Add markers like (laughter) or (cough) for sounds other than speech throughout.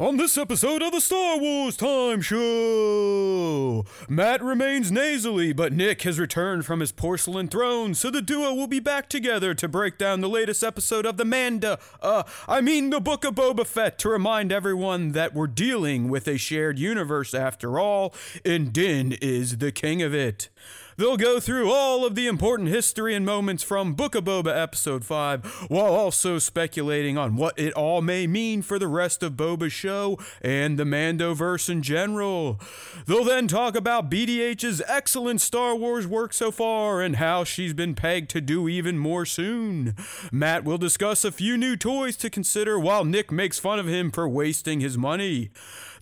On this episode of the Star Wars Time Show, Matt remains nasally, but Nick has returned from his porcelain throne, so the duo will be back together to break down the latest episode of the Manda, uh, I mean the Book of Boba Fett, to remind everyone that we're dealing with a shared universe after all, and Din is the king of it. They'll go through all of the important history and moments from Book of Boba Episode 5, while also speculating on what it all may mean for the rest of Boba's show and the Mandoverse in general. They'll then talk about BDH's excellent Star Wars work so far and how she's been pegged to do even more soon. Matt will discuss a few new toys to consider while Nick makes fun of him for wasting his money.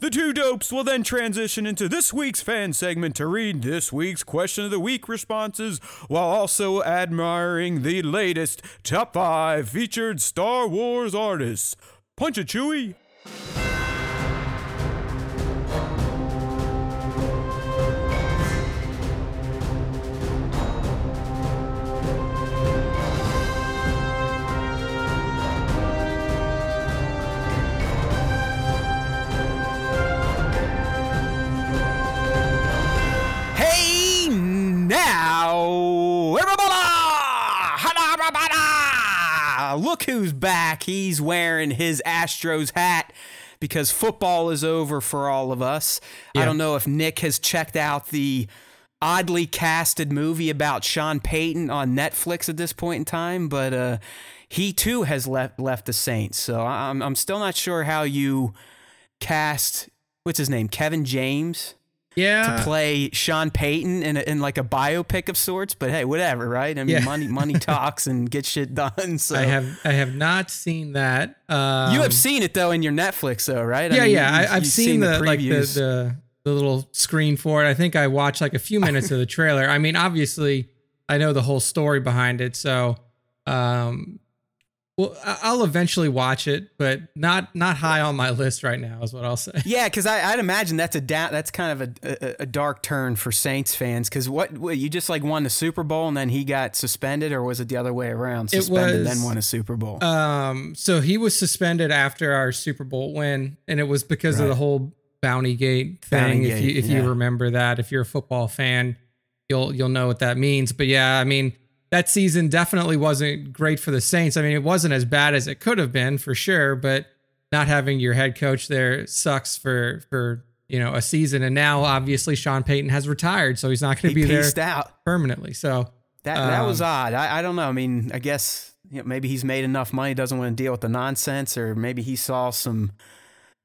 The two dopes will then transition into this week's fan segment to read this week's question of the week responses while also admiring the latest top five featured Star Wars artists. Punch a Chewie! Now, everybody! Look who's back. He's wearing his Astros hat because football is over for all of us. I don't know if Nick has checked out the oddly casted movie about Sean Payton on Netflix at this point in time, but uh, he too has left left the Saints. So I'm I'm still not sure how you cast what's his name, Kevin James Yeah. to play Sean Payton in, a, in like a biopic of sorts. But hey, whatever, right? I mean, Yeah. money money (laughs) talks and get shit done. So I have I have not seen that. Um, you have seen it though in your Netflix, though, right? I Yeah, mean, yeah. you- I, I've you've seen, the, like the, the the little screen for it. I think I watched like a few (laughs) minutes of the trailer. I mean, obviously, I know the whole story behind it, so um, well, I'll eventually watch it, but not not high on my list right now, is what I'll say. (laughs) Yeah, because I'd imagine that's a da- that's kind of a, a, a dark turn for Saints fans. Because what, what you just like won the Super Bowl and then he got suspended, or was it the other way around? It Suspended was- then won a Super Bowl. Um, so he was suspended after our Super Bowl win, and it was because of the whole Bounty Gate thing. if Bountygate, you if yeah. you remember that, if you're a football fan, you'll you'll know what that means. But yeah, I mean that season definitely wasn't great for the Saints. I mean, it wasn't as bad as it could have been for sure, but not having your head coach there sucks for for you know a season. And now obviously Sean Payton has retired, so he's not going to be there out. permanently. So That that was Um, odd. I, I don't know. I mean, I guess you know, maybe he's made enough money, doesn't want to deal with the nonsense, or maybe he saw some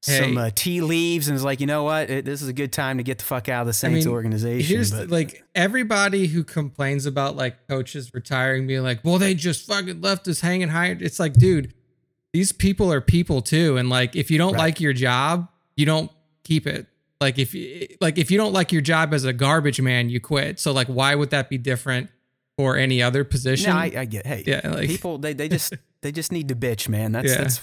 some uh, tea leaves and is like, you know what, it, this is a good time to get the fuck out of the Saints mean, organization. Here's but like everybody who complains about like coaches retiring, being like, "Well, they just fucking left us hanging high." It's like, dude, these people are people too, and like if you don't Right. like your job, you don't keep it. Like if you like if you don't like your job as a garbage man, you quit. So like, why would that be different for any other position? no, I, I get. Hey, Yeah, like- people they, they just (laughs) they just need to bitch, man. That's Yeah. that's.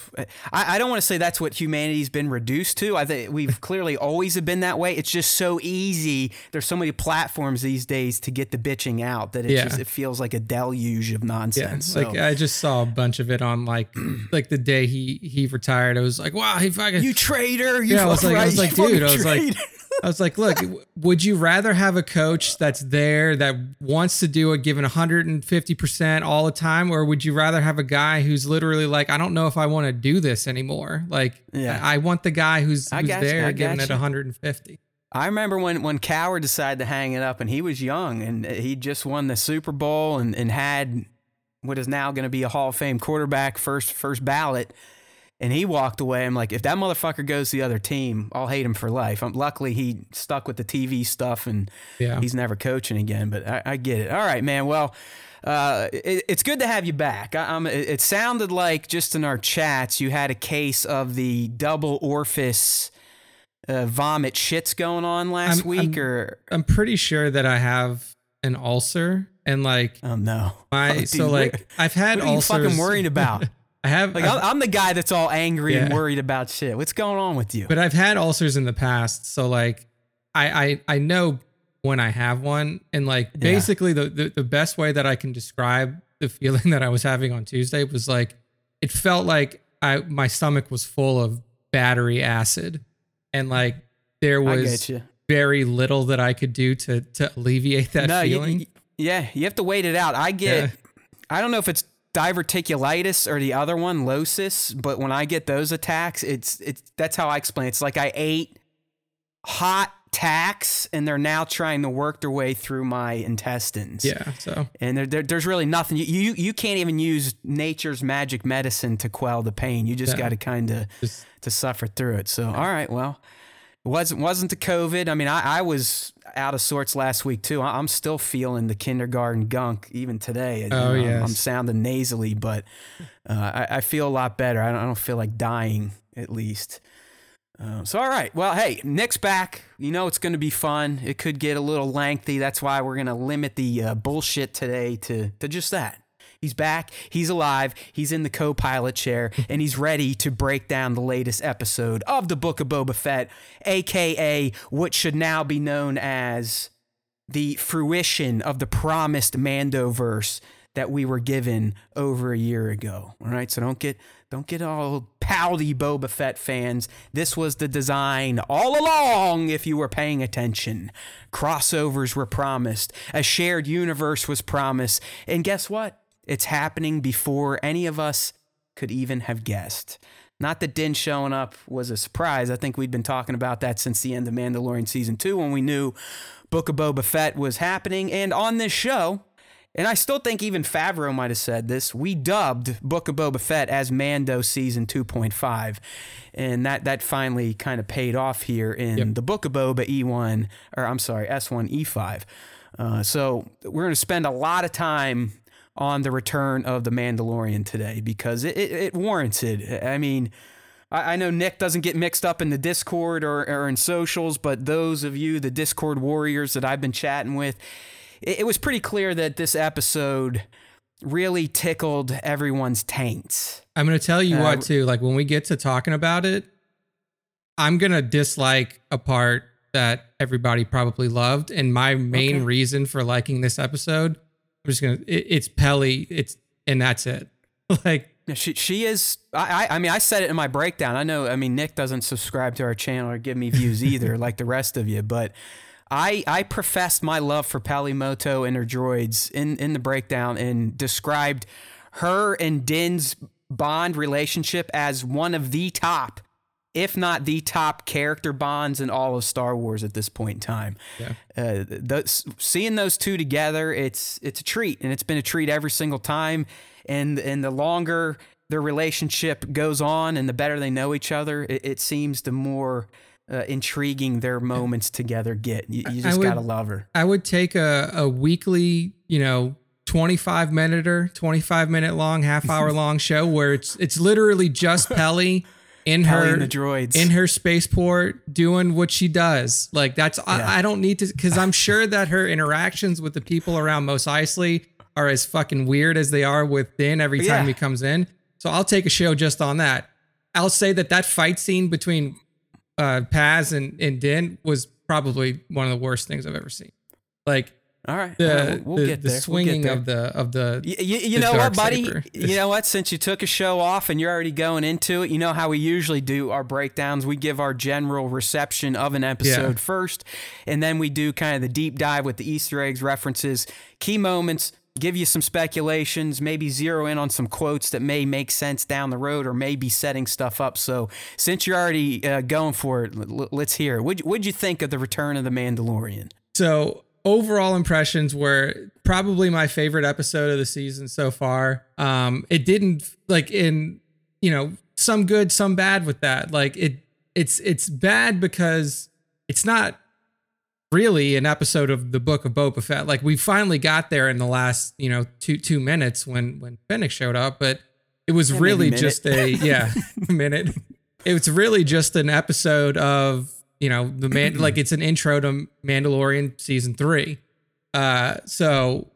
I, I don't want to say that's what humanity's been reduced to. I think we've clearly always have been that way. It's just so easy. There's so many platforms these days to get the bitching out that it Yeah. just it feels like a deluge of yeah, nonsense. So- like I just saw a bunch of it on like (clears throat) like the day he he retired. I was like, wow, he fucking You traitor! You Yeah, I was like- I was like, (laughs) dude, I was like-. I was like, look, would you rather have a coach that's there that wants to do it, given 150% all the time, or would you rather have a guy who's literally like, I don't know if I want to do this anymore? Like, Yeah. I, I want the guy who's, who's you, there giving it 150. I remember when when Cowher decided to hang it up, and he was young, and uh, he just won the Super Bowl, and, and had what is now going to be a Hall of Fame quarterback, first first ballot. And he walked away. I'm like, if that motherfucker goes to the other team, I'll hate him for life. Um luckily, he stuck with the TV stuff, and Yeah. he's never coaching again. But I, I get it. All right, man. Well, uh, it, it's good to have you back. I, I'm, it, it sounded like just in our chats you had a case of the double orifice uh, vomit shits going on last I'm- week, I'm- or I'm pretty sure that I have an ulcer and like oh no, my, (laughs) Oh, so like I've had what are you ulcers. fucking worried about? (laughs) I have, Like I've- I'm, the guy that's all angry and worried about shit. What's going on with you? but I've had ulcers in the past, so like I I I know when I have one, and like Yeah. basically the, the the best way that I can describe the feeling (laughs) that I was having on Tuesday was like it felt like I my stomach was full of battery acid, and like there was very little that I could do to to alleviate that no, you- feeling. you- yeah, you have to wait it out. I get. Yeah. I don't know if it's diverticulitis or the other one, losis, but when I get those attacks, it's it's that's how I explain. it. It's like I ate hot tacks, and they're now trying to work their way through my intestines. yeah, so and there, there, there's really nothing you, you you can't even use nature's magic medicine to quell the pain. You just Yeah. got to kind of to suffer through it. So, all right, well, wasn't wasn't the COVID. I mean, I, I was out of sorts last week too. I, I'm still feeling the kindergarten gunk even today. You Oh, know, yes. I'm sounding nasally, but uh, I, I feel a lot better. I don't, I don't feel like dying at least. Uh, so all right, well, hey, Nick's back. You know it's going to be fun. It could get a little lengthy. That's why we're going to limit the uh, bullshit today to to just that. He's back. He's alive. He's in the co pilot chair, (laughs) and he's ready to break down the latest episode of the Book of Boba Fett, aka what should now be known as the fruition of the promised Mandoverse that we were given over a year ago. All right, so don't get don't get all pouty Boba Fett fans. This was the design all along if you were paying attention. Crossovers were promised, a shared universe was promised, and guess what? It's happening before any of us could even have guessed. Not that Din showing up was a surprise. I think we'd been talking about that since the end of Mandalorian season two when we knew Book of Boba Fett was happening. And on this show, and I still think even Favreau might have said this, we dubbed Book of Boba Fett as Mando season 2.5. And that, that finally kind of paid off here in Yep. the Book of Boba E1, or I'm sorry, S1 E5. Uh, so we're going to spend a lot of time on the return of the Mandalorian today because it, it, it warrants it. I mean, I, I know Nick doesn't get mixed up in the Discord or, or in socials, but those of you, the Discord warriors that I've been chatting with, it, it was pretty clear that this episode really tickled everyone's taints. I'm gonna tell you Uh, what too. Like when we get to talking about it, I'm gonna dislike a part that everybody probably loved, and my main Okay. reason for liking this episode, I'm just gonna. It, it's Peli. It's and that's it. (laughs) like She she is. I, I I mean I said it in my breakdown. I know. I mean Nick doesn't subscribe to our channel or give me views either, (laughs) like the rest of you. But I I professed my love for Peli Motto and her droids in in the breakdown and described her and Din's bond relationship as one of the top, if not the top character bonds in all of Star Wars at this point in time. Yeah. Uh, those, seeing those two together, it's it's a treat, and it's been a treat every single time. And and the longer their relationship goes on, and the better they know each other, it, it seems the more uh, intriguing their moments together get. You, you just would- gotta love her. I would take a, a weekly, you know, 25 minute or 25 minute long, half hour (laughs) long show where it's it's literally just Peli in her the droids. in her spaceport doing what she does. Like that's Yeah. I, I don't need to because I'm sure that her interactions with the people around Mos Eisley are as fucking weird as they are with Din every time Yeah. he comes in. So I'll take a show just on that. I'll say that that fight scene between uh, Paz and, and Din was probably one of the worst things I've ever seen. Like all right, the all right, we'll, we'll the, get the swinging we'll of get there. the of the You, you, the know what, buddy? saber. You know what? Since you took a show off and you're already going into it, you know how we usually do our breakdowns. We give our general reception of an episode Yeah. first, and then we do kind of the deep dive with the Easter eggs, references, key moments. Give you some speculations, maybe zero in on some quotes that may make sense down the road or maybe setting stuff up. So, since you're already uh, going for it, l- let's hear it. What'd, what'd you think of the return of the Mandalorian? So overall impressions were probably my favorite episode of the season so far. Um, it didn't like in you know some good, some bad with that. Like it, it's it's bad because it's not really an episode of the Book of Boba Fett. Like we finally got there in the last you know two two minutes when when Fennec showed up, but it was really just a yeah (laughs) minute. It was really just an episode of you know the man (clears throat) like it's an intro to Mandalorian season three. Uh, so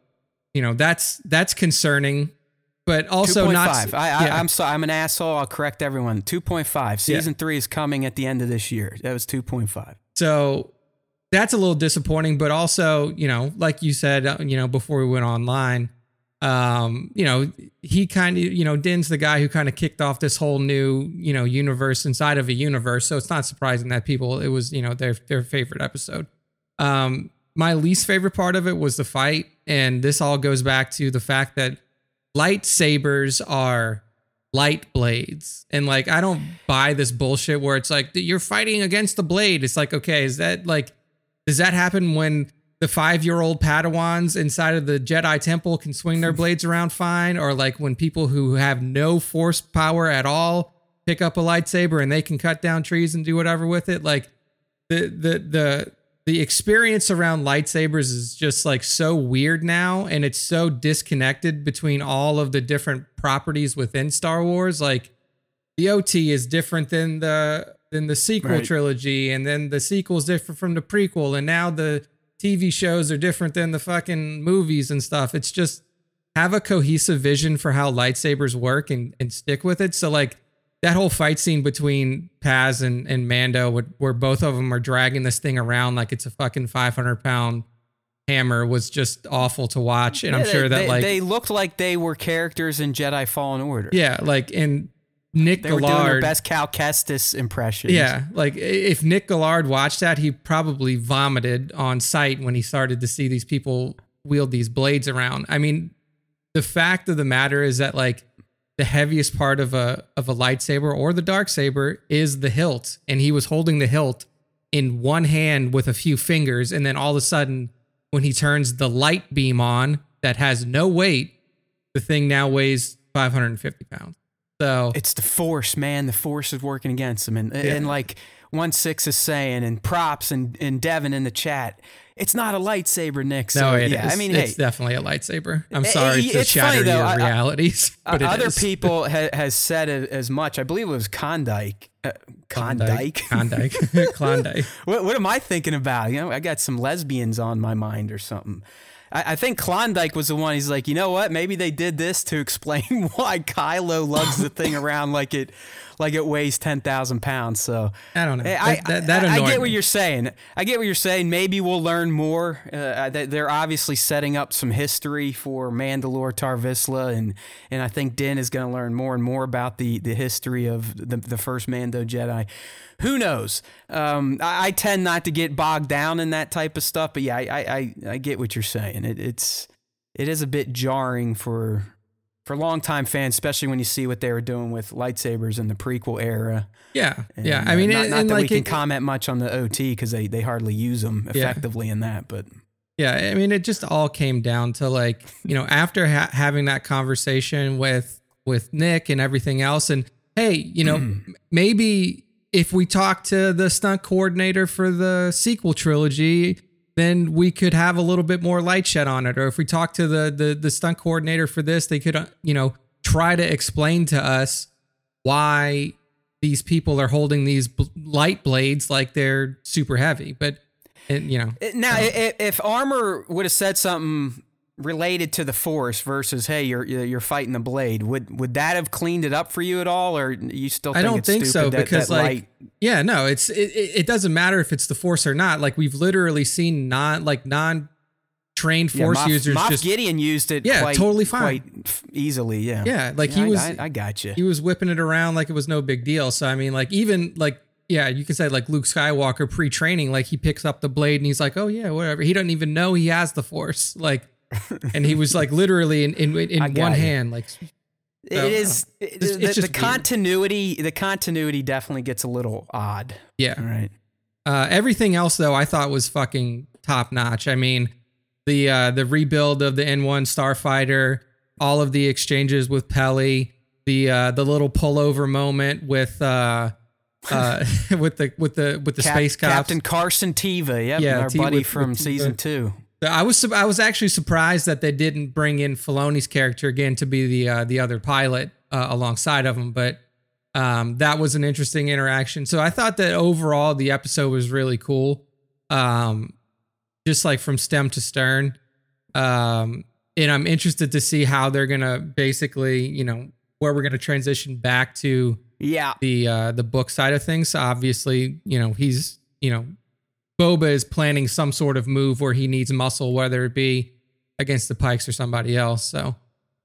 you know that's that's concerning, but also not. 2.5. I, I, yeah. I'm sorry. I'm an asshole. I'll correct everyone. 2.5. Season three is coming at the end of this year. That was 2.5. So that's a little disappointing, but also, you know, like you said, uh, you know, before we went online, um, you know, he kind of, you know, Din's the guy who kind of kicked off this whole new, you know, universe inside of a universe. So it's not surprising that people, it was, you know, their their favorite episode. Um, my least favorite part of it was the fight, and this all goes back to the fact that lightsabers are light blades, and like I don't buy this bullshit where it's like you're fighting against the blade. It's like, okay, is that like, does that happen when the five year old Padawans inside of the Jedi Temple can swing their (laughs) blades around fine, or like when people who have no force power at all pick up a lightsaber and they can cut down trees and do whatever with it. Like the the the the experience around lightsabers is just like so weird now, and it's so disconnected between all of the different properties within Star Wars. Like the OT is different than the than the sequel Right. trilogy, and then the sequel is different from the prequel, and now the TV shows are different than the fucking movies and stuff. It's just have a cohesive vision for how lightsabers work and, and stick with it. So like that whole fight scene between Paz and, and Mando, where, where both of them are dragging this thing around like it's a fucking 500 pound hammer, was just awful to watch. And I'm sure they, that they, like, they looked like they were characters in Jedi Fallen Order. yeah, like and Nick They were doing their best Cal Kestis impression. Yeah, like if Nick Gillard watched that, he probably vomited on sight when he started to see these people wield these blades around. I mean, the fact of the matter is that like the heaviest part of a of a lightsaber or the dark saber is the hilt, and he was holding the hilt in one hand with a few fingers, and then all of a sudden, when he turns the light beam on that has no weight, the thing now weighs 550 pounds. So It's the force, man. The force is working against him. And, Yeah. and like one six is saying, and props and, and Devin in the chat, it's not a lightsaber, Nick. So No, it yeah, is. I mean, it's hey, definitely a lightsaber. I'm sorry eh, to it's shatter funny, though. your I- I- realities, (laughs) but other is. people ha- has said it as much. I believe it was Klondike. Uh, Klondike. Klondike. Klondike. (laughs) (laughs) What, what am I thinking about? You know, I got some lesbians on my mind or something. I, I think Klondike was the one. He's like, you know what? Maybe they did this to explain (laughs) why Kylo lugs the thing around like it, like it weighs ten thousand pounds. So I don't know. I, That- that- I- I get what you're saying. I get what you're saying. Maybe we'll learn more. Uh, they- they're obviously setting up some history for Mandalore Tarre Vizsla, and and I think Din is going to learn more and more about the the history of the the first Mando Jedi. Who knows? Um, I, I tend not to get bogged down in that type of stuff, but yeah, I I, I, I get what you're saying. It, it's it is a bit jarring for. For longtime fans, especially when you see what they were doing with lightsabers in the prequel era, Yeah. and, yeah. uh, I mean, not, and, not and that like we can it- comment much on the OT because they, they hardly use them Yeah. effectively in that. But Yeah, I mean, it just all came down to like, you know, after ha- having that conversation with with Nick and everything else, and hey, you know, m- maybe if we talk to the stunt coordinator for the sequel trilogy, then we could have a little bit more light shed on it. Or if we talk to the the the stunt coordinator for this, they could, uh, you know, try to explain to us why these people are holding these bl- light blades like they're super heavy. But, it, you know, now, i- if Armor would have said something related to the Force versus hey, you're you're fighting the blade, would would that have cleaned it up for you at all, or you still? I don't it's think so that- because that like light- yeah no it's it, it doesn't matter if it's the force or not like we've literally seen non like non trained yeah, force Moff, users Moff just Gideon used it. Yeah, quite, totally fine. quite easily. Yeah, yeah like Yeah, he I- was I, I got you. he was whipping it around like it was no big deal so I mean like even like yeah you can say like Luke Skywalker pre-training like he picks up the blade and he's like oh yeah whatever he doesn't even know he has the force like and he was like literally in in, in one you. hand like It So, is It's- the, it's the weird. continuity. The continuity definitely gets a little odd. yeah All right. Uh, everything else though, I thought was fucking top notch. I mean, the uh, the rebuild of the N1 Starfighter, all of the exchanges with Peli, the uh, the little pullover moment with uh, uh, (laughs) (laughs) with the with the with the Cap- space cops. Captain Carson Teva. Yep, Yeah, our T- buddy with- from with season two. I was I was actually surprised that they didn't bring in Filoni's character again to be the uh, the other pilot uh, alongside of him, but um, that was an interesting interaction. So I thought that overall the episode was really cool, um, just like from stem to stern. Um, and I'm interested to see how they're gonna basically, you know, where we're gonna transition back to Yeah, the uh the book side of things. Obviously, you know, he's you know, Boba is planning some sort of move where he needs muscle, whether it be against the Pikes or somebody else. So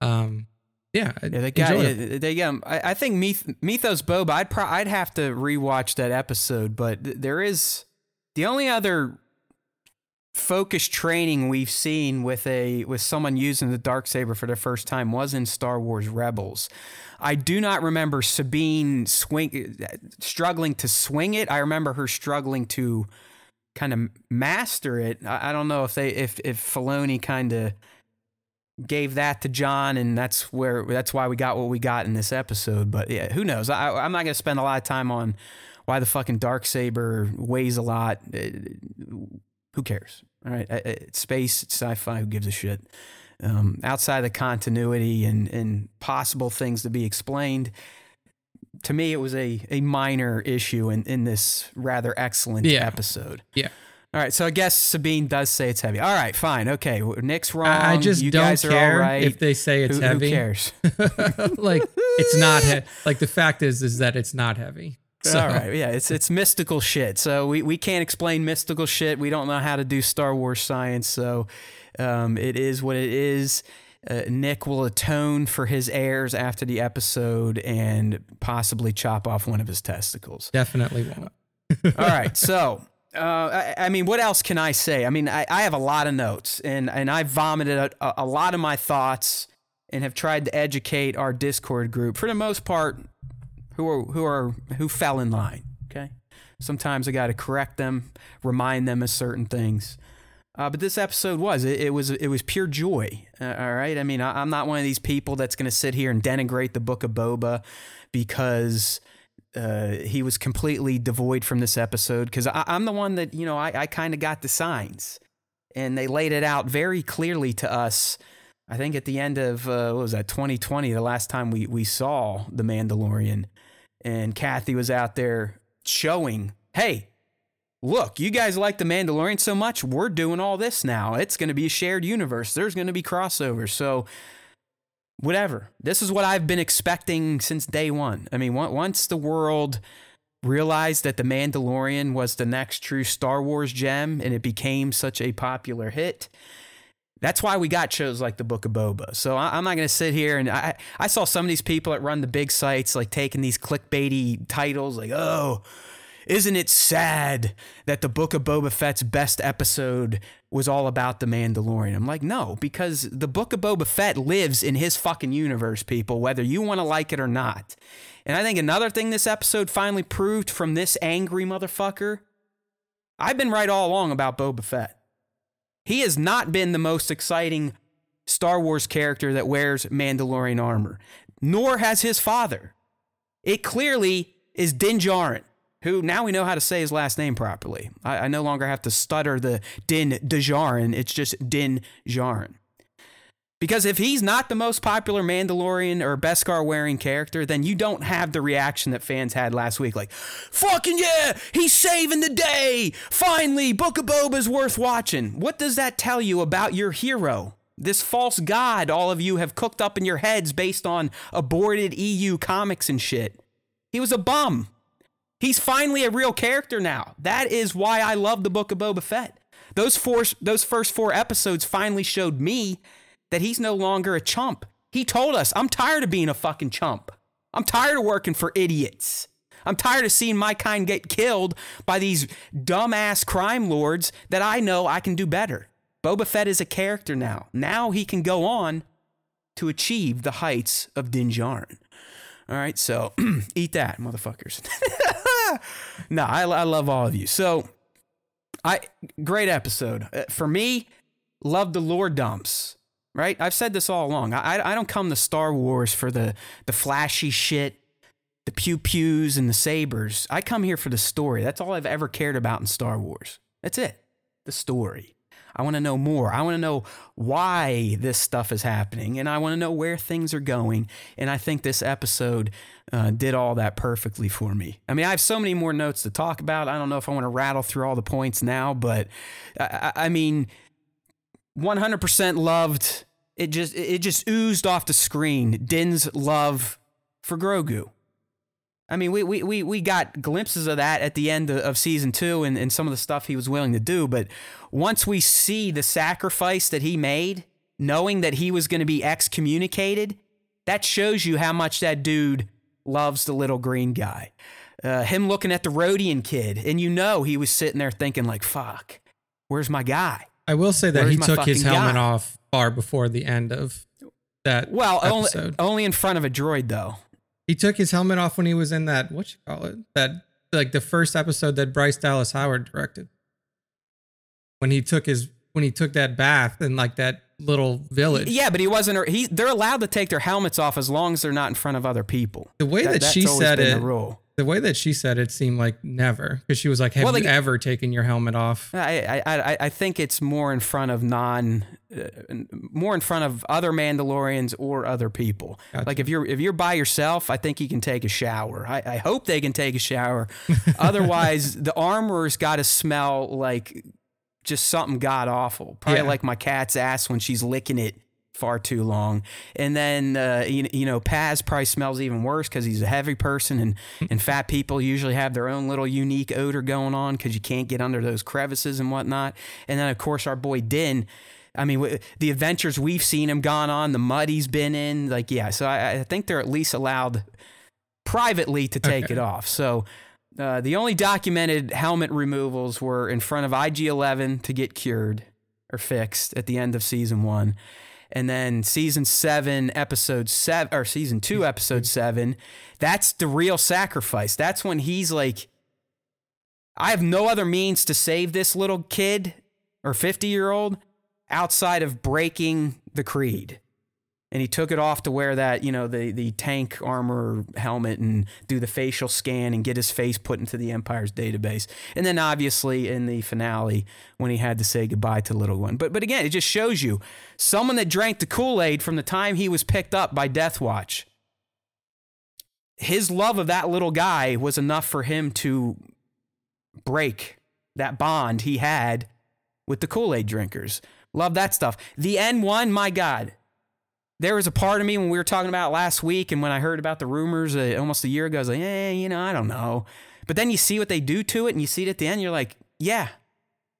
um, yeah, yeah, they got yeah, they got. I, I think Myth, Mythos Boba. I'd pro, I'd have to rewatch that episode, but th- there is the only other focused training we've seen with a with someone using the dark saber for the first time was in Star Wars Rebels. I do not remember Sabine swing struggling to swing it. I remember her struggling to kind of master it. I, I don't know if they if if Filoni kind of gave that to John, and that's where that's why we got what we got in this episode. But yeah, who knows? I, I'm not gonna spend a lot of time on why the fucking dark saber weighs a lot. Uh, who cares? All right, it's space, it's sci-fi. Who gives a shit? Um, outside the continuity and and possible things to be explained. To me, it was a, a minor issue in, in this rather excellent Yeah. episode. Yeah. All right, so I guess Sabine does say it's heavy. All right, fine, okay. Nick's wrong. I, I just you don't guys are all care right. if they say it's who, heavy. Who cares? (laughs) like it's not he- like the fact is is that it's not heavy. So All right, yeah, it's it's mystical shit. So we, we can't explain mystical shit. We don't know how to do Star Wars science. So um, it is what it is. Uh, Nick will atone for his errors after the episode and possibly chop off one of his testicles. definitely won't. (laughs) All right, so. Uh, I, I mean, what else can I say? I mean, I, I have a lot of notes, and, and I vomited a, a lot of my thoughts, and have tried to educate our Discord group for the most part, who are who are who fell in line. Okay, sometimes I got to correct them, remind them of certain things. Uh, but this episode was it, it was it was pure joy. Uh, all right, I mean I, I'm not one of these people that's going to sit here and denigrate the Book of Boba because uh, he was completely devoid from this episode. Because I'm the one that you know I, I kind of got the signs, and they laid it out very clearly to us. I think at the end of uh, what was that 2020, the last time we we saw the Mandalorian, and Kathy was out there showing, hey, look, you guys like the Mandalorian so much, we're doing all this now. It's going to be a shared universe. There's going to be crossovers. So, whatever. This is what I've been expecting since day one. I mean, once the world realized that the Mandalorian was the next true Star Wars gem and it became such a popular hit. That's why we got shows like the Book of Boba. So I, I'm not going to sit here and I, I saw some of these people that run the big sites like taking these clickbaity titles like, oh, isn't it sad that the Book of Boba Fett's best episode was all about the Mandalorian? I'm like, no, because the Book of Boba Fett lives in his fucking universe, people, whether you want to like it or not. And I think another thing this episode finally proved from this angry motherfucker I've been right all along about Boba Fett. He has not been the most exciting Star Wars character that wears Mandalorian armor, nor has his father. It clearly is Din Djarin, who now we know how to say his last name properly. I, I no longer have to stutter the Din Djarin, it's just Din Djarin. Because if he's not the most popular Mandalorian or Beskar wearing character, then you don't have the reaction that fans had last week. Like, fucking yeah, he's saving the day. Finally, Book of Boba's worth watching. What does that tell you about your hero? This false god all of you have cooked up in your heads based on aborted EU comics and shit. He was a bum. He's finally a real character now. That is why I love the Book of Boba Fett. Those four, those first four episodes finally showed me that he's no longer a chump. He told us, I'm tired of being a fucking chump. I'm tired of working for idiots. I'm tired of seeing my kind get killed by these dumbass crime lords that I know I can do better. Boba Fett is a character now. Now he can go on to achieve the heights of Din Djarin. All right, so (clears throat) eat that, motherfuckers. (laughs) no, I, I love all of you. So, I great episode Uh, for me. Love the lore dumps. Right, I've said this all along. I, I don't come to Star Wars for the the flashy shit, the pew pews and the sabers. I come here for the story. That's all I've ever cared about in Star Wars. That's it. The story. I want to know more. I want to know why this stuff is happening, and I want to know where things are going. And I think this episode uh, did all that perfectly for me. I mean, I have so many more notes to talk about. I don't know if I want to rattle through all the points now, but I, I mean, 100% loved. It just it just oozed off the screen. Din's love for Grogu. I mean, we, we, we, we got glimpses of that at the end of, season two and, and some of the stuff he was willing to do. But once we see the sacrifice that he made knowing that he was going to be excommunicated, that shows you how much that dude loves the little green guy. Uh, him looking at the Rodian kid, and you know he was sitting there thinking like, "Fuck, where's my guy?" I will say that Where's he took his helmet guy? off far before the end of that Well, only, only in front of a droid though. He took his helmet off when he was in that what you call it that like the first episode that Bryce Dallas Howard directed. When he took his when he took that bath in like that little village. Yeah, but he wasn't. He they're allowed to take their helmets off as long as they're not in front of other people. The way that, that's she said it, the rule. The way that she said it seemed like never because she was like, "Have Well, you ever taken your helmet off?" I, I I I think it's more in front of non, uh, more in front of other Mandalorians or other people. Gotcha. Like if you're if you're by yourself, I think you can take a shower. I, I hope they can take a shower. (laughs) Otherwise, the armor's got to smell like just something god awful. Probably Yeah. like my cat's ass when she's licking it far too long. And then uh, you, you know Paz probably smells even worse because he's a heavy person, and and (laughs) fat people usually have their own little unique odor going on because you can't get under those crevices and whatnot. And then of course our boy Din. I mean, w- the adventures we've seen him gone on, the mud he's been in, like yeah. So I, I think they're at least allowed privately to take Okay. it off. So uh, the only documented helmet removals were in front of IG 11 to get cured or fixed at the end of season one. And then season seven, episode seven, or season two, mm-hmm. episode seven, that's the real sacrifice. That's when he's like, I have no other means to save this little kid or 50 year old outside of breaking the creed and he took it off to wear that, you know, the the tank armor helmet and do the facial scan and get his face put into the Empire's database. And then obviously in the finale when he had to say goodbye to little one. But but again, it just shows you someone that drank the Kool-Aid from the time he was picked up by Death Watch. His love of that little guy was enough for him to break that bond he had with the Kool-Aid drinkers. Love that stuff. The N1, my God, there was a part of me when we were talking about last week and when I heard about the rumors uh, almost a year ago, I was like, eh, you know, I don't know. But then you see what they do to it and you see it at the end, you're like, yeah,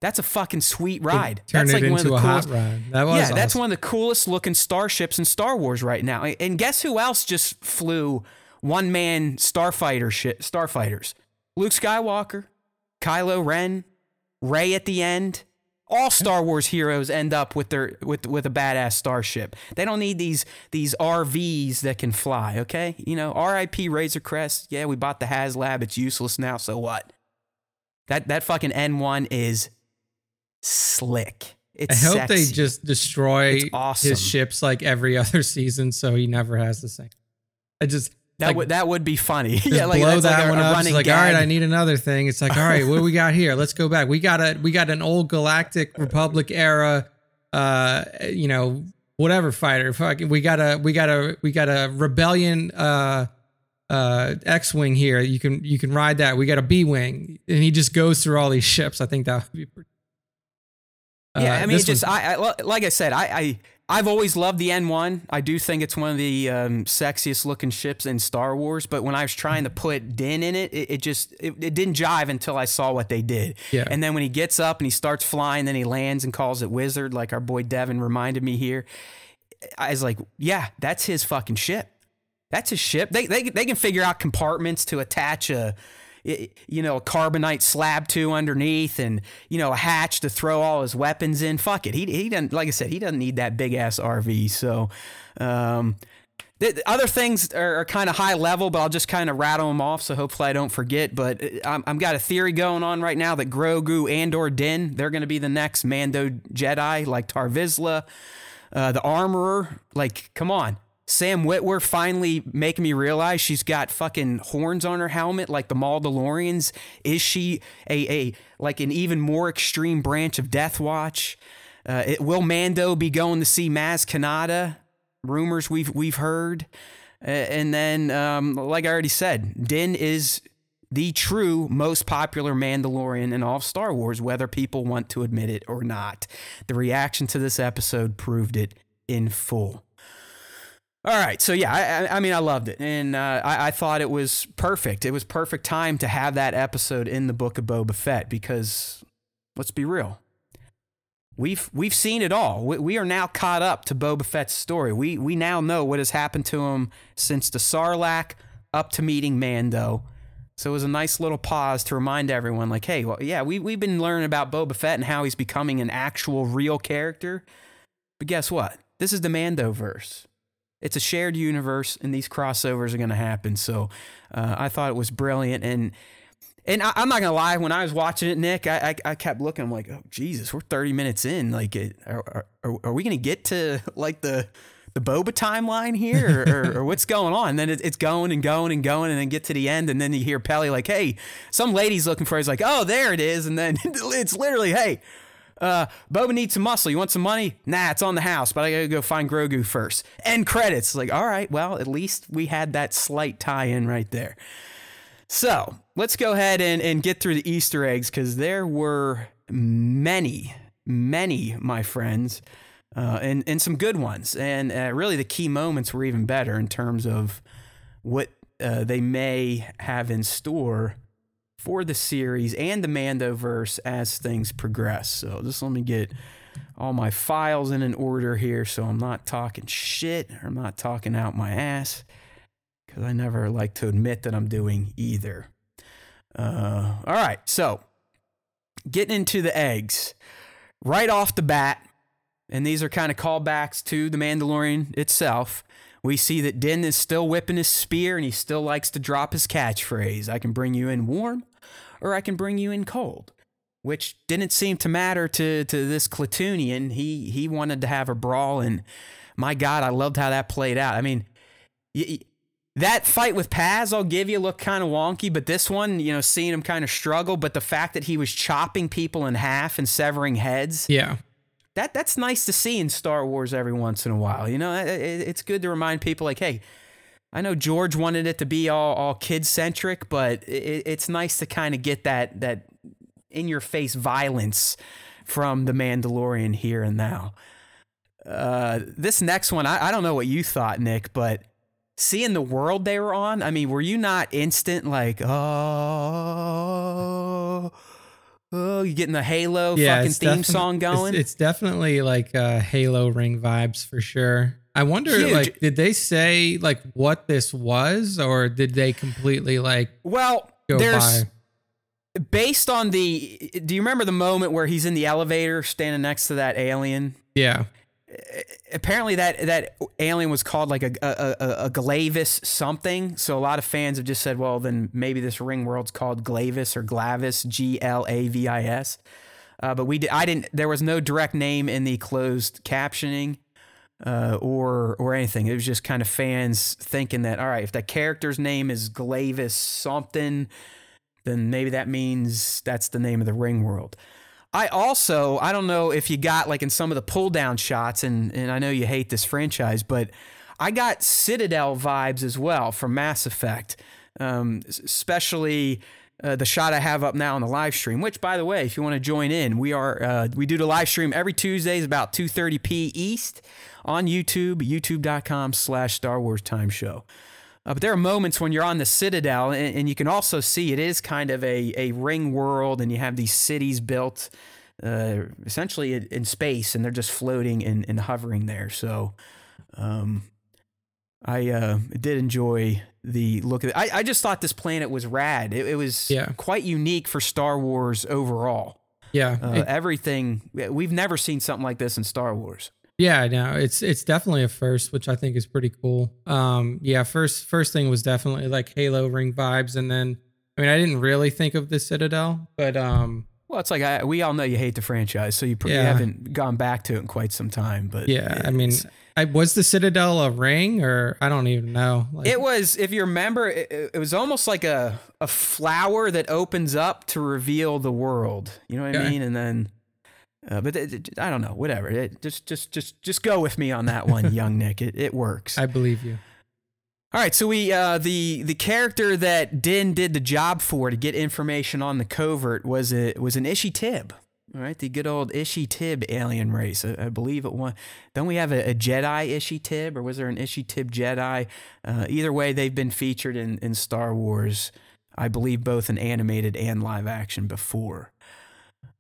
that's a fucking sweet ride. Turn that's it like into a one of the coolest, hot rod. That was yeah, that's one of the coolest looking starships in Star Wars right now. And guess who else just flew one man starfighter shit starfighters? Luke Skywalker, Kylo Ren, Rey at the end. All Star Wars heroes end up with their with with a badass starship. They don't need these these RVs that can fly. Okay, you know, R.I.P. Razor Crest. Yeah, we bought the HasLab. It's useless now. So what? That that fucking N1 is slick. I It's hope they just destroy awesome. his ships like every (laughs) other season, so he never has the same. I just That like, would that would be funny. (laughs) yeah, like blow that's like that a, one a up. Running like, all right. I need another thing. It's like, all right, what do we got here? Let's go back. We got a we got an old Galactic Republic era, uh, you know, whatever fighter. Fucking, we got a we got a we got a rebellion, uh, uh, X-wing here. You can you can ride that. We got a B-wing, and he just goes through all these ships. I think that would be. Pretty, Yeah, Uh, I mean, just I, I like I said, I, I I've always loved the N1. I do think it's one of the um, sexiest looking ships in Star Wars. But when I was trying to put Din in it, it, it just it, it didn't jive until I saw what they did. Yeah. And then when he gets up and he starts flying, then he lands and calls it Wizard, like our boy Devin reminded me here. I was like, yeah, that's his fucking ship. That's his ship. They they they can figure out compartments to attach a you know, a carbonite slab to underneath and, you know, a hatch to throw all his weapons in. Fuck it. He, he doesn't, like I said, he doesn't need that big ass RV. So, um, the, the other things are, are kind of high level, but I'll just kind of rattle them off. So hopefully I don't forget. But uh, I'm, I'm got a theory going on right now that Grogu and or Din, they're going to be the next Mando Jedi like Tarre Vizsla, Uh, the armorer, like, come on. Sam Witwer finally making me realize she's got fucking horns on her helmet like the Maldalorians. Is she a, a like an even more extreme branch of Death Watch? Uh, it, will Mando be going to see Maz Kanata? Rumors we've we've heard, uh, and then um, like I already said, Din is the true most popular Mandalorian in all of Star Wars, whether people want to admit it or not. The reaction to this episode proved it in full. All right, so yeah, I, I- mean, I loved it, and uh, I, I thought it was perfect. It was perfect time to have that episode in the Book of Boba Fett because, let's be real, we've we've seen it all. We, we, are now caught up to Boba Fett's story. We we now know what has happened to him since the Sarlacc up to meeting Mando. So it was a nice little pause to remind everyone, like, hey, well, yeah, we we've been learning about Boba Fett and how he's becoming an actual real character. But guess what? This is the Mando verse. It's a shared universe, and these crossovers are going to happen. So uh, I thought it was brilliant, and and I, am not gonna lie, when I was watching it, Nick, I, I, I kept looking. I'm like, oh Jesus, we're 30 minutes in. Like, it, are, are, are we gonna get to like the the Boba timeline here, or, or, what's going on? And then it, it's going and going and going, and then get to the end, and then you hear Peli like, "Hey, some lady's looking for." He's like, "Oh, there it is," and then (laughs) it's literally, "Hey, uh, Boba needs some muscle. You want some money? Nah, it's on the house, but I gotta go find Grogu first. End credits. Like, all right, well, at least we had that slight tie-in right there. So let's go ahead and, and get through the Easter eggs because there were many, many, my friends, uh, and, and some good ones. And uh, really, the key moments were even better in terms of what uh, they may have in store for the series and the Mandoverse as things progress. So just let me get all my files in an order here so I'm not talking shit or I'm not talking out my ass because I never like to admit that I'm doing either. Uh, all right, so getting into the eggs right off the bat, and these are kind of callbacks to the Mandalorian itself. We see that Din is still whipping his spear and he still likes to drop his catchphrase I can bring you in warm or I can bring you in cold, which didn't seem to matter to, to this Klatooinian. He, he wanted to have a brawl, and my God, I loved how that played out. I mean, that fight with Paz, I'll give you, looked kind of wonky, but this one, you know, seeing him kind of struggle, but the fact that he was chopping people in half and severing heads. Yeah. That, that's nice to see in Star Wars every once in a while. You know, it, it's good to remind people, like, hey, I know George wanted it to be all, all kid centric, but it, it's nice to kind of get that, that in your face violence from the Mandalorian here and now. Uh, this next one, I, I don't know what you thought, Nick, but seeing the world they were on, I mean, were you not instant like, oh, oh, you getting the Halo yeah, fucking theme song going? It's, it's, definitely like uh, Halo ring vibes for sure. I wonder, Huge. like, did they say like what this was, or did they completely like? Well, there's. By? Based on the, do you remember the moment where he's in the elevator standing next to that alien? Yeah apparently that that alien was called like a, a, a, a Glavis something. So a lot of fans have just said, well, then maybe this ring world's called Glavis or Glavis, G L A V I S. Uh, but we did, I didn't. There was no direct name in the closed captioning uh, or or anything. It was just kind of fans thinking that all right, if that character's name is Glavis something, then maybe that means that's the name of the ring world. I also, I don't know if you got like in some of the pull down shots, and, and I know you hate this franchise, but I got Citadel vibes as well from Mass Effect, um, especially uh, the shot I have up now on the live stream. Which, by the way, if you want to join in, we are uh, we do the live stream every Tuesdays about 2:30 p East on YouTube, YouTube.com/slash Star Wars Time Show. Uh, but there are moments when you're on the Citadel, and, and, you can also see it is kind of a, a ring world, and you have these cities built uh, essentially in space, and they're just floating and, and hovering there. So um, I uh, did enjoy the look of it. I, I just thought this planet was rad. It, it was yeah. quite unique for Star Wars overall. Yeah. Uh, it, everything, we've never seen something like this in Star Wars. Yeah, no, it's it's definitely a first, which I think is pretty cool. Um, yeah, first first thing was definitely like Halo ring vibes, and then I mean I didn't really think of the Citadel, but um, well, it's like I, we all know you hate the franchise, so you, yeah. haven't gone back to it in quite some time. But yeah, I mean, I, was the Citadel a ring, or I don't even know. Like, it was, if you remember, it, it, was almost like a a flower that opens up to reveal the world. You know what okay. I mean? And then uh, but it, it, I don't know, whatever. It, just, just, just, just go with me on that (laughs) one, young Nick. It, it works. I believe you. All right, so we uh, the the character that Din did the job for to get information on the covert was a was an Ishi Tib. All right, the good old Ishi Tib alien race. I, I believe it was. Don't we have a, a, Jedi Ishi Tib, or was there an Ishi Tib Jedi? Uh, either way, they've been featured in in Star Wars. I believe both in animated and live action before.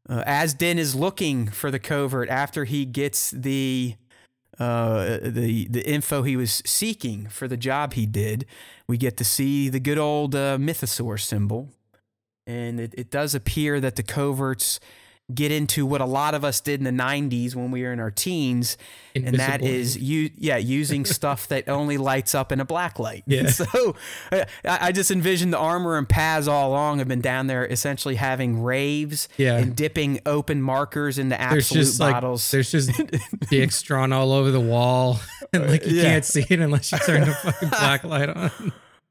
Uh, as Din is looking for the covert after he gets the uh, the the info he was seeking for the job he did, we get to see the good old uh, mythosaur symbol, and it, it does appear that the coverts get into what a lot of us did in the 90s when we were in our teens and that is you yeah using (laughs) stuff that only lights up in a black light Yeah. (laughs) so I, I just envisioned the armor and Paz all along have been down there essentially having raves Yeah. and dipping open markers into There's Absolut just like bottles there's just (laughs) dicks drawn all over the wall, and like you Yeah. can't see it unless you turn the fucking black light on.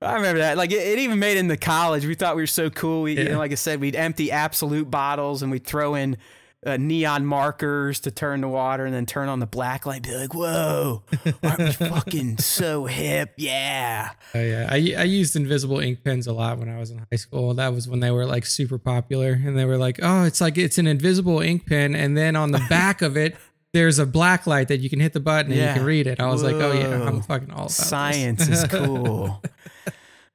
I remember that. Like it, it even made in the college. We thought we were so cool. We, you Yeah. know, like I said, we'd empty Absolut bottles and we'd throw in uh, neon markers to turn the water and then turn on the black light. Be like, "Whoa, (laughs) aren't we fucking so hip? Yeah." Oh yeah, I I used invisible ink pens a lot when I was in high school. That was when they were like super popular, and they were like, oh, it's like it's an invisible ink pen, and then on the (laughs) back of it. There's a black light that you can hit the button and Yeah. you can read it. I was like, oh yeah, I'm fucking all about. Science is cool. (laughs)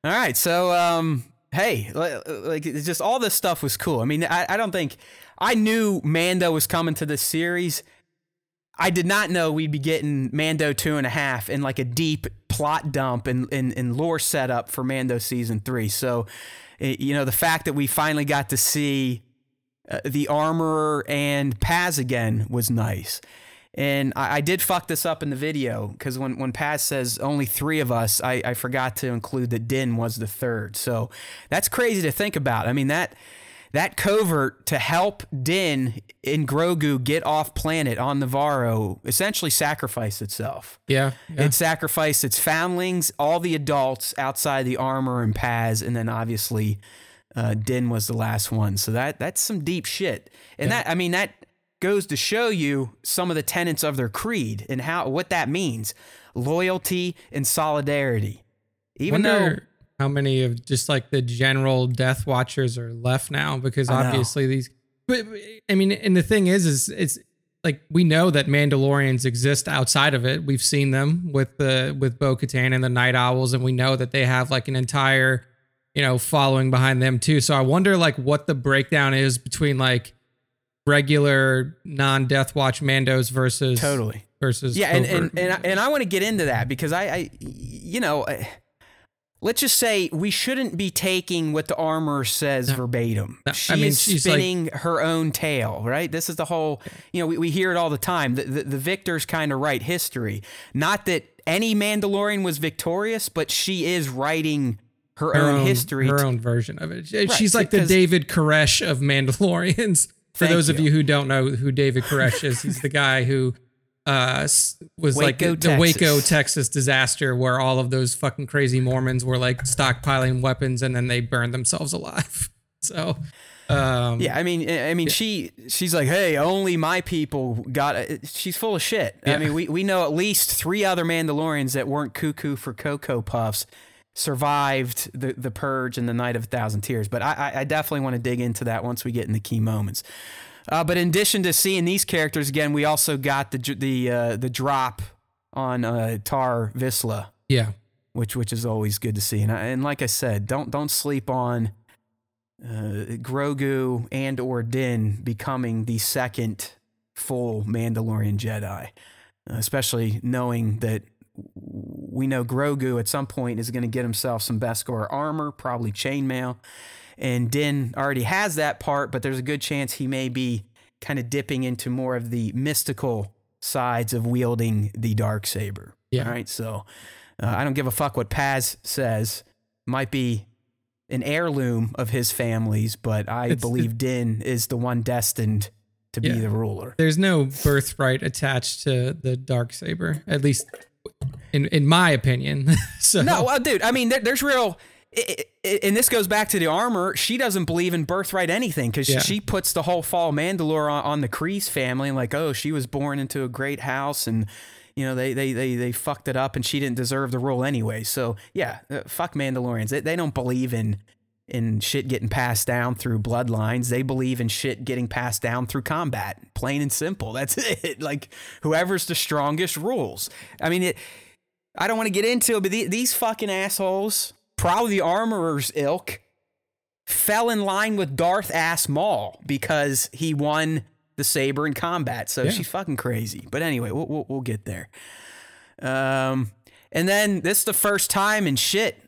all right, so um, hey, li- like just all this stuff was cool. I mean, I, I don't think I knew Mando was coming to this series. I did not know we'd be getting Mando two and a half and like a deep plot dump and, and, and lore setup for Mando season three. So, eh, you know, the fact that we finally got to see uh, the armorer and Paz again was nice. And I, I did fuck this up in the video because when, when Paz says only three of us, I, I forgot to include that Din was the third. So that's crazy to think about. I mean, that that covert to help Din and Grogu get off planet on Nevarro essentially sacrificed itself. Yeah, yeah. It sacrificed its foundlings, all the adults outside the armor and Paz, and then obviously uh, Din was the last one. So that that's some deep shit. And that I mean that goes to show you some of the tenets of their creed and how what that means: loyalty and solidarity. Even though how many of just like the general Death Watchers are left now because I know. obviously these. But I mean, and the thing is, is it's like we know that Mandalorians exist outside of it. We've seen them with the with Bo Katan and the Night Owls, and we know that they have like an entire, you know, following behind them too. So I wonder like what the breakdown is between like regular non Death Watch Mandos versus totally. versus yeah and and and, I- and I want to get into that because I, I you know I- let's just say we shouldn't be taking what the armor says verbatim No, I she mean, is she's like- spinning her own tale right this is the whole you know we, we hear it all the time the, the, the victors kind of write history not that any mandalorian was victorious but she is writing her, her own, own history her to- own version of it. She's so- like the David Koresh of Mandalorians. For Thank those of you. you who don't know who David Koresh is, he's the guy who uh, was like the, the Waco, Texas. Disaster, where all of those fucking crazy Mormons were like stockpiling weapons and then they burned themselves alive. (laughs) So, um, Yeah, I mean, I mean, she she's like, hey, only my people got. It. She's full of shit. I mean, we we know at least three other Mandalorians that weren't cuckoo for cocoa puffs survived the the purge and the night of a thousand tears. But I I- I definitely want to dig into that once we get in the key moments. Uh, but in addition to seeing these characters again, we also got the the uh, the drop on uh, Tarre Vizsla yeah, which which is always good to see. And I, and like I said, don't don't sleep on uh, Grogu and or Din becoming the second full Mandalorian Jedi, especially knowing that we know Grogu at some point is going to get himself some Beskar armor, probably chainmail, and Din already has that part, but there's a good chance he may be kind of dipping into more of the mystical sides of wielding the dark saber. Yeah. All right, so uh, I don't give a fuck what Paz says. Might be an heirloom of his family's, but I It's- believe Din is the one destined to be the ruler. there's no birthright attached to the dark saber, at least in in my opinion. (laughs) so No, well, dude. I mean, there, there's real. i i and this goes back to the armor. She doesn't believe in birthright anything because Yeah. she puts the whole fall Mandalore on, on the Kreese family, and like, oh, she was born into a great house, and you know they they they they fucked it up, and she didn't deserve the role anyway. So yeah, uh, fuck Mandalorians. They, they don't believe in in shit getting passed down through bloodlines. They believe in shit getting passed down through combat. Plain and simple. That's (laughs) it. Like whoever's the strongest rules. I mean it. I don't want to get into it, but the, these fucking assholes, probably the armorer's ilk, fell in line with Darth Ass Maul because he won the saber in combat. So Yeah. she's fucking crazy. But anyway, we'll, we'll, we'll get there. Um, and then this is the first time in shit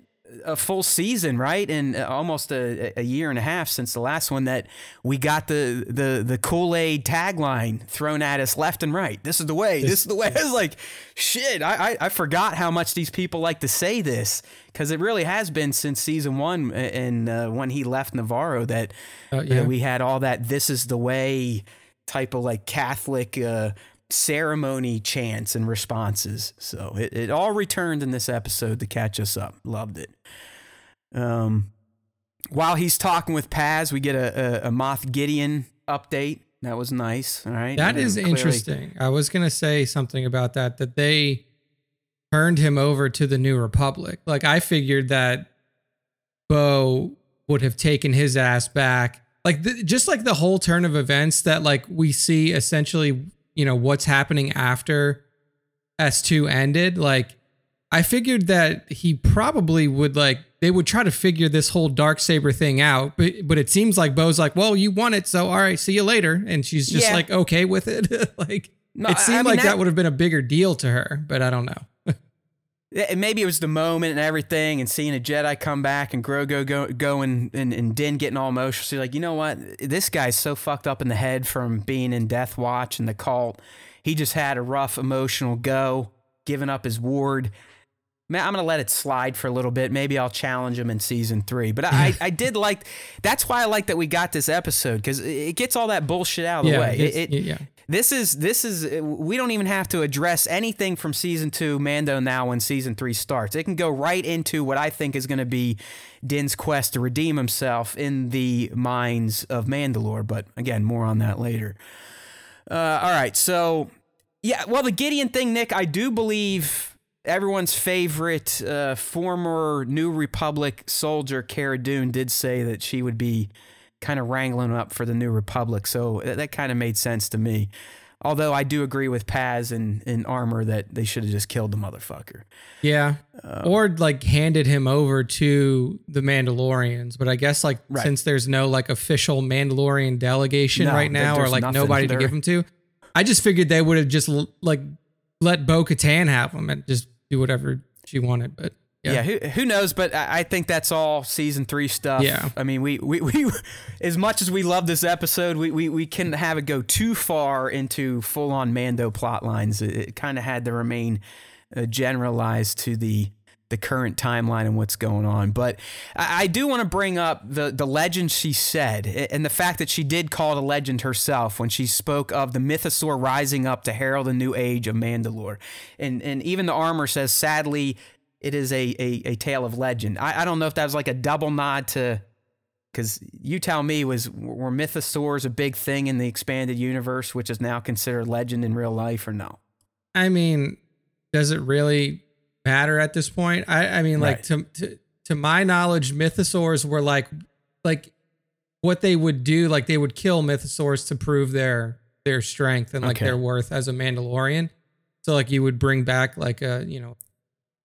a full season, right? And uh, almost a, a year and a half since the last one that we got the the the Kool Aid tagline thrown at us left and right. This is the way. This, is the way. (laughs) I was like, shit. I, I I forgot how much these people like to say this because it really has been since season one and uh, when he left Nevarro that Uh, yeah. yeah. we had all that this is the way type of like Catholic uh, ceremony chants and responses. So it, it all returned in this episode to catch us up. Loved it. Um, while he's talking with Paz, we get a, a, a Moff Gideon update. That was nice. All right. That is clearly- interesting. I was gonna say something about that. That they turned him over to the New Republic. Like I figured that Bo would have taken his ass back. Like just like the whole turn of events that like we see essentially, you know, what's happening after S2 ended. Like I figured that he probably would like they would try to figure this whole dark saber thing out, but but it seems like Bo's like, well, you won it, so all right, see you later, and she's just Yeah. like okay with it. (laughs) like No, it seemed I mean, like that, that- would have been a bigger deal to her, but I don't know. Maybe it was the moment and everything, and seeing a Jedi come back and Grogu go, go and, and, and Din getting all emotional. So you're like, you know what? This guy's so fucked up in the head from being in Death Watch and the cult. He just had a rough emotional go, giving up his ward. Man, I'm gonna let it slide for a little bit. Maybe I'll challenge him in season three. But I, I (laughs) did like. That's why I like that we got this episode because it gets all that bullshit out of the way. It- it- yeah, this is this is we don't even have to address anything from season two Mando now when season three starts. It can go right into what I think is going to be Din's quest to redeem himself in the minds of Mandalore. But again, more on that later. Uh, all right, so yeah, well, the Gideon thing, Nick, I do believe everyone's favorite uh, former New Republic soldier, Cara Dune, did say that she would be kind of wrangling up for the New Republic. So that, that kind of made sense to me. Although I do agree with Paz and, and Armor that they should have just killed the motherfucker. yeah, Uh, or like handed him over to the Mandalorians. But I guess like Right. since there's no like official Mandalorian delegation No, right now, or like nothing. nobody to give him to, I just figured they would have just like let Bo Katan have them and just do whatever she wanted. But Yeah, yeah, who, who knows? But I, I think that's all season three stuff. Yeah. I mean, we, we, we as much as we love this episode, we, we, we couldn't have it go too far into full on Mando plot lines. It, it kind of had to remain uh, generalized to the the current timeline and what's going on. But I, I do want to bring up the the legend she said and the fact that she did call it a legend herself when she spoke of the mythosaur rising up to herald a new age of Mandalore. And and even the armor says sadly it is a a, a tale of legend. I, I don't know if that was like a double nod to because you tell me was were mythosaurs a big thing in the expanded universe, which is now considered legend in real life, or no? I mean, does it really matter at this point? I, I mean, like Right. to, to to my knowledge, mythosaurs were like like what they would do, like they would kill mythosaurs to prove their their strength and like Okay. their worth as a Mandalorian. So like you would bring back like a you know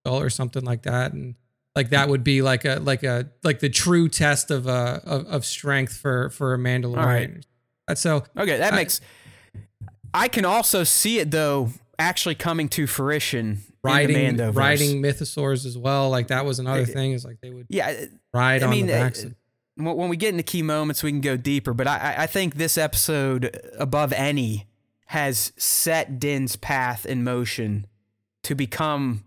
or something like that, and like that would be like a like a like the true test of uh of, of strength for for a Mandalorian. right. So Okay, that I- makes. I can also see it though actually coming to fruition riding in the Mandoverse. riding mythosaurs as well. Like that was another Uh, thing is like they would Yeah, ride I on mean, the uh, backs. of- when we get into key moments, we can go deeper. But I, I- I think this episode, above any, has set Din's path in motion to become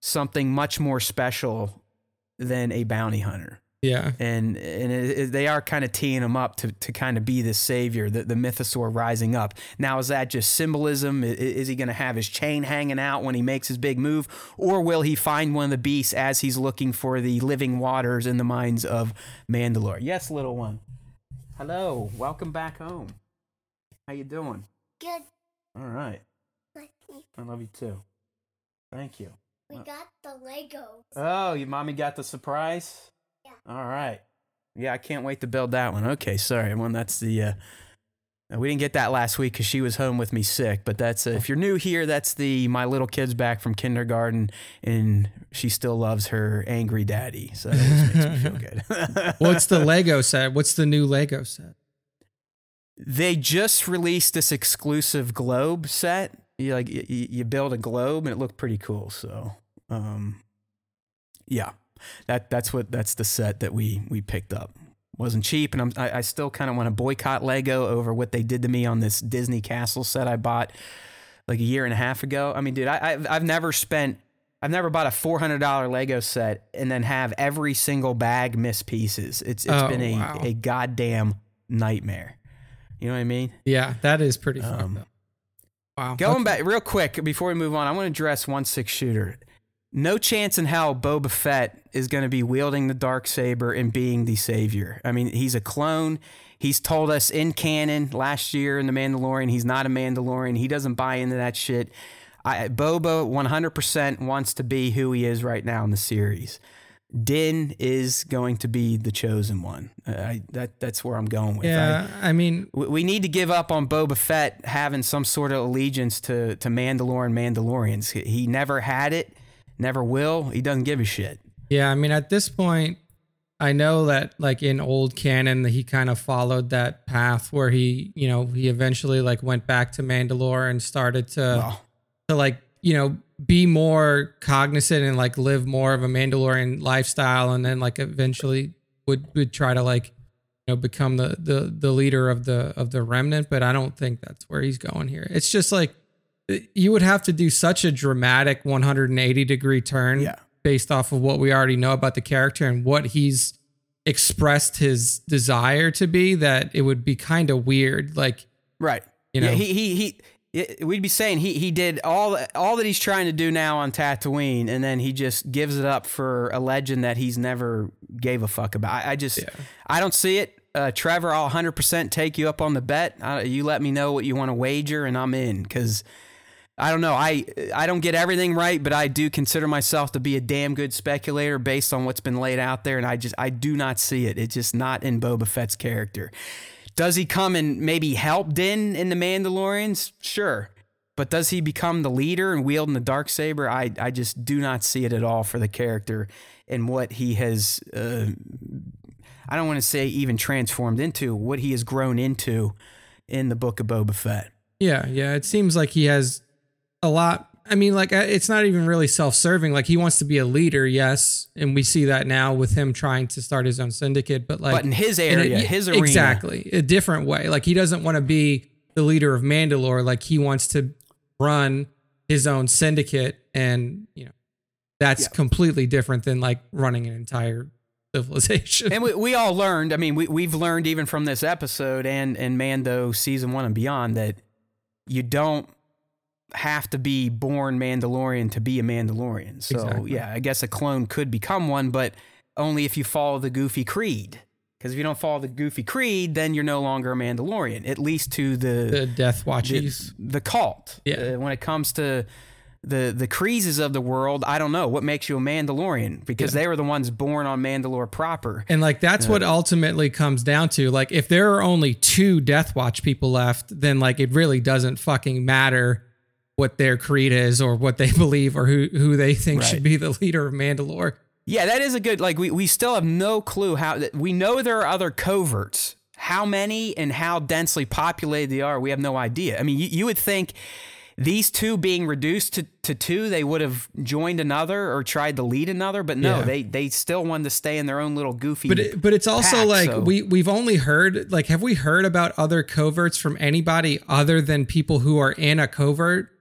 something much more special than a bounty hunter. Yeah. and and it, it- they are kind of teeing him up to, to kind of be the savior, the, the mythosaur rising up. Now, is that just symbolism? I- i- Is he going to have his chain hanging out when he makes his big move, or will he find one of the beasts as he's looking for the living waters in the mines of Mandalore? Yes, little one. Hello, welcome back home. How you doing? Good. All right, I love you too. Thank you. We uh, got the Legos. Oh, your mommy got the surprise? All right. Yeah, I can't wait to build that one. Okay, sorry. Well, that's the uh We didn't get that last week because she was home with me sick. But that's uh, if you're new here, that's the my little kid's back from kindergarten, and she still loves her angry daddy. So that makes me feel good. (laughs) What's the Lego set? What's the new Lego set? They just released this exclusive globe set. You like you, you build a globe and it looked pretty cool. So, um, yeah, that that's what that's the set that we we picked up. Wasn't cheap, and I'm I, I still kind of want to boycott Lego over what they did to me on this Disney Castle set I bought like a year and a half ago. I mean, dude, I I've, I've never spent. I've never bought a four hundred dollar Lego set and then have every single bag miss pieces. It's it's Oh, been a, wow. a goddamn nightmare. You know what I mean? Yeah, that is pretty Um. Wow. Going okay. back real quick before we move on, I want to address one six shooter. No chance in hell Boba Fett is going to be wielding the dark saber and being the savior. I mean, he's a clone. He's told us in canon last year in the Mandalorian he's not a Mandalorian. He doesn't buy into that shit. I, Boba 100% wants to be who he is right now in the series. Din is going to be the chosen one. Uh, I, that that's where I'm going with. I- Yeah, I mean, we we need to give up on Boba Fett having some sort of allegiance to to Mandalorian Mandalorians. He never had it, never will. He doesn't give a shit. Yeah, I mean, at this point, I know that like in old canon, that he kind of followed that path where he, you know, he eventually like went back to Mandalore and started to Well, to like you know be more cognizant and like live more of a Mandalorian lifestyle, and then like eventually would would try to like you know become the the the leader of the of the remnant. But I don't think that's where he's going here. It's just like you would have to do such a dramatic 180 degree turn Yeah. based off of what we already know about the character and what he's expressed his desire to be that it would be kind of weird like right. You know? yeah, he he he. it- We'd be saying he he did all all that he's trying to do now on Tatooine, and then he just gives it up for a legend that he's never gave a fuck about. I, I just Yeah. I don't see it. Uh, Trevor, I'll 100% take you up on the bet. Uh, you let me know what you want to wager, and I'm in because I don't know. I I don't get everything right, but I do consider myself to be a damn good speculator based on what's been laid out there, and I just I do not see it. It's just not in Boba Fett's character. Does he come and maybe help Din in the Mandalorians? Sure. But does he become the leader and wielding the dark saber? I I just do not see it at all for the character and what he has. Uh, I don't want to say even transformed into what he has grown into in the book of Boba Fett. Yeah, yeah. It seems like he has a lot. I mean, like uh, it's not even really self-serving. Like he wants to be a leader, yes, and we see that now with him trying to start his own syndicate. But like, but in his in a- area, his arena, exactly a different way. Like he doesn't want to be the leader of Mandalore. Like he wants to run his own syndicate, and you know that's Yeah. completely different than like running an entire civilization. And we, we all learned, I mean, we, we've learned even from this episode and, and Mando season one and beyond that you don't have to be born Mandalorian to be a Mandalorian. So, Exactly. yeah, I guess a clone could become one, but only if you follow the Goofy Creed. Because if you don't follow the Goofy Creed, then you're no longer a Mandalorian, at least to the, the Death the, Watchies. the cult. Yeah. Uh, when it comes to the the Creases of the world, I don't know what makes you a Mandalorian because Yeah. they were the ones born on Mandalore proper. And like that's what ultimately comes down to. Like if there are only two Death Watch people left, then like it really doesn't fucking matter what their creed is or what they (laughs) believe or who who they think Right. should be the leader of Mandalore. Yeah, that is a good like we, we still have no clue how we know there are other coverts. How many and how densely populated they are, we have no idea. I mean, you, you would think these two being reduced to, to two, they would have joined another or tried to lead another, but no, Yeah. they they still wanted to stay in their own little goofy. But it, but it's also pack, like so- we we've only heard like have we heard about other coverts from anybody other than people who are in a covert?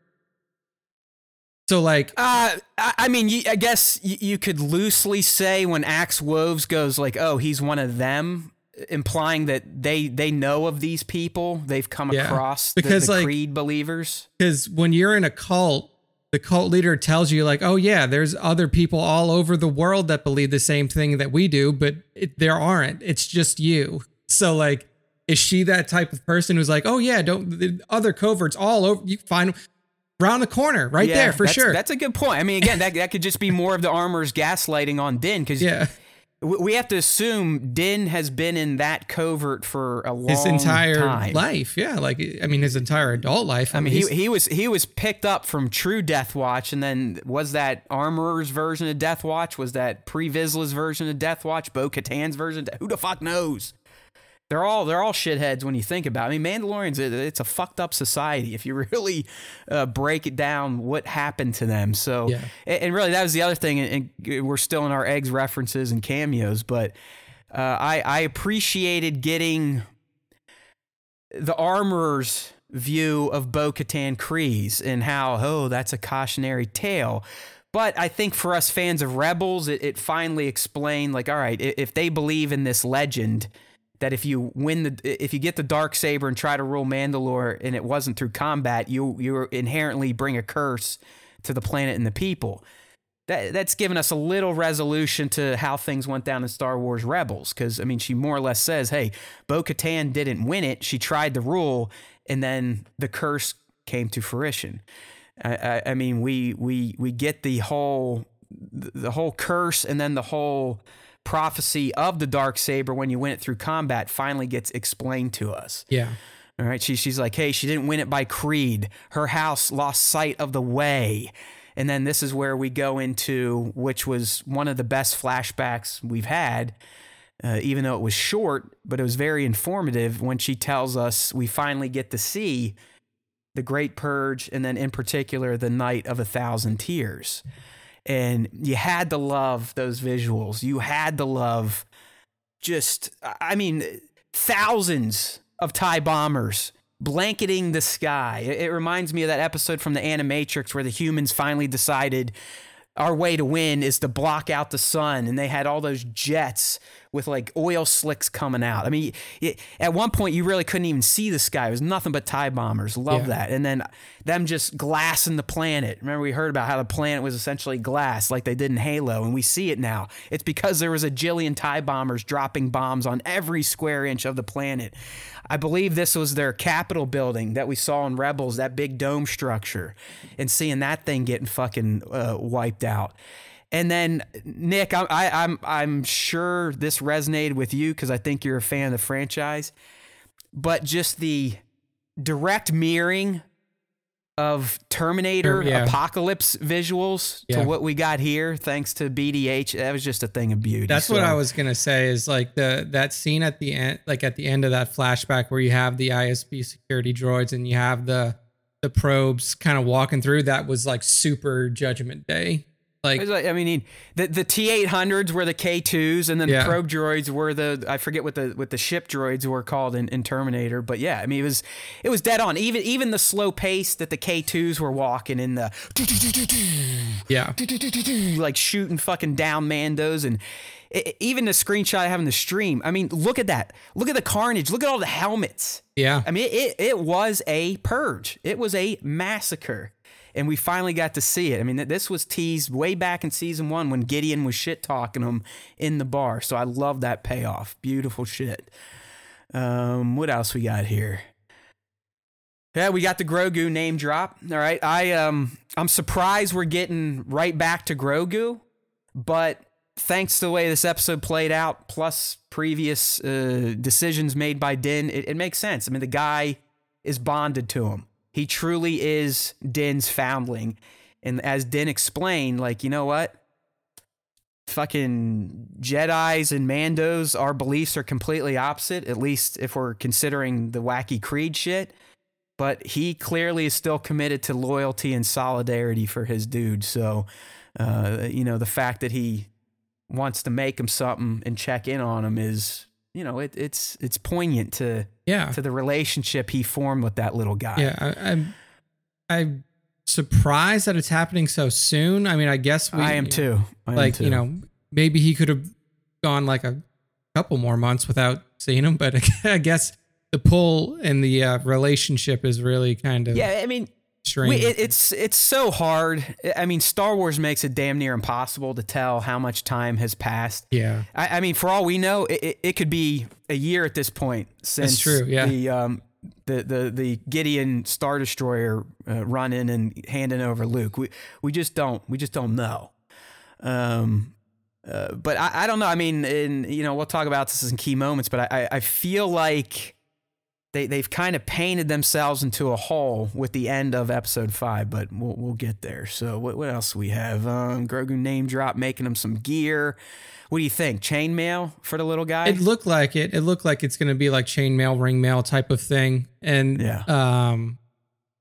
So like Uh, I mean, I guess you, you could loosely say when Axe Woves goes like, "Oh, he's one of them," implying that they they know of these people. They've come Yeah, across the, because, the like- Creed believers. because when you're in a cult, the cult leader tells you like, "Oh yeah, there's other people all over the world that believe the same thing that we do, but it, there aren't. It's just you." So like, is she that type of person who's like, "Oh yeah, don't the other coverts all over? You find 'em around the corner, right Yeah, there for that's- sure." That's a good point. I mean, again, that that could just be more of the armor's gaslighting on Din because yeah, we have to assume Din has been in that covert for a long his entire time. life. Yeah, like I mean, his entire adult life. I mean, he's- he, he was he was picked up from True Death Watch, and then was that Armorer's version of Death Watch? Was that Pre Vizsla's version of Death Watch? Bo Katan's version? Who the fuck knows? They're all they're all shitheads when you think about. it. I mean, Mandalorians it's a fucked up society if you (laughs) really uh, break it down. What happened to them? So, Yeah. and, really that was the other thing. And, we're still in our eggs references and cameos, but uh, I I appreciated getting the armorer's view of Bo Katan Kryze and how, oh, that's a cautionary tale. But I think for us fans of Rebels, it, it finally explained, like, all right, if they believe in this legend that if you win the, if you get the dark saber and try to rule Mandalore, and it wasn't through combat, you you inherently bring a curse to the planet and the people. That, that's given us a little resolution to how things went down in Star Wars Rebels. Because, I mean, she more or less says, hey, Bo Katan didn't win it. She tried to rule, and then the curse came to fruition. I, I, I mean, we, we, we get the whole, the whole curse and then the whole prophecy of the dark saber when you win it through combat finally gets explained to us. yeah, All right. She, she's like, hey, she didn't win it by creed. Her house lost sight of the way. And then this is where we go into, which was one of the best flashbacks we've had, uh, even though it was short, but it was very informative when she tells us we finally get to see the Great Purge and then, in particular, the Night of a Thousand Tears. And you had to love those visuals. You had to love just, I mean, thousands of TIE bombers blanketing the sky. It reminds me of that episode from the Animatrix where the humans finally decided our way to win is to block out the sun. And they had all those jets with like oil slicks coming out. I mean, it, at one point, you really couldn't even see the sky. It was nothing but TIE bombers. Love Yeah. that. And then them just glassing the planet. Remember, we heard about how the planet was essentially glass, like they did in Halo, and we see it now. It's because there was a jillion TIE bombers dropping bombs on every square inch of the planet. I believe this was their Capitol building that we saw in Rebels, that big dome structure, and seeing that thing getting fucking uh, wiped out. And then Nick, I, I, I'm I'm sure this resonated with you because I think you're a fan of the franchise, but just the direct mirroring of Terminator yeah. apocalypse visuals Yeah. to what we got here, thanks to BDH, that was just a thing of beauty. That's what I was gonna say. Is like the that scene at the end, like at the end of that flashback where you have the ISB security droids and you have the the probes kind of walking through. That was like super Judgment Day. Like like- I mean, the the T eight hundreds were the K twos, and then Yeah. the probe droids were the I forget what the what the ship droids were called in, in Terminator, but yeah, I mean it was it was dead on. Even even the slow pace that the K twos were walking in the yeah, like shooting fucking down Mandos and even the screenshot I have in the stream. I mean, look at that. Look at the carnage. Look at all the helmets. yeah. I mean, it, it was a purge. It was a massacre. And we finally got to see it. I mean, this was teased way back in season one when Gideon was shit talking him in the bar. So I love that payoff. Beautiful shit. Um, what else we got here? Yeah, we got the Grogu name drop. All right. I um I'm surprised we're getting right back to Grogu, but thanks to the way this episode played out, plus previous uh, decisions made by Din, it, it makes sense. I mean, the guy is bonded to him. He truly is Din's foundling. And as Din explained, like, you know what? Fucking Jedi's and Mandos, our beliefs are completely opposite, at least if we're considering the wacky Creed shit. But he clearly is still committed to loyalty and solidarity for his dude. So, uh, you know, the fact that he wants to make him something and check in on him is, you know, it, it's it's poignant to Yeah. to the relationship he formed with that little guy. Yeah. I, I'm I'm surprised that it's happening so soon. I mean, I guess we I am too. I am like, too. you know, maybe he could have gone like a couple more months without seeing him, but (laughs) I guess the pull and the uh, relationship is really kind of Yeah, I mean, it, it's it's so hard. I mean, Star Wars makes it damn near impossible to tell how much time has passed. yeah. I, I mean, for all we know, it, it, it could be a year at this point since true, yeah. the um the the the Gideon Star Destroyer uh, running and handing over Luke. We we just don't we just don't know. Um, Uh, but I, I don't know. I mean, in, you know, we'll talk about this in key moments, but I, I feel like they, they've kind of painted themselves into a hole with the end of episode five, but we'll, we'll get there. So what, what else we have? Um, Grogu name drop, making him some gear. What do you think? Chainmail for the little guy? It looked like it. It looked like it's going to be like chainmail, ring mail type of thing. And Yeah. um,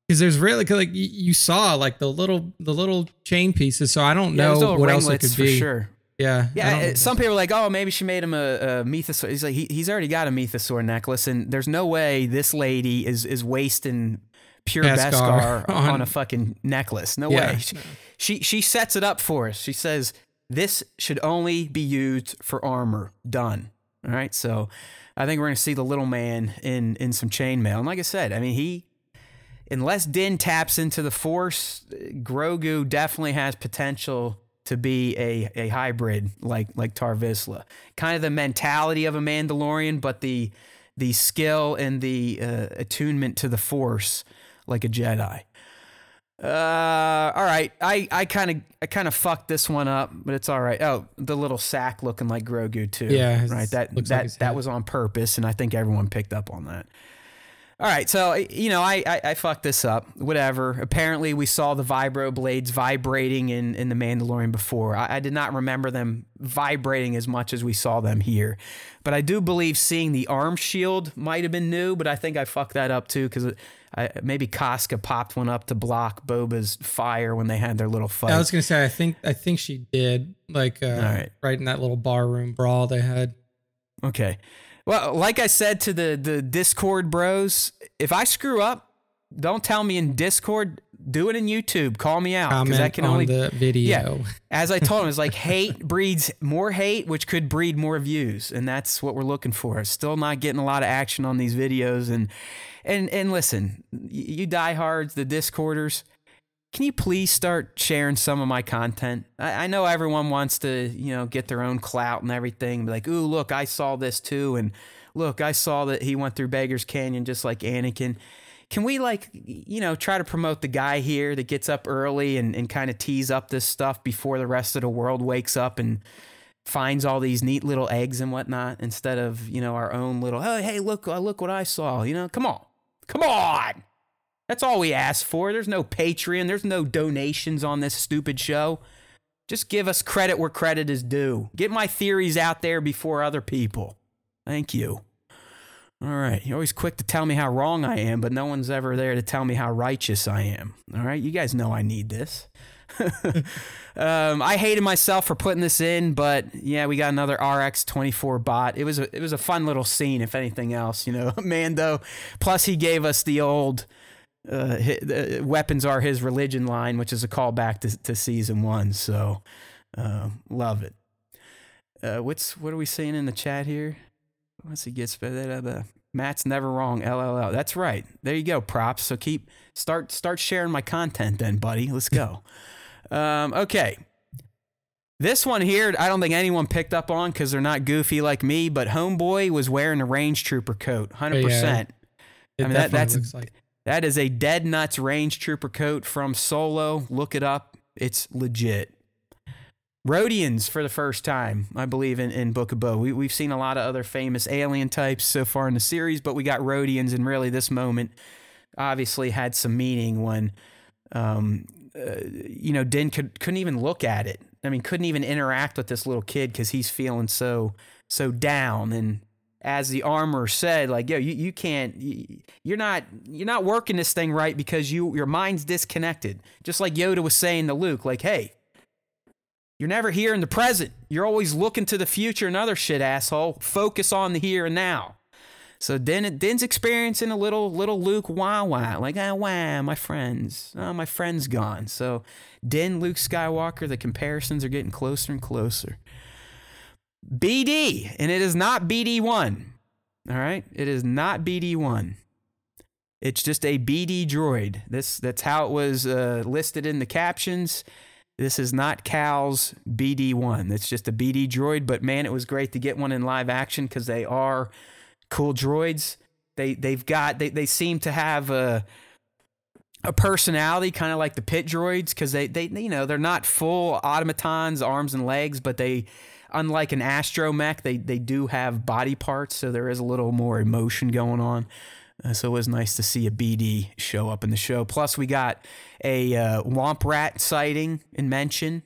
because there's really 'cause, like you saw like the little the little chain pieces. So I don't Yeah, know what else it could be. sure. Yeah. Yeah, some people are like, oh, maybe she made him a, a. He's like, he, he's already got a mythosaur necklace, and there's no way this lady is is wasting pure Beskar Beskar (laughs) on, on- a fucking necklace. No Yeah. way. She, she she sets it up for us. She says this should only be used for armor. Done. All right. So I think we're gonna see the little man in in some chainmail. And like I said, I mean he. Unless Din taps into the Force, Grogu definitely has potential to be a, a hybrid like like Tarre Vizsla. Kind of the mentality of a Mandalorian, but the the skill and the uh, attunement to the Force like a Jedi. Uh, all right. I I kind of I kind of fucked this one up, but it's all right. Oh, the little sack looking like Grogu too. Yeah, right. That looks like that that head. was on purpose, and I think everyone picked up on that. All right, so you know, I, I I fucked this up. Whatever. Apparently, we saw the vibro blades vibrating in in the Mandalorian before. I, I did not remember them vibrating as much as we saw them here, but I do believe seeing the arm shield might have been new. But I think I fucked that up too because maybe Koska popped one up to block Boba's fire when they had their little fight. I was gonna say I think I think she did like uh, right. right in that little bar room brawl they had. Okay. Well, like I said to the the Discord bros, if I screw up, don't tell me in Discord. Do it in YouTube. Call me out because I can on only. the video. As I told him, it's like hate breeds more hate, which could breed more views, and that's what we're looking for. Still not getting a lot of action on these videos, and and and listen, you diehards, the Discorders, can you please start sharing some of my content? I, I know everyone wants to, you know, get their own clout and everything. Be like, ooh, look, I saw this too, and look, I saw that he went through Beggar's Canyon just like Anakin. Can we like, you know, try to promote the guy here that gets up early and, and kind of tease up this stuff before the rest of the world wakes up and finds all these neat little eggs and whatnot instead of, you know, our own little, oh, hey, look, look what I saw. You know, come on. Come on. That's all we ask for. There's no Patreon. There's no donations on this stupid show. Just give us credit where credit is due. Get my theories out there before other people. Thank you. All right. You're always quick to tell me how wrong I am, but no one's ever there to tell me how righteous I am. All right. You guys know I need this. (laughs) um, I hated myself for putting this in, but yeah, we got another RX24 bot. It was a, it was a fun little scene, if anything else. You know, (laughs) Mando. Plus, he gave us the old uh, hi- the weapons are his religion line, which is a callback to, to season one. So, uh, love it. Uh, what's what are we saying in the chat here? Once he gets the Matt's never wrong. LLL. That's right. There you go. Props. So keep start start sharing my content then, buddy. Let's go. (laughs) um, okay. This one here, I don't think anyone picked up on because they're not goofy like me. But Homeboy was wearing a range trooper coat, hundred Yeah. percent. I mean, that- that's- like That is a dead nuts range trooper coat from Solo. Look it up. It's legit. Rodians for the first time, I believe, in, in Book of Bo. We, we've seen a lot of other famous alien types so far in the series, but we got Rodians, and really this moment obviously had some meaning when, um, uh, you know, Din could, couldn't even look at it. I mean, couldn't even interact with this little kid because he's feeling so so down. And as the armor said, like, yo, you, you can't, you, you're not you're not working this thing right because you your mind's disconnected. Just like Yoda was saying to Luke, like, hey, you're never here in the present. You're always looking to the future and other shit, asshole. Focus on the here and now. So Din, Din's experiencing a little little Luke wah wah, like ah wah, my friends, oh my friend's gone. So Din, Luke Skywalker, the comparisons are getting closer and closer. BD, and it is not BD one. All right, it is not BD one. It's just a BD droid. This that's how it was uh, listed in the captions. This is not Cal's BD1. It's just a BD droid, but man, it was great to get one in live action because they are cool droids. They they've got they, they seem to have a a personality, kind of like the pit droids, because they, they, you know, they're not full automatons, arms and legs, but they, unlike an astromech, they they do have body parts, so there is a little more emotion going on. Uh, so it was nice to see a BD show up in the show. Plus, we got a uh, Womp Rat sighting and mention.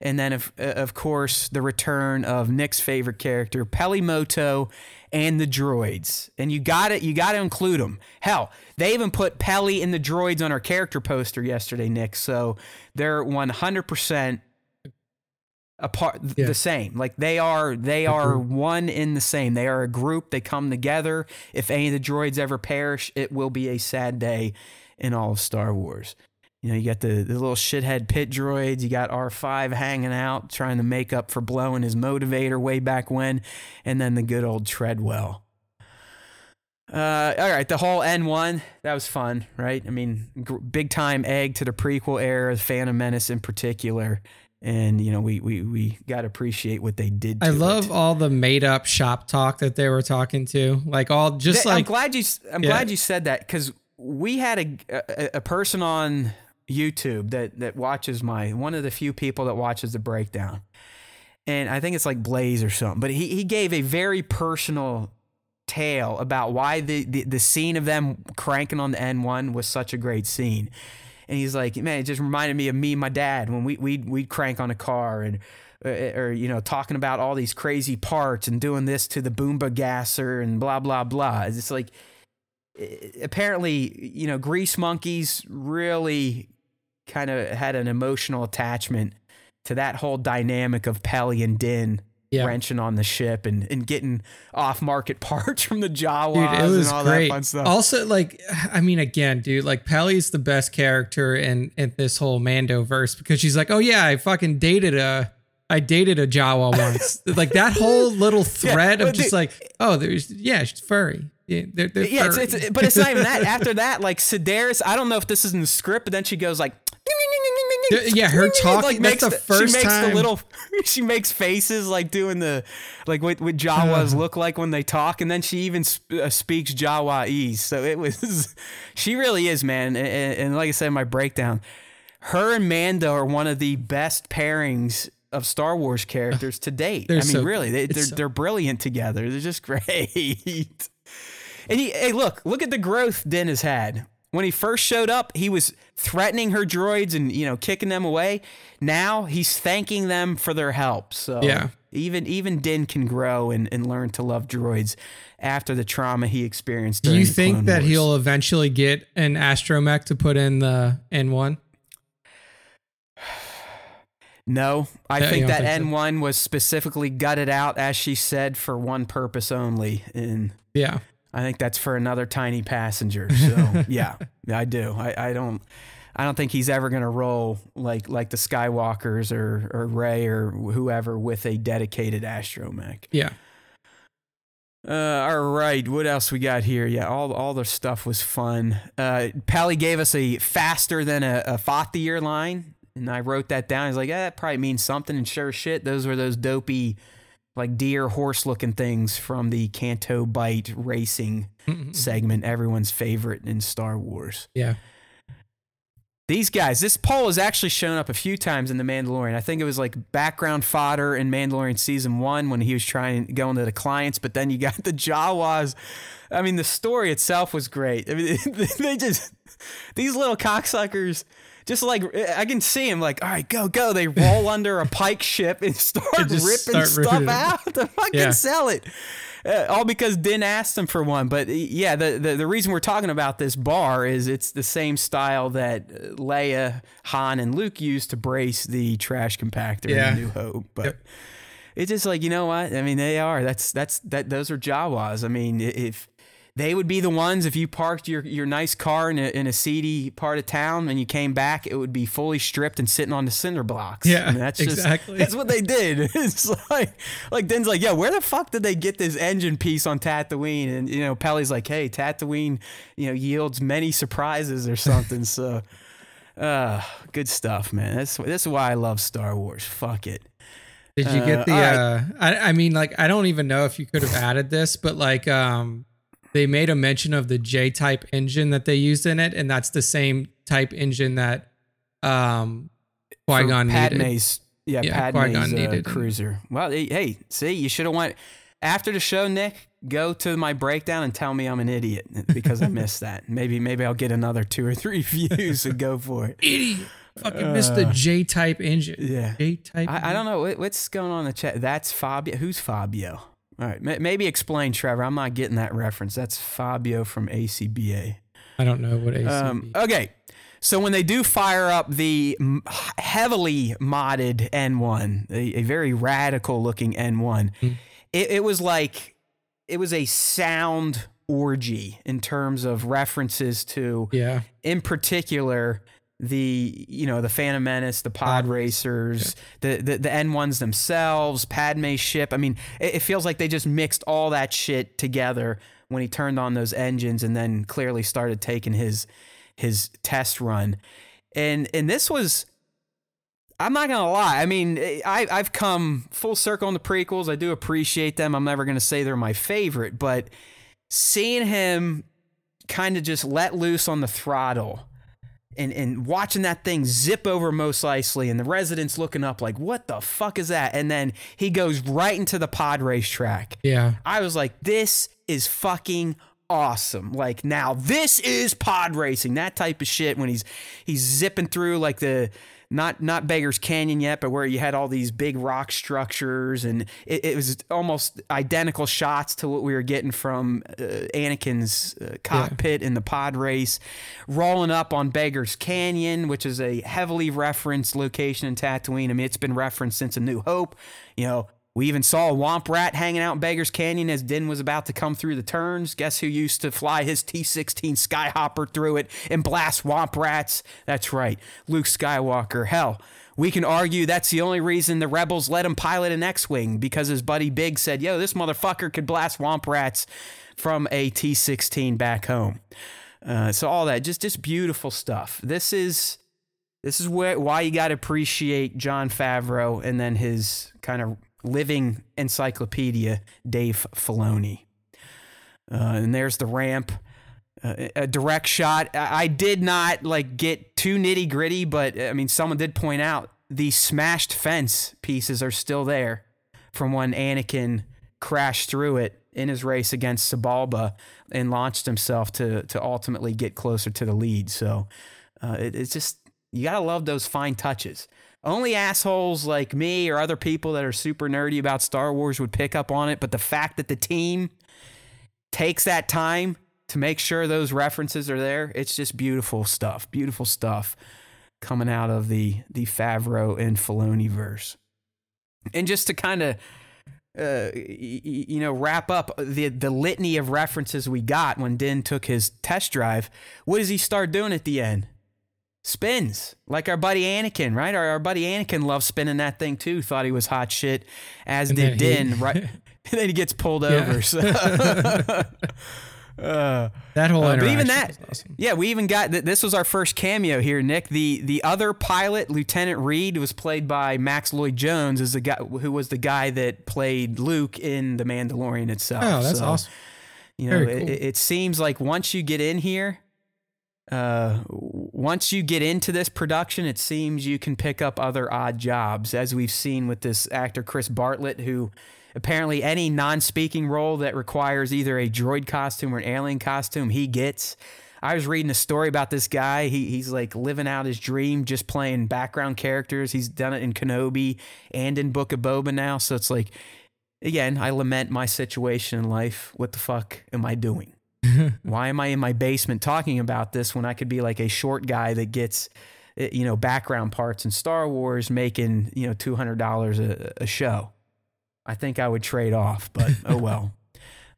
And then, of, uh, of course, the return of Nick's favorite character, Peli Motto, and the droids. And you got it. You got to include them. Hell, they even put Peli and the droids on our character poster yesterday, Nick. So they're 100% apart Yeah. the same like they are they are one in the same they are a group they come together if any of the droids ever perish it will be a sad day in all of star wars you know you got the, the little shithead pit droids you got r5 hanging out trying to make up for blowing his motivator way back when and then the good old treadwell uh, all right, the whole N1 that was fun, right? I mean, gr- big time egg to the prequel era, Phantom Menace in particular, and you know we we we got to appreciate what they did. To I love it. all the made up shop talk that they were talking to. Like all just Th- I'm glad you I'm Yeah. glad you said that because we had a, a a person on YouTube that that watches my one of the few people that watches the breakdown, and I think it's like Blaze or something. But he he gave a very personal tale about why the, the, the scene of them cranking on the N1 was such a great scene. And he's like, man, it just reminded me of me and my dad when we we'd, we'd crank on a car and uh, or you know talking about all these crazy parts and doing this to the boomba gasser and blah blah blah. It's like apparently you know grease monkeys really kind of had an emotional attachment to that whole dynamic of Peli and Din Yeah. wrenching on the ship and, and getting off market (laughs) parts from the Jawas dude, it was and all great. that fun stuff. Also, like, I mean, again, dude, like Peli's the best character in in this whole Mando verse because she's like, oh yeah, I fucking dated a. I dated a Jawa once. (laughs) like that whole little thread but of just dude- like, oh, there's yeah, she's furry. Yeah, they're, they're yeah, it's, it's, but it's not even that. (laughs) After that, like Sedaris, I don't know if this is in the script, but then she goes like, Yeah, her (laughs) talking- that's the first she makes time. the little, (laughs) she makes faces like doing the, like what, what Jawas Uh-huh. look like when they talk, and then she even sp- uh, speaks Jawa'ese. So it was, she really is, man. And, and like I said in my breakdown, her and Mando are one of the best pairings of Star Wars characters to date. I mean, so- really, they, it's they're so- they're brilliant together. They're just great. And he, hey, look, look at the growth Din has had. When he first showed up, he was threatening her droids and you know kicking them away. Now he's thanking them for their help. So Yeah. even even Din can grow and, and learn to love droids after the trauma he experienced. Do you think that Wars. he'll eventually get an astromech to put in the N1? (sighs) No, I Yeah, think that think? N one was specifically gutted out, as she said, for one purpose only, and Yeah. I think that's for another tiny passenger. (laughs) So yeah, I do. I, I don't. I don't think he's ever gonna roll like like the Skywalkers or or Rey or whoever with a dedicated astromech. Yeah. Uh, all right, what else we got here? Yeah, all all the stuff was fun. Uh, Peli gave us a faster than a, a Fathier line, and I wrote that down. He's like, eh, that probably means something. And sure as shit, those were those dopey, like deer horse looking things from the Canto Bight racing mm-hmm. segment, everyone's favorite in Star Wars. Yeah. These guys, this poll has actually shown up a few times in The Mandalorian. I think it was like background fodder in Mandalorian season one when he was trying going to go into the clients, but then you got the Jawas. I mean, the story itself was great. I mean, (laughs) they just, these little cocksuckers, just like, I can see them like, all right, go, go. They roll under a pike ship and (laughs) start ripping start stuff ripping out (laughs) to fucking Yeah. sell it. Uh, all because Din asked him for one. But yeah, the, the the reason we're talking about this bar is it's the same style that uh, Leia, Han, and Luke used to brace the trash compactor Yeah. in New Hope. But Yep. it's just like you know what? I mean, they are. That's that's that. Those are Jawas. I mean, if they would be the ones if you parked your, your nice car in a, in a seedy part of town and you came back, it would be fully stripped and sitting on the cinder blocks. Yeah, mean, that's just exactly. that's what they did. (laughs) It's like like Din's like, yeah, where the fuck did they get this engine piece on Tatooine? And you know, Peli's like, hey, Tatooine, you know, yields many surprises or something. so, (laughs) uh, good stuff, man. That's this is why I love Star Wars. Fuck it. Did you Uh, get the all right. uh I, I mean like I don't even know if you could have added this, but like um they made a mention of the J type engine that they used in it, and that's the same type engine that um Qui Gon needed. Padme's, yeah, Yeah, Padme's uh, cruiser. Well, hey, see, you should have went after the show, Nick. Go to my breakdown and tell me I'm an idiot because I missed that. (laughs) Maybe, maybe I'll get another two or three (laughs) views and go for it. Idiot. Fucking missed the J type engine. Yeah. J type. I, I don't know what, what's going on in the chat. That's Fabio. Who's Fabio? All right, ma- maybe explain, Trevor. I'm not getting that reference. That's Fabio from ACBA. I don't know what ACB. Um, okay. So when they do fire up the heavily modded N1, a, a very radical looking N1, Mm. it, it was like it was a sound orgy in terms of references to, yeah. in particular, the you know the Phantom Menace, the Pod Racers, the, the the N1s themselves, Padme's ship. I mean, it, it feels like they just mixed all that shit together when he turned on those engines and then clearly started taking his his test run. And and this was I'm not gonna lie. I mean, I I've come full circle on the prequels. I do appreciate them. I'm never gonna say they're my favorite, but seeing him kind of just let loose on the throttle and and watching that thing zip over Mos Eisley and the residents looking up like, what the fuck is that? And then he goes right into the pod racetrack. Yeah. I was like, this is fucking awesome. Like now this is pod racing. That type of shit when he's he's zipping through like the not not Beggar's Canyon yet, but where you had all these big rock structures and it, it was almost identical shots to what we were getting from uh, Anakin's uh, cockpit in the pod race, rolling up on Beggar's Canyon, which is a heavily referenced location in Tatooine. I mean, it's been referenced since A New Hope. You know, we even saw a Womp Rat hanging out in Beggar's Canyon as Din was about to come through the turns. Guess who used to fly his T 16 Skyhopper through it and blast Womp Rats? That's right, Luke Skywalker. Hell, we can argue that's the only reason the rebels let him pilot an X Wing because his buddy Biggs said, Yo, this motherfucker could blast Womp Rats from a T 16 back home. Uh, so, all that, just, just beautiful stuff. This is. This is why you got to appreciate Jon Favreau and then his kind of living encyclopedia, Dave Filoni. Uh, and there's the ramp. Uh, a direct shot. I did not like get too nitty gritty, but I mean, someone did point out the smashed fence pieces are still there from when Anakin crashed through it in his race against Sebulba and launched himself to to ultimately get closer to the lead. So uh, it, it's just you gotta love those fine touches. Only assholes like me or other people that are super nerdy about Star Wars would pick up on it, but the fact that the team takes that time to make sure those references are there, it's just beautiful stuff. Beautiful stuff coming out of the the Favreau and Filoni verse. And just to kind of uh, you know, wrap up the the litany of references we got when Din took his test drive. What does he start doing at the end? Spins like our buddy Anakin, right? Our, our buddy Anakin loved spinning that thing too. Thought he was hot shit, as And did he- Din. Right, (laughs) (laughs) and then he gets pulled Yeah. over. So. (laughs) uh, That whole uh, but even that, awesome. yeah, we even got th- this was our first cameo here, Nick. The the other pilot, Lieutenant Reed, was played by Max Lloyd Jones, is the guy who was the guy that played Luke in The Mandalorian itself. Oh, that's So, awesome. You know, cool. it, it seems like once you get in here, uh, once you get into this production, it seems you can pick up other odd jobs, as we've seen with this actor Chris Bartlett, who apparently any non-speaking role that requires either a droid costume or an alien costume, he gets. I was reading a story about this guy. He, he's like living out his dream, just playing background characters. He's done it in Kenobi and in Book of Boba now. So it's like, again, I lament my situation in life. What the fuck am I doing? Why am I in my basement talking about this when I could be like a short guy that gets, eh, you know, background parts in Star Wars making, you know, $200 a, a show? I think I would trade off, but (laughs) oh well.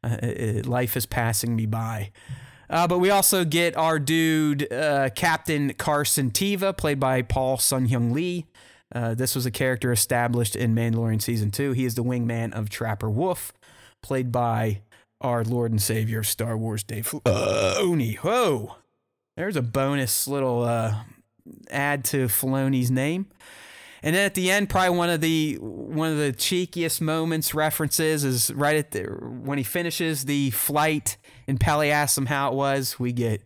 Uh, eh, life is passing me by. Uh, but we also get our dude, uh, Captain Carson Teva, played by Paul Sun Hyung Lee. Uh, this was a character established in Mandalorian season two. He is the wingman of Trapper Wolf, played by our Lord and Savior of Star Wars, Dave Filoni. Whoa, there's a bonus little uh, add to Filoni's name. And then at the end, probably one of the one of the cheekiest moments references is right at the when he finishes the flight and Peli asks him how it was. We get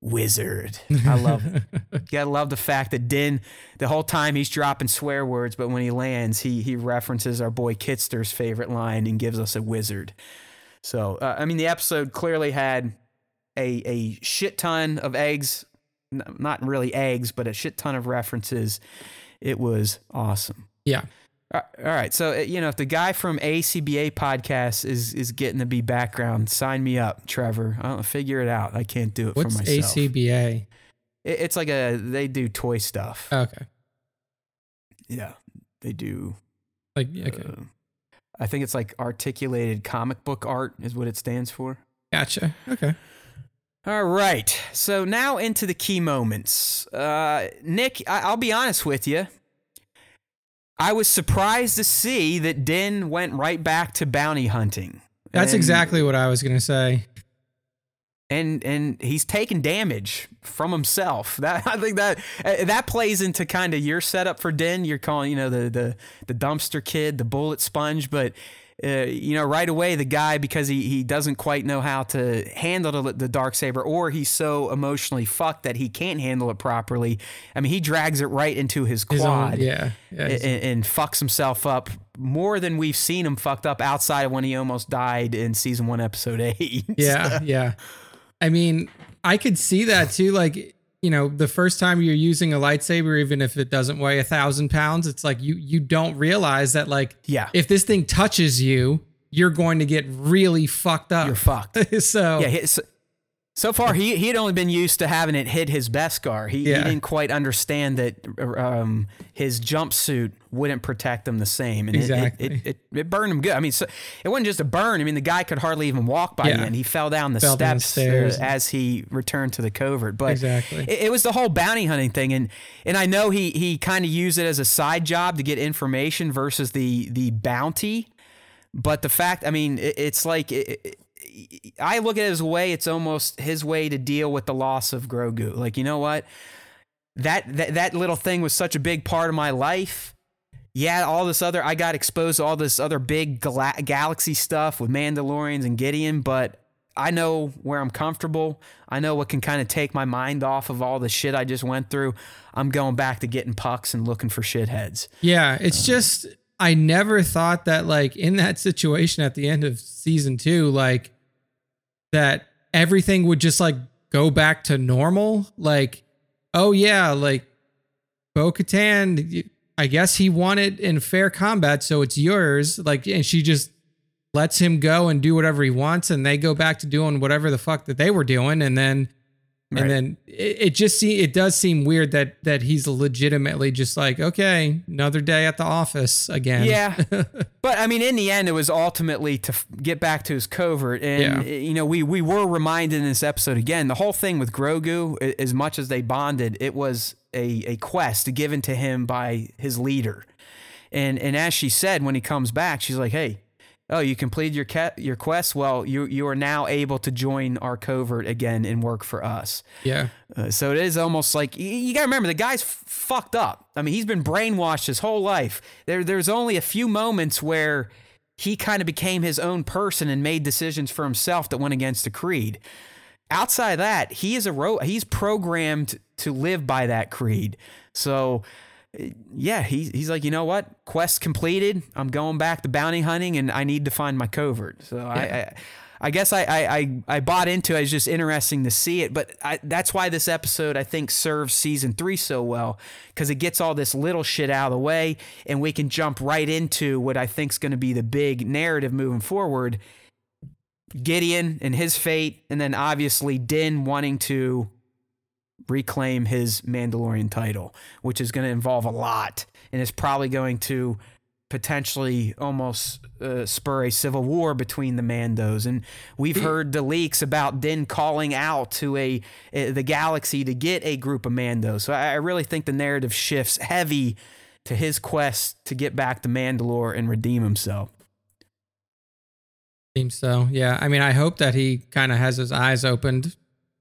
wizard. I love it. You (laughs) gotta love the fact that Din, the whole time he's dropping swear words, but when he lands, he he references our boy Kitster's favorite line and gives us a wizard. So uh, I mean, the episode clearly had a a shit ton of eggs, n- not really eggs, but a shit ton of references. It was awesome. Yeah. Uh, All right, so uh, you know if the guy from ACBA podcast is is getting to be background, sign me up, Trevor. I'll figure it out. I can't do it What's for myself. ACBA? It- It's like a they do toy stuff. Okay. yeah, they do. Like okay. uh, I think it's like articulated comic book art is what it stands for. Gotcha. Okay. All right, so now into the key moments. Uh, Nick, I- I'll be honest with you. I was surprised to see that Din went right back to bounty hunting. That's And- exactly what I was gonna say. And and he's taking damage from himself. (laughs) That I think that uh, that plays into kind of your setup for Din. You're calling you know the the the dumpster kid, the bullet sponge, but. Uh, you know, right away, the guy because he, he doesn't quite know how to handle the, the dark saber, or he's so emotionally fucked that he can't handle it properly. I mean, he drags it right into his His quad own, yeah. Yeah. and, and fucks himself up more than we've seen him fucked up outside of when he almost died in season one, episode eight. (laughs) yeah. Yeah. I mean, I could see that too. Like, you know, the first time you're using a lightsaber, even if it doesn't weigh a thousand pounds, it's like you you don't realize that like yeah, if this thing touches you, you're going to get really fucked up. you're fucked. (laughs) so Yeah, so, far he he had only been used to having it hit his Beskar. He, Yeah. he didn't quite understand that um, his jumpsuit wouldn't protect him the same, and it- Exactly. it, it, it, it burned him good. I mean, so, it wasn't just a burn. I mean, the guy could hardly even walk by Yeah. the end. He fell down the Fell down the steps uh, stairs. as he returned to the covert. But Exactly. it, it was the whole bounty hunting thing, and and I know he he kind of used it as a side job to get information versus the the bounty. But the fact, I mean, it, it's like it- I look at it as a way. It's almost his way to deal with the loss of Grogu. Like, you know what? That that that little thing was such a big part of my life. Yeah, all this other I got exposed to all this other big gala- galaxy stuff with Mandalorians and Gideon, but I know where I'm comfortable. I know what can kind of take my mind off of all the shit I just went through. I'm going back to getting pucks and looking for shitheads. Yeah, it's um, just I never thought that like in that situation at the end of season 2 like that everything would just like go back to normal? Like oh yeah like Bo-Katan y- I guess he won it in fair combat so it's yours. Like and she just lets him go and do whatever he wants and they go back to doing whatever the fuck that they were doing and then Right. and then it, it just see it does seem weird that that he's legitimately just like okay another day at the office again Yeah. (laughs) but I mean, in the end, it was ultimately to f- get back to his covert. And, Yeah. uh, you know, we, we were reminded in this episode again the whole thing with Grogu, as much as they bonded, it was a, a quest given to him by his leader. And, and as she said, when he comes back, she's like, hey, oh, you completed your ca- your quest. Well, you you are now able to join our covert again and work for us. yeah Uh, so it is almost like you, you got to remember the guy's f- fucked up. I mean, he's been brainwashed his whole life. There, there's only a few moments where he kind of became his own person and made decisions for himself that went against the creed. Outside of that, he is a ro- he's programmed to live by that creed. So yeah, he, he's like, you know what? Quest completed. I'm going back to bounty hunting, and I need to find my covert. So I, I, I guess I, I, I, I bought into it. It's just interesting to see it, but I, that's why this episode I think serves season three so well because it gets all this little shit out of the way, and we can jump right into what I think is going to be the big narrative moving forward. Gideon and his fate, and then obviously Din wanting to reclaim his Mandalorian title, which is going to involve a lot and is probably going to potentially almost uh, spur a civil war between the Mandos. And we've heard the leaks about Din calling out to a, uh, the galaxy to get a group of Mandos. So I, I really think the narrative shifts heavy to his quest to get back to Mandalore and redeem himself. seems so yeah i mean i hope that he kind of has his eyes opened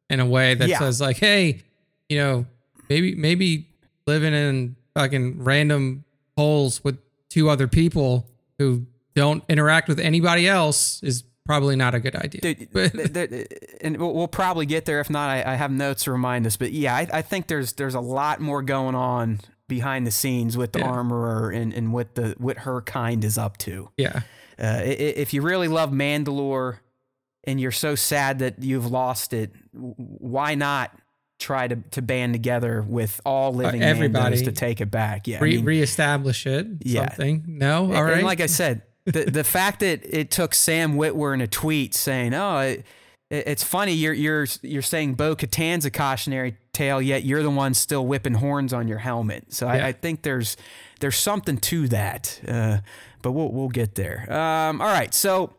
in a way that Yeah. says like hey you know maybe maybe living in fucking random holes with two other people who don't interact with anybody else is probably not a good idea. Dude, (laughs) But- th- th- and we'll, probably get there. If not, I, I have notes to remind us. But yeah, I, I think there's there's a lot more going on behind the scenes with the Yeah. armorer and, and what the what her kind is up to. yeah. Uh, if you really love Mandalore and you're so sad that you've lost it, why not try to, to band together with all living everybody. To take it back? Yeah, I Re- mean, reestablish it. Yeah. Something. No. and- All right. And like I said, the the (laughs) fact that it took Sam Witwer in a tweet saying, "Oh, it- it's funny you're you're you're saying Bo Katan's a cautionary tale, yet you're the one still whipping horns on your helmet." So Yeah. I, I think there's there's something to that, uh, but we'll we'll get there. Um, all right, so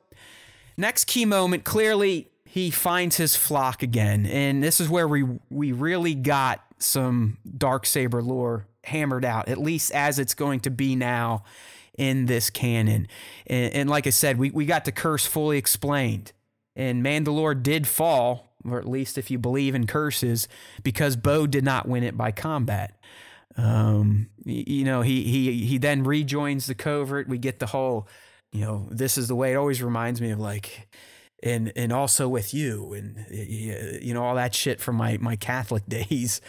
next key moment, clearly he finds his flock again, and this is where we we really got some dark saber lore hammered out, at least as it's going to be now in this canon. And, and like I said, we, we got the curse fully explained. And Mandalore did fall, or at least if you believe in curses, because Bo did not win it by combat. Um, you know, he he he then rejoins the covert. We get the whole, you know, this is the way it always reminds me of like, and and also with you, and you know all that shit from my my Catholic (laughs) days.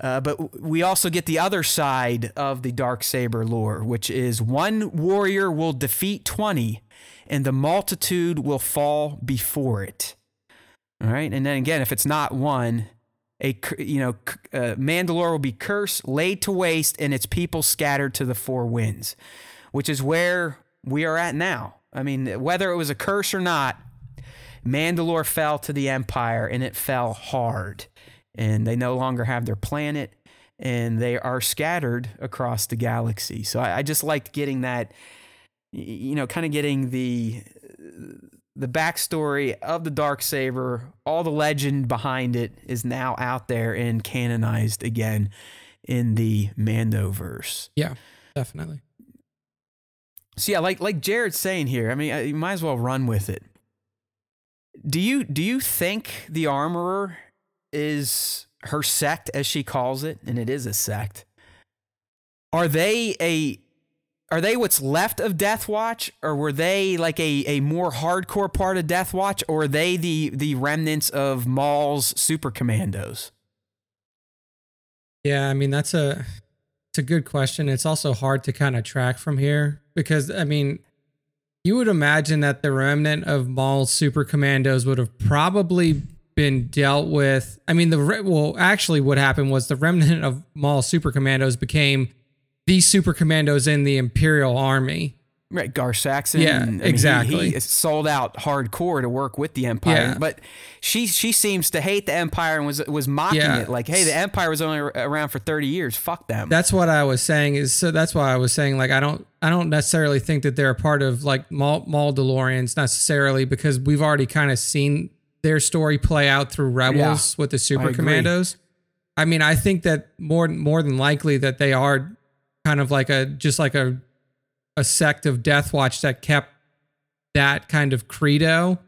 Uh, but we also get the other side of the dark saber lore, which is one warrior will defeat twenty, and the multitude will fall before it. All right, and then again, if it's not one, a you know uh, Mandalore will be cursed, laid to waste, and its people scattered to the four winds, which is where we are at now. I mean, whether it was a curse or not, Mandalore fell to the Empire, and it fell hard, and they no longer have their planet, and they are scattered across the galaxy. So I, I just liked getting that, you know, kind of getting the the backstory of the dark saber, all the legend behind it is now out there and canonized again in the Mandoverse. yeah. Definitely. So yeah, like like Jared's saying here, I mean, you might as well run with it. Do you do you think the armorer is her sect as she calls it, and it is a sect? Are they a are they what's left of Death Watch, or were they like a, a more hardcore part of Death Watch, or are they the the remnants of Maul's super commandos? Yeah, I mean that's a it's a good question. It's also hard to kind of track from here because I mean you would imagine that the remnant of Maul's super commandos would have probably been dealt with. I mean the re- well actually what happened was the remnant of Maul's super commandos became the super commandos in the Imperial Army. Right, Gar Saxon. Yeah, I mean, exactly. He, sold out hardcore to work with the Empire, Yeah. but she she seems to hate the Empire and was was mocking Yeah. it. Like, hey, the Empire was only around for thirty years. Fuck them. That's what I was saying is so that's why I was saying like I don't I don't necessarily think that they're a part of like Maul, Maul DeLoreans necessarily because we've already kind of seen their story play out through Rebels with the Super agree. Commandos. I mean, I think that more more than likely that they are kind of like a just like a a sect of Death Watch that kept that kind of credo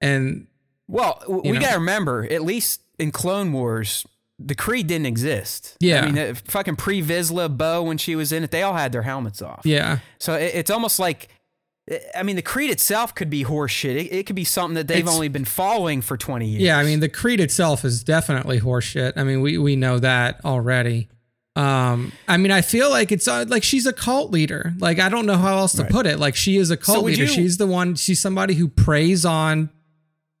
and well, we gotta remember, at least in Clone Wars, the Creed didn't exist. Yeah. I mean, fucking pre Vizsla, Bo, when she was in it, they all had their helmets off. yeah So it, it's almost like. Eh, I mean, the creed itself could be horseshit. It, it could be something that they've It's- only been following for 20 years. Yeah, I mean the creed itself is definitely horseshit. I mean we we know that already. Um, I mean I feel like it's uh, like she's a cult leader. Like I don't know how else to put it. Like she is a cult would leader. you- she's the one. She's somebody who preys on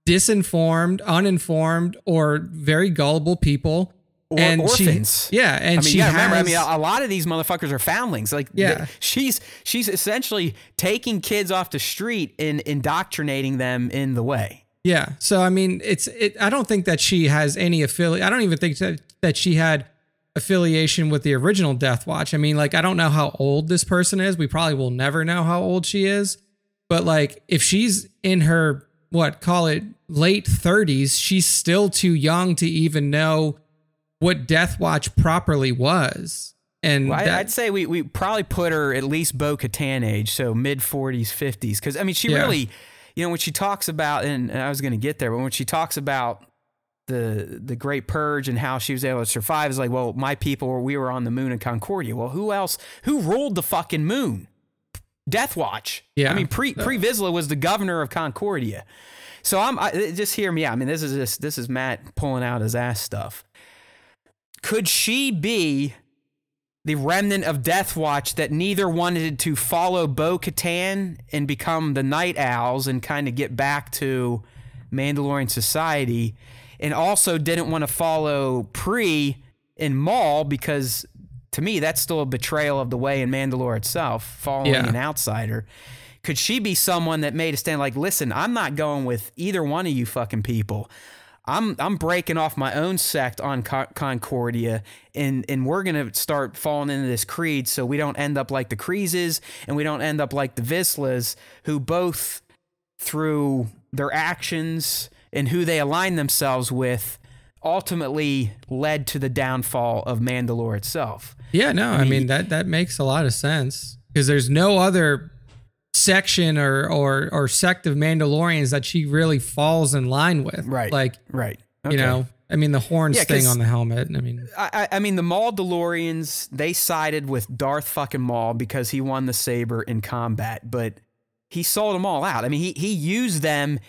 disinformed, uninformed, or very gullible people. Or and orphans. She, yeah, and I mean, she has, remember. I mean, a, lot of these motherfuckers are foundlings. Like, Yeah. she's she's essentially taking kids off the street and indoctrinating them in the way. Yeah. So I mean, it's it. I don't think that she has any affiliate. I don't even think that that she had affiliation with the original Death Watch. I mean, like I don't know how old this person is. We probably will never know how old she is. But like, if she's in her what call it late thirties, she's still too young to even know what Death Watch properly was. And Well, that- I'd say we we probably put her at least Bo Katan age, so mid forties, fifties. Because I mean, she Yeah. really, you know, when she talks about, and I was going to get there, but when she talks about the the Great Purge and how she was able to survive is like, well, my people were we were on the moon in Concordia. Well, who else? Who ruled the fucking moon? Death Watch. Yeah. I mean, pre pre Vizsla was the governor of Concordia. So I'm I, just hear me out. I mean, this is just this is Matt pulling out his ass stuff. Could she be the remnant of Death Watch that neither wanted to follow Bo Katan and become the Night Owls and kind of get back to Mandalorian society, and also didn't want to follow Pre and Maul because to me that's still a betrayal of the way in Mandalore itself, following Yeah. an outsider. Could she be someone that made a stand like, listen, I'm not going with either one of you fucking people. I'm I'm breaking off my own sect on Con- Concordia, and and we're gonna start falling into this creed, so we don't end up like the Kryzes, and we don't end up like the Vizslas, who both through their actions and who they align themselves with, ultimately led to the downfall of Mandalore itself. Yeah, no, I mean that that makes a lot of sense because there's no other section or or or sect of Mandalorians that she really falls in line with. Right. Like Right. you know, I mean the horns Yeah, thing on the helmet. I mean, I, I I mean, the Maul DeLoreans, they sided with Darth fucking Maul because he won the saber in combat, but he sold them all out. I mean, he, he used them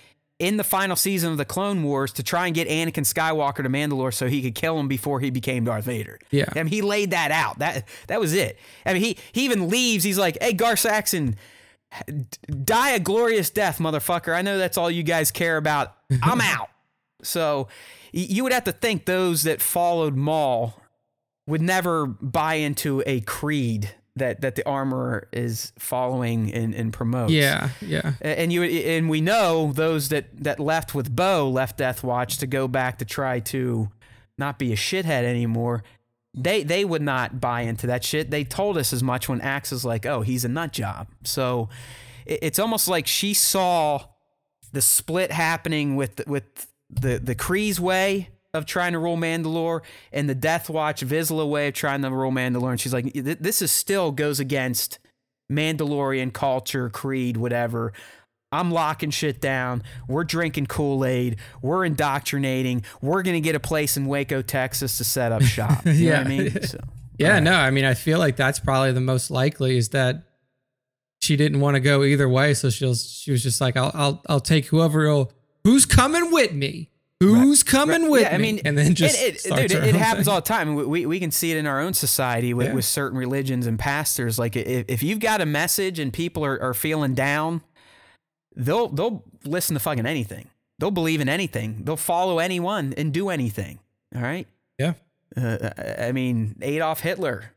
in the final season of the Clone Wars to try and get Anakin Skywalker to Mandalore so he could kill him before he became Darth Vader. Yeah. I mean, he laid that out. That that was it. I mean, he, he even leaves. He's like, hey, Gar Saxon, die a glorious death, motherfucker. I know that's all you guys care about. I'm (laughs) out. So you would have to think those that followed Maul would never buy into a creed that that the armorer is following and, and promotes. yeah, yeah, And you and we know those that that left with Bo left Death Watch to go back to try to not be a shithead anymore. They they would not buy into that shit. They told us as much when Axe is like, "Oh, he's a nut job." So it- it's almost like she saw the split happening with with the the Kryze way of trying to rule Mandalore and the Death Watch Vizsla way of trying to rule Mandalore, and she's like, "This is still goes against Mandalorian culture, creed, whatever." I'm locking shit down. We're drinking Kool Aid. We're indoctrinating. We're gonna get a place in Waco, Texas, to set up shop. (laughs) You know what I mean? (laughs) So, yeah. No, I mean I feel like that's probably the most likely is that she didn't want to go either way, so she was she was just like, I'll I'll I'll take whoever will, who's coming with me. Who's coming with yeah, I mean, and then just it, it, dude, it, happens thing. all the time. We, we, can see it in our own society with, Yeah. with certain religions and pastors. Like if, if you've got a message and people are, are feeling down, they'll they'll listen to fucking anything. They'll believe in anything. They'll follow anyone and do anything. All right. Yeah. Uh, I mean, Adolf Hitler,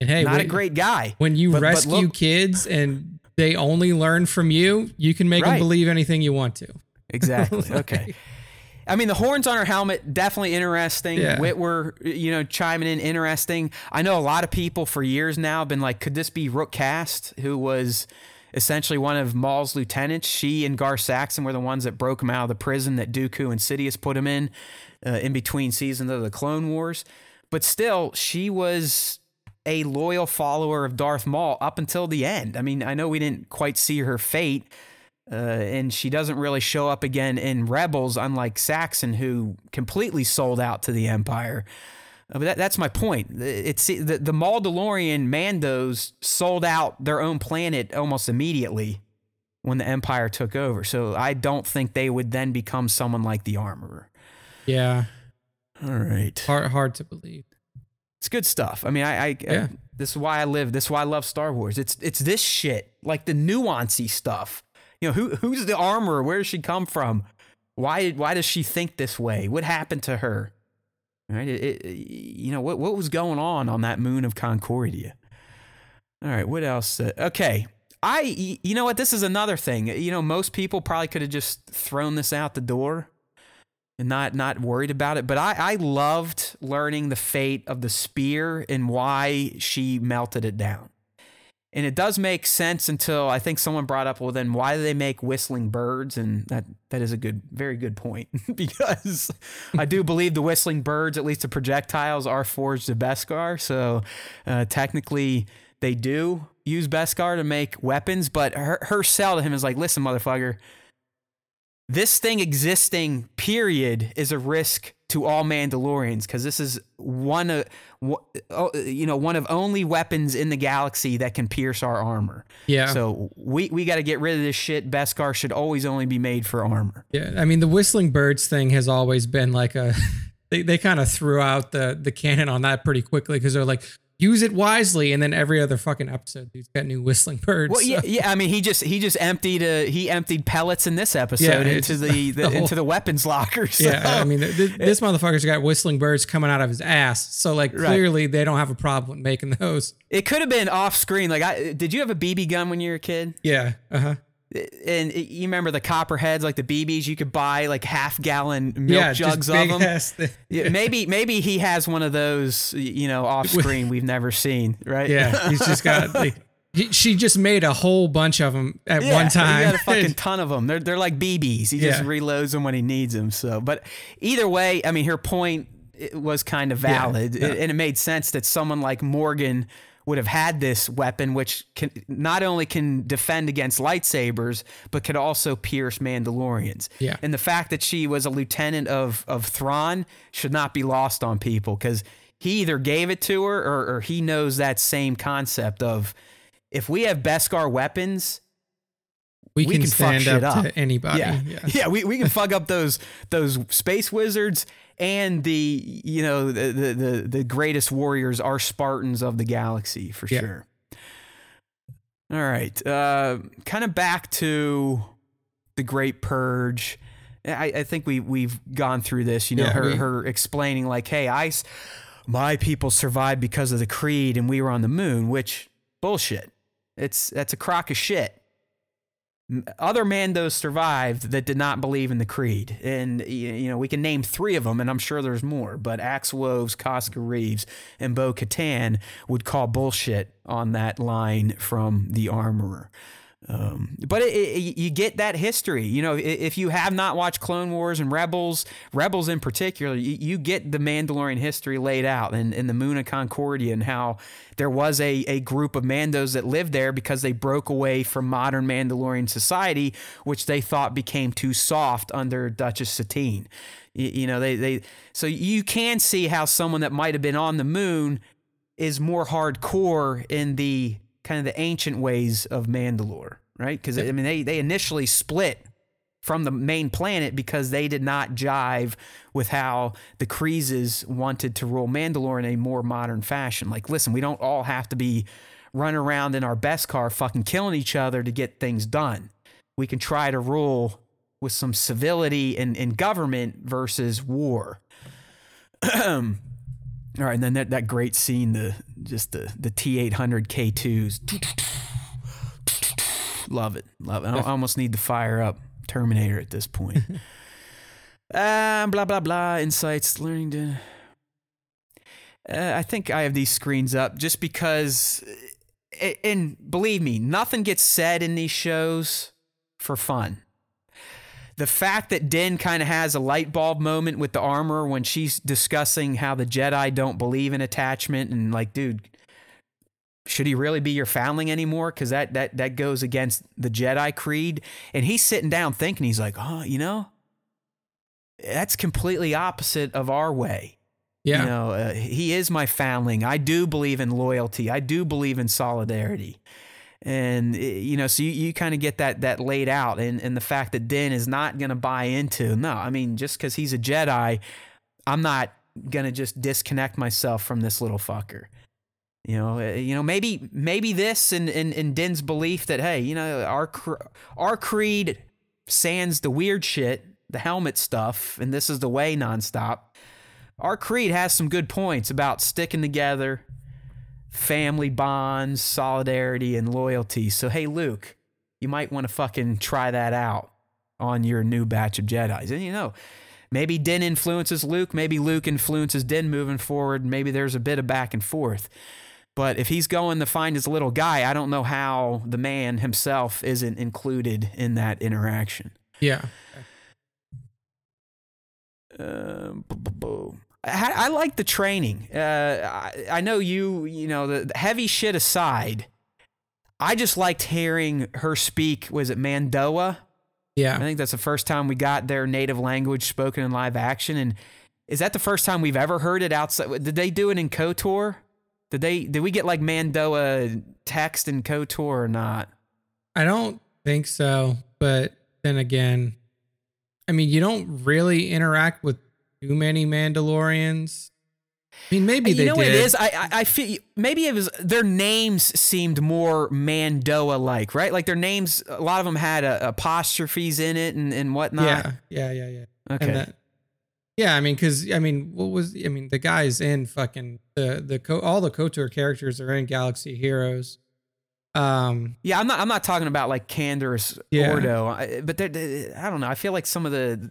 And hey, not a great guy. when you But- but rescue look- kids and they only learn from you, you can make them believe anything you want to. Exactly. (laughs) Okay. I mean, the horns on her helmet definitely interesting. Yeah. Witwer, you know, chiming in, interesting. I know a lot of people for years now have been like, could this be Rook Kast, who was essentially one of Maul's lieutenants? She and Gar Saxon were the ones that broke him out of the prison that Dooku and Sidious put him in, uh, in between seasons of the Clone Wars. But still, she was a loyal follower of Darth Maul up until the end. I mean, I know we didn't quite see her fate, uh, and she doesn't really show up again in Rebels, unlike Saxon, who completely sold out to the Empire. Uh, But that, that's my point. It's the, the Mandalorian Mandos sold out their own planet almost immediately when the Empire took over. So I don't think they would then become someone like the Armorer. Yeah, All right. hard hard to believe. It's good stuff. I mean, I, I, Yeah. this is why I live. This is why I love Star Wars. It's it's this shit, like the nuancy stuff. You know, who who's the armorer? Where does she come from? Why why does she think this way? What happened to her? Right? It, it, you know what what was going on on that moon of Concordia? All right. What else? Uh, okay. I you know what? This is another thing. You know, most people probably could have just thrown this out the door and not not worried about it. But I, I loved learning the fate of the spear and why she melted it down. And it does make sense until I think someone brought up, well, then why do they make whistling birds? And that that is a good, very good point (laughs) because I do believe the whistling birds, at least the projectiles, are forged of Beskar. So uh, technically, they do use Beskar to make weapons. But her, her sell to him is like, listen, motherfucker, this thing existing, period, is a risk to all Mandalorians because this is one of oh, you know one of only weapons in the galaxy that can pierce our armor. Yeah. So we we got to get rid of this shit. Beskar should always only be made for armor. Yeah. I mean, the whistling birds thing has always been like a. (laughs) They, they kind of threw out the the canon on that pretty quickly because they're like, use it wisely, and then every other fucking episode, he's got new whistling birds. Well, yeah, so- yeah. I mean, he just he just emptied a he emptied pellets in this episode Yeah, into (laughs) the, the, the whole- into the weapons locker. So. Yeah, I mean, th- th- (laughs) this motherfucker's got whistling birds coming out of his ass. So, like, Right. clearly they don't have a problem making those. it could have been off screen. Like, I did you have a BB gun when you were a kid? Yeah. Uh huh. And you remember the copperheads, like the BBs, you could buy like half gallon milk Yeah, jugs of them. (laughs) Yeah, maybe maybe he has one of those, you know, off (laughs) screen we've never seen, right? Yeah, he's just got (laughs) like. He, she just made a whole bunch of them at Yeah, one time. He got a fucking ton of them. They're they're like BBs. He just reloads them when he needs them. So, but either way, I mean, her point it was kind of valid, and it made sense that someone like Morgan would have had this weapon, which can not only can defend against lightsabers, but could also pierce Mandalorians. Yeah. And the fact that she was a lieutenant of of Thrawn should not be lost on people because he either gave it to her or, or he knows that same concept of if we have Beskar weapons, we, we can, can fuck stand shit up, up. to anybody. yeah, Yeah. (laughs) yeah, we, we can fuck up those those space wizards and the you know the the the, greatest warriors are Spartans of the galaxy for Yeah. sure. All right, uh, kind of back to the Great Purge. I, I think we we've gone through this. You know, Yeah, her we- her explaining like, "Hey, I, my people survived because of the creed, and we were on the moon," which bullshit. It's that's a crock of shit other Mandos survived that did not believe in the creed, and you know we can name three of them, and I'm sure there's more. But Axel Woves, Koska Reeves, and Bo Katan would call bullshit on that line from the Armorer. Um, but it, it, you get that history. You know, if you have not watched Clone Wars and Rebels, Rebels in particular, you, you get the Mandalorian history laid out and, and the Moon of Concordia and how there was a, a group of Mandos that lived there because they broke away from modern Mandalorian society, which they thought became too soft under Duchess Satine. You, you know, they, they so you can see how someone that might have been on the moon is more hardcore in the kind of the ancient ways of Mandalore, right? Because I mean, they they initially split from the main planet because they did not jive with how the Kryzes wanted to rule Mandalore in a more modern fashion. Like, listen, we don't all have to be running around in our Beskar fucking killing each other to get things done. We can try to rule with some civility and, and government versus war. (clears throat) All right, and then that, that great scene, the just the the T eight hundred K twos, love it, love it. I, almost need to fire up Terminator at this point. um, (laughs) blah blah blah. Insights, learning to. Uh, I think I have these screens up just because, and believe me, nothing gets said in these shows for fun the fact that Din kind of has a light bulb moment with the armor when she's discussing how the Jedi don't believe in attachment and like, dude, should he really be your foundling anymore? Because that that that goes against the Jedi creed. And he's sitting down thinking, he's like, oh, you know, that's completely opposite of our way. Yeah. You know, uh, he is my foundling. I do believe in loyalty. I do believe in solidarity. And uh, you know, so you, you kind of get that that laid out, and and the fact that Din is not going to buy into. No, I mean, just because he's a Jedi, I'm not going to just disconnect myself from this little fucker. You know, uh, you know, maybe maybe this and and, and Din's belief that hey, you know, our our creed sands the weird shit, the helmet stuff, and this is the way nonstop. Our creed has some good points about sticking together, family bonds, solidarity, and loyalty. So, hey, Luke, you might want to fucking try that out on your new batch of Jedi's. And you know, maybe Din influences Luke, maybe Luke influences Din moving forward. Maybe there's a bit of back and forth. But if he's going to find his little guy, I don't know how the man himself isn't included in that interaction. Yeah. Um, I, I like the training. Uh, I, I know you, you know, the, the heavy shit aside, I just liked hearing her speak. Was it Mando'a? Yeah. I think that's the first time we got their native language spoken in live action. And Is that the first time we've ever heard it outside? Did they do it in KOTOR? Did they? Did we get like Mando'a text in KOTOR or not? I don't think so. But then again, I mean, you don't really interact with too many Mandalorians. I mean, maybe you they know did. what it is? I, I I feel maybe it was their names seemed more Mando'a like, right? Like their names, a lot of them had a, apostrophes in it and and whatnot. Yeah, yeah, yeah, yeah. Okay. That, yeah, I mean, because I mean, what was I mean? The guys in fucking the the co- all the Kotor characters are in Galaxy Heroes. Um, Yeah, I'm not. I'm not talking about like Candor's Yeah. Ordo, I- but I don't know. I feel like some of the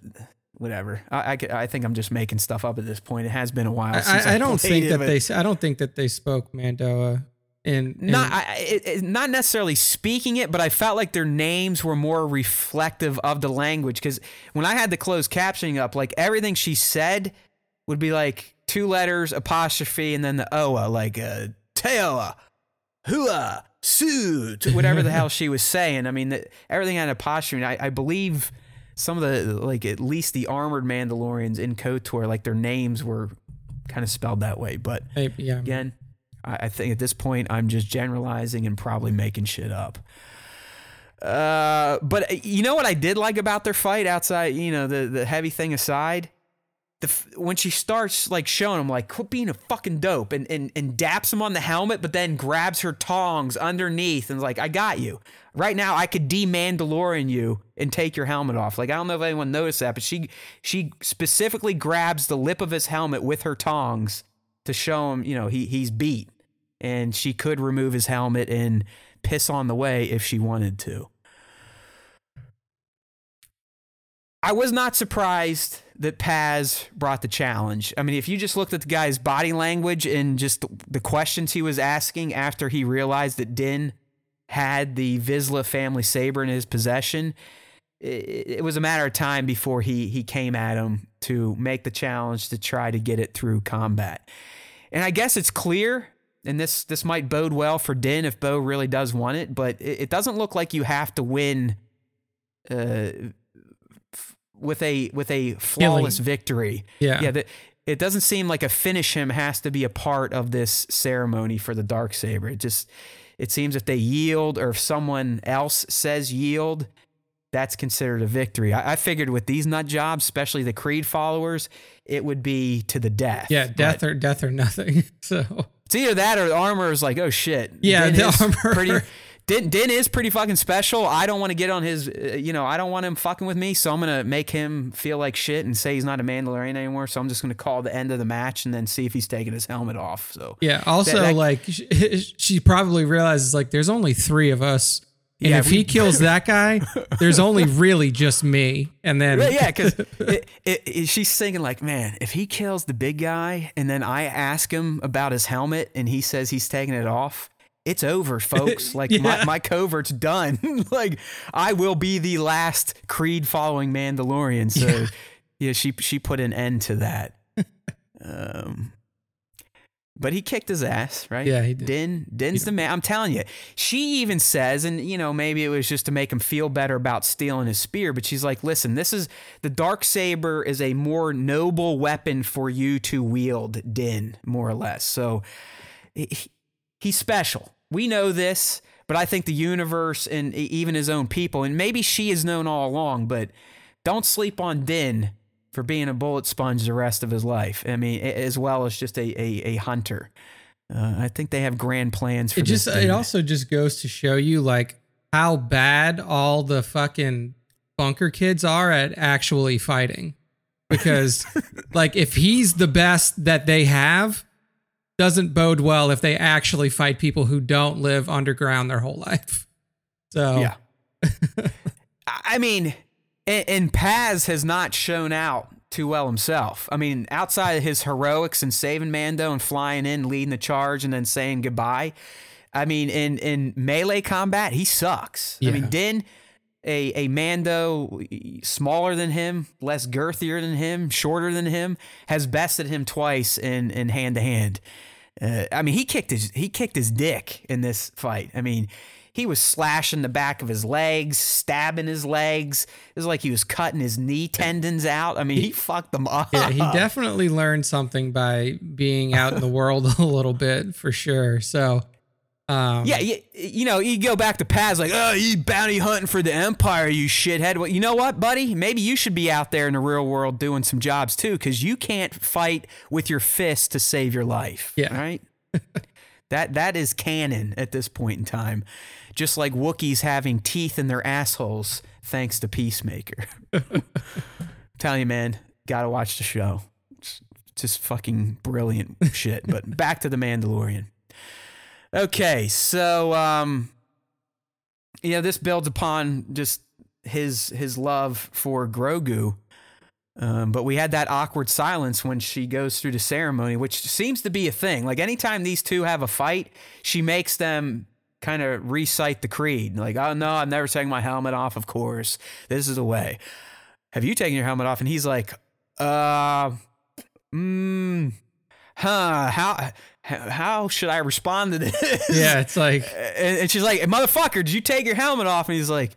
whatever. I, I, I think I'm just making stuff up at this point. It has been a while. since I, I don't think that but they. I don't think that they spoke Mando'a. In, in Not, I, it, it- not necessarily speaking it, but I felt like their names were more reflective of the language. Because when I had the closed captioning up, like everything she said would be like two letters, apostrophe, and then the oa, like uh, teoa, hua, su, whatever the (laughs) hell she was saying. I mean, the, everything had an apostrophe. And I, I believe some of the, like at least the armored Mandalorians in KOTOR, like their names were kind of spelled that way. But yeah, again, I, I think at this point I'm just generalizing and probably making shit up. Uh, but uh, you know what I did like about their fight outside, you know, the the heavy thing aside, the when she starts like showing him like quit being a fucking dope and and and daps him on the helmet, but then grabs her tongs underneath and is like, I got you. Right now, I could de-Mandalorian you and take your helmet off. Like I don't know if anyone noticed that, but she she specifically grabs the lip of his helmet with her tongs to show him, you know, he he's beat, and she could remove his helmet and piss on the way if she wanted to. I was not surprised that Paz brought the challenge. I mean, if you just looked at the guy's body language and just the, questions he was asking after he realized that Din had the Vizsla family saber in his possession, it, it was a matter of time before he he came at him to make the challenge to try to get it through combat. And I guess it's clear, and this this might bode well for Din if Bo really does want it, but it, it doesn't look like you have to win uh, with a with a flawless victory. yeah, Yeah, that it doesn't seem like a finish him has to be a part of this ceremony for the dark saber. It just it seems if they yield or if someone else says yield, that's considered a victory. I, I figured with these nut jobs, especially the Creed followers, it would be to the death. yeah, But death or death or nothing. (laughs) So it's either that or the armor is like, oh shit. Yeah, the armor. Pretty, Din, Din is pretty fucking special. I don't want to get on his, uh, you know, I don't want him fucking with me. So I'm going to make him feel like shit and say he's not a Mandalorian anymore. So I'm just going to call the end of the match and then see if he's taking his helmet off. So yeah. Also, that- like she, (laughs) she probably realizes like there's only three of us, and Yeah, if we- he kills (laughs) that guy, there's only really just me. And then yeah, because (laughs) she's thinking like, man, if he kills the big guy and then I ask him about his helmet and he says he's taking it off, it's over, (laughs) folks. Like Yeah. my, my covert's done. (laughs) like I will be the last Creed following Mandalorian. So yeah. she she put an end to that. (laughs) um, but he kicked his ass, right? Yeah, he did. Din Din's the man. I'm telling you. She even says, and you know, maybe it was just to make him feel better about stealing his spear, but she's like, listen, this is the dark saber is a more noble weapon for you to wield, Din, more or less. So he, he's special. We know this, but I think the universe and even his own people, and maybe she has known all along, but don't sleep on Din for being a bullet sponge the rest of his life. I mean, as well as just a a, a hunter. Uh, I think they have grand plans for it just this it also just goes to show you like how bad all the fucking bunker kids are at actually fighting because (laughs) like if he's the best that they have doesn't bode well if they actually fight people who don't live underground their whole life so Yeah. (laughs) I mean, and, and Paz has not shown out too well himself. I mean, outside of his heroics and saving Mando and flying in, leading the charge, and then saying goodbye. I mean, in in melee combat, he sucks. I mean, Din, a a Mando smaller than him, less girthier than him, shorter than him, has bested him twice in in hand to hand. Uh, I mean, he kicked his he kicked his dick in this fight. I mean, he was slashing the back of his legs, stabbing his legs. It was like he was cutting his knee tendons out. I mean, he fucked them up. Yeah, he (laughs) definitely learned something by being out in the world (laughs) a little bit for sure. So, um, Yeah, you, you know, you go back to Paz like, oh, you bounty hunting for the Empire, you shithead. Well, you know what, buddy? Maybe you should be out there in the real world doing some jobs too, because you can't fight with your fists to save your life. Yeah. right. (laughs) that that is canon at this point in time, just like Wookiees having teeth in their assholes thanks to Peacemaker. (laughs) Tell you, man, gotta watch the show. It's just fucking brilliant shit. But back to the Mandalorian. Okay, so um you know, this builds upon just his his love for Grogu. Um, but we had that awkward silence when she goes through the ceremony, which seems to be a thing. Like anytime these two have a fight, she makes them kind of recite the creed. Like, oh no, I'm never taking my helmet off, of course. This is the way. Have you taken your helmet off? And he's like, uh mm, huh, how how should I respond to this? yeah, it's like, (laughs) and, she's like, "Motherfucker, did you take your helmet off?" And he's like,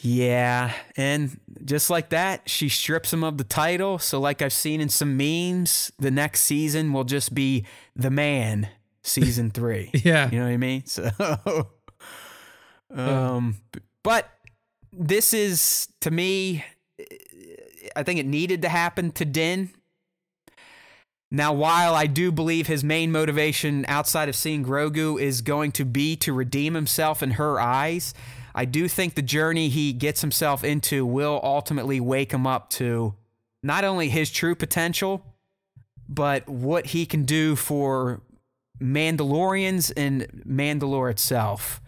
"Yeah." And just like that, she strips him of the title. So, like I've seen in some memes, the next season will just be the man season (laughs) three. yeah, You know what I mean? So, um, but this is to me, I think it needed to happen to Din. Now, while I do believe his main motivation outside of seeing Grogu is going to be to redeem himself in her eyes, I do think the journey he gets himself into will ultimately wake him up to not only his true potential, but what he can do for Mandalorians and Mandalore itself.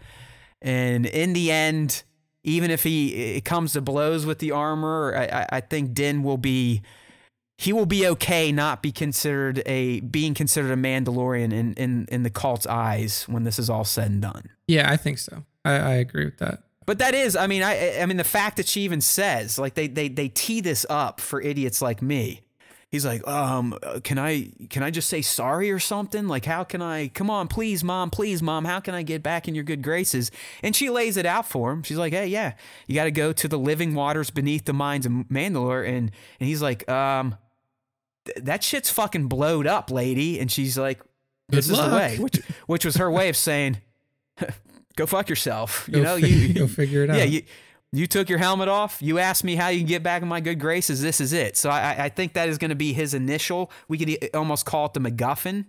And in the end, even if he it comes to blows with the armor, I, I- think Din will be he will be okay not be considered a being considered a Mandalorian in in in the cult's eyes when this is all said and done. yeah, I think so. I, I agree with that. But that is, I mean, I I mean the fact that she even says like they they they tee this up for idiots like me. He's like, um, uh, can I can I just say sorry or something? Like, how can I? Come on, please, mom, please, mom. How can I get back in your good graces? And she lays it out for him. She's like, hey, yeah, you got to go to the living waters beneath the mines of Mandalore. And and he's like, um, that shit's fucking blowed up, lady. And she's like, this Good is the luck. way, which which was her way of saying, (laughs) go fuck yourself. Go you know, fi- you (laughs) go figure it out. yeah, you you took your helmet off. You asked me how you can get back in my good graces. This is it. So I, I think that is going to be his initial. We could almost call it the MacGuffin.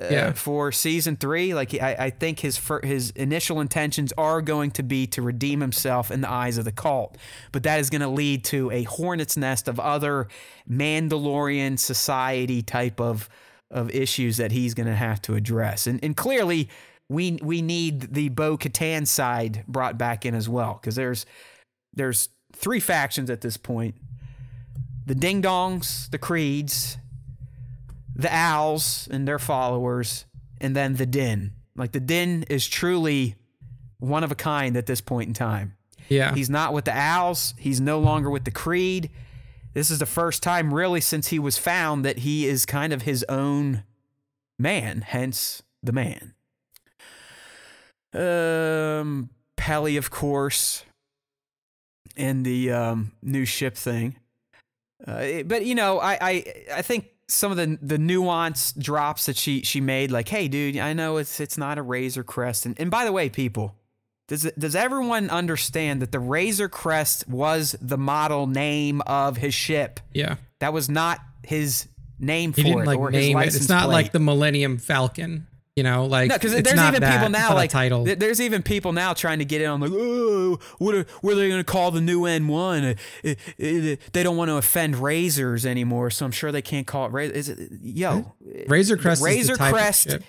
Uh, Yeah. For season three, like I, I think his fir- his initial intentions are going to be to redeem himself in the eyes of the cult, but that is going to lead to a hornet's nest of other Mandalorian society type of of issues that he's going to have to address, and and clearly we we need the Bo Katan side brought back in as well because there's there's three factions at this point: the Ding Dongs, the Creeds, the Owls and their followers, and then the Din. Like the Din is truly one of a kind at this point in time. yeah, He's not with the Owls. He's no longer with the Creed. This is the first time, really, since he was found that he is kind of his own man, hence the man. Um, Peli, of course, and the um, new ship thing. Uh, but you know, I, I I think some of the the nuance drops that she she made, like, hey, dude, I know it's it's not a Razor Crest, and and by the way, people, does does everyone understand that the Razor Crest was the model name of his ship? yeah. That was not his name for didn't it like or his name it. It's not plate. like the Millennium Falcon. You know, like No, because there's even that. people now like title. th- there's even people now trying to get in on like oh what are, what are they going to call the new N1? Uh, uh, uh, they don't want to offend razors anymore, so I'm sure they can't call it razor. Is it, yo, Razor Crest. Razor is the type of Crest ship.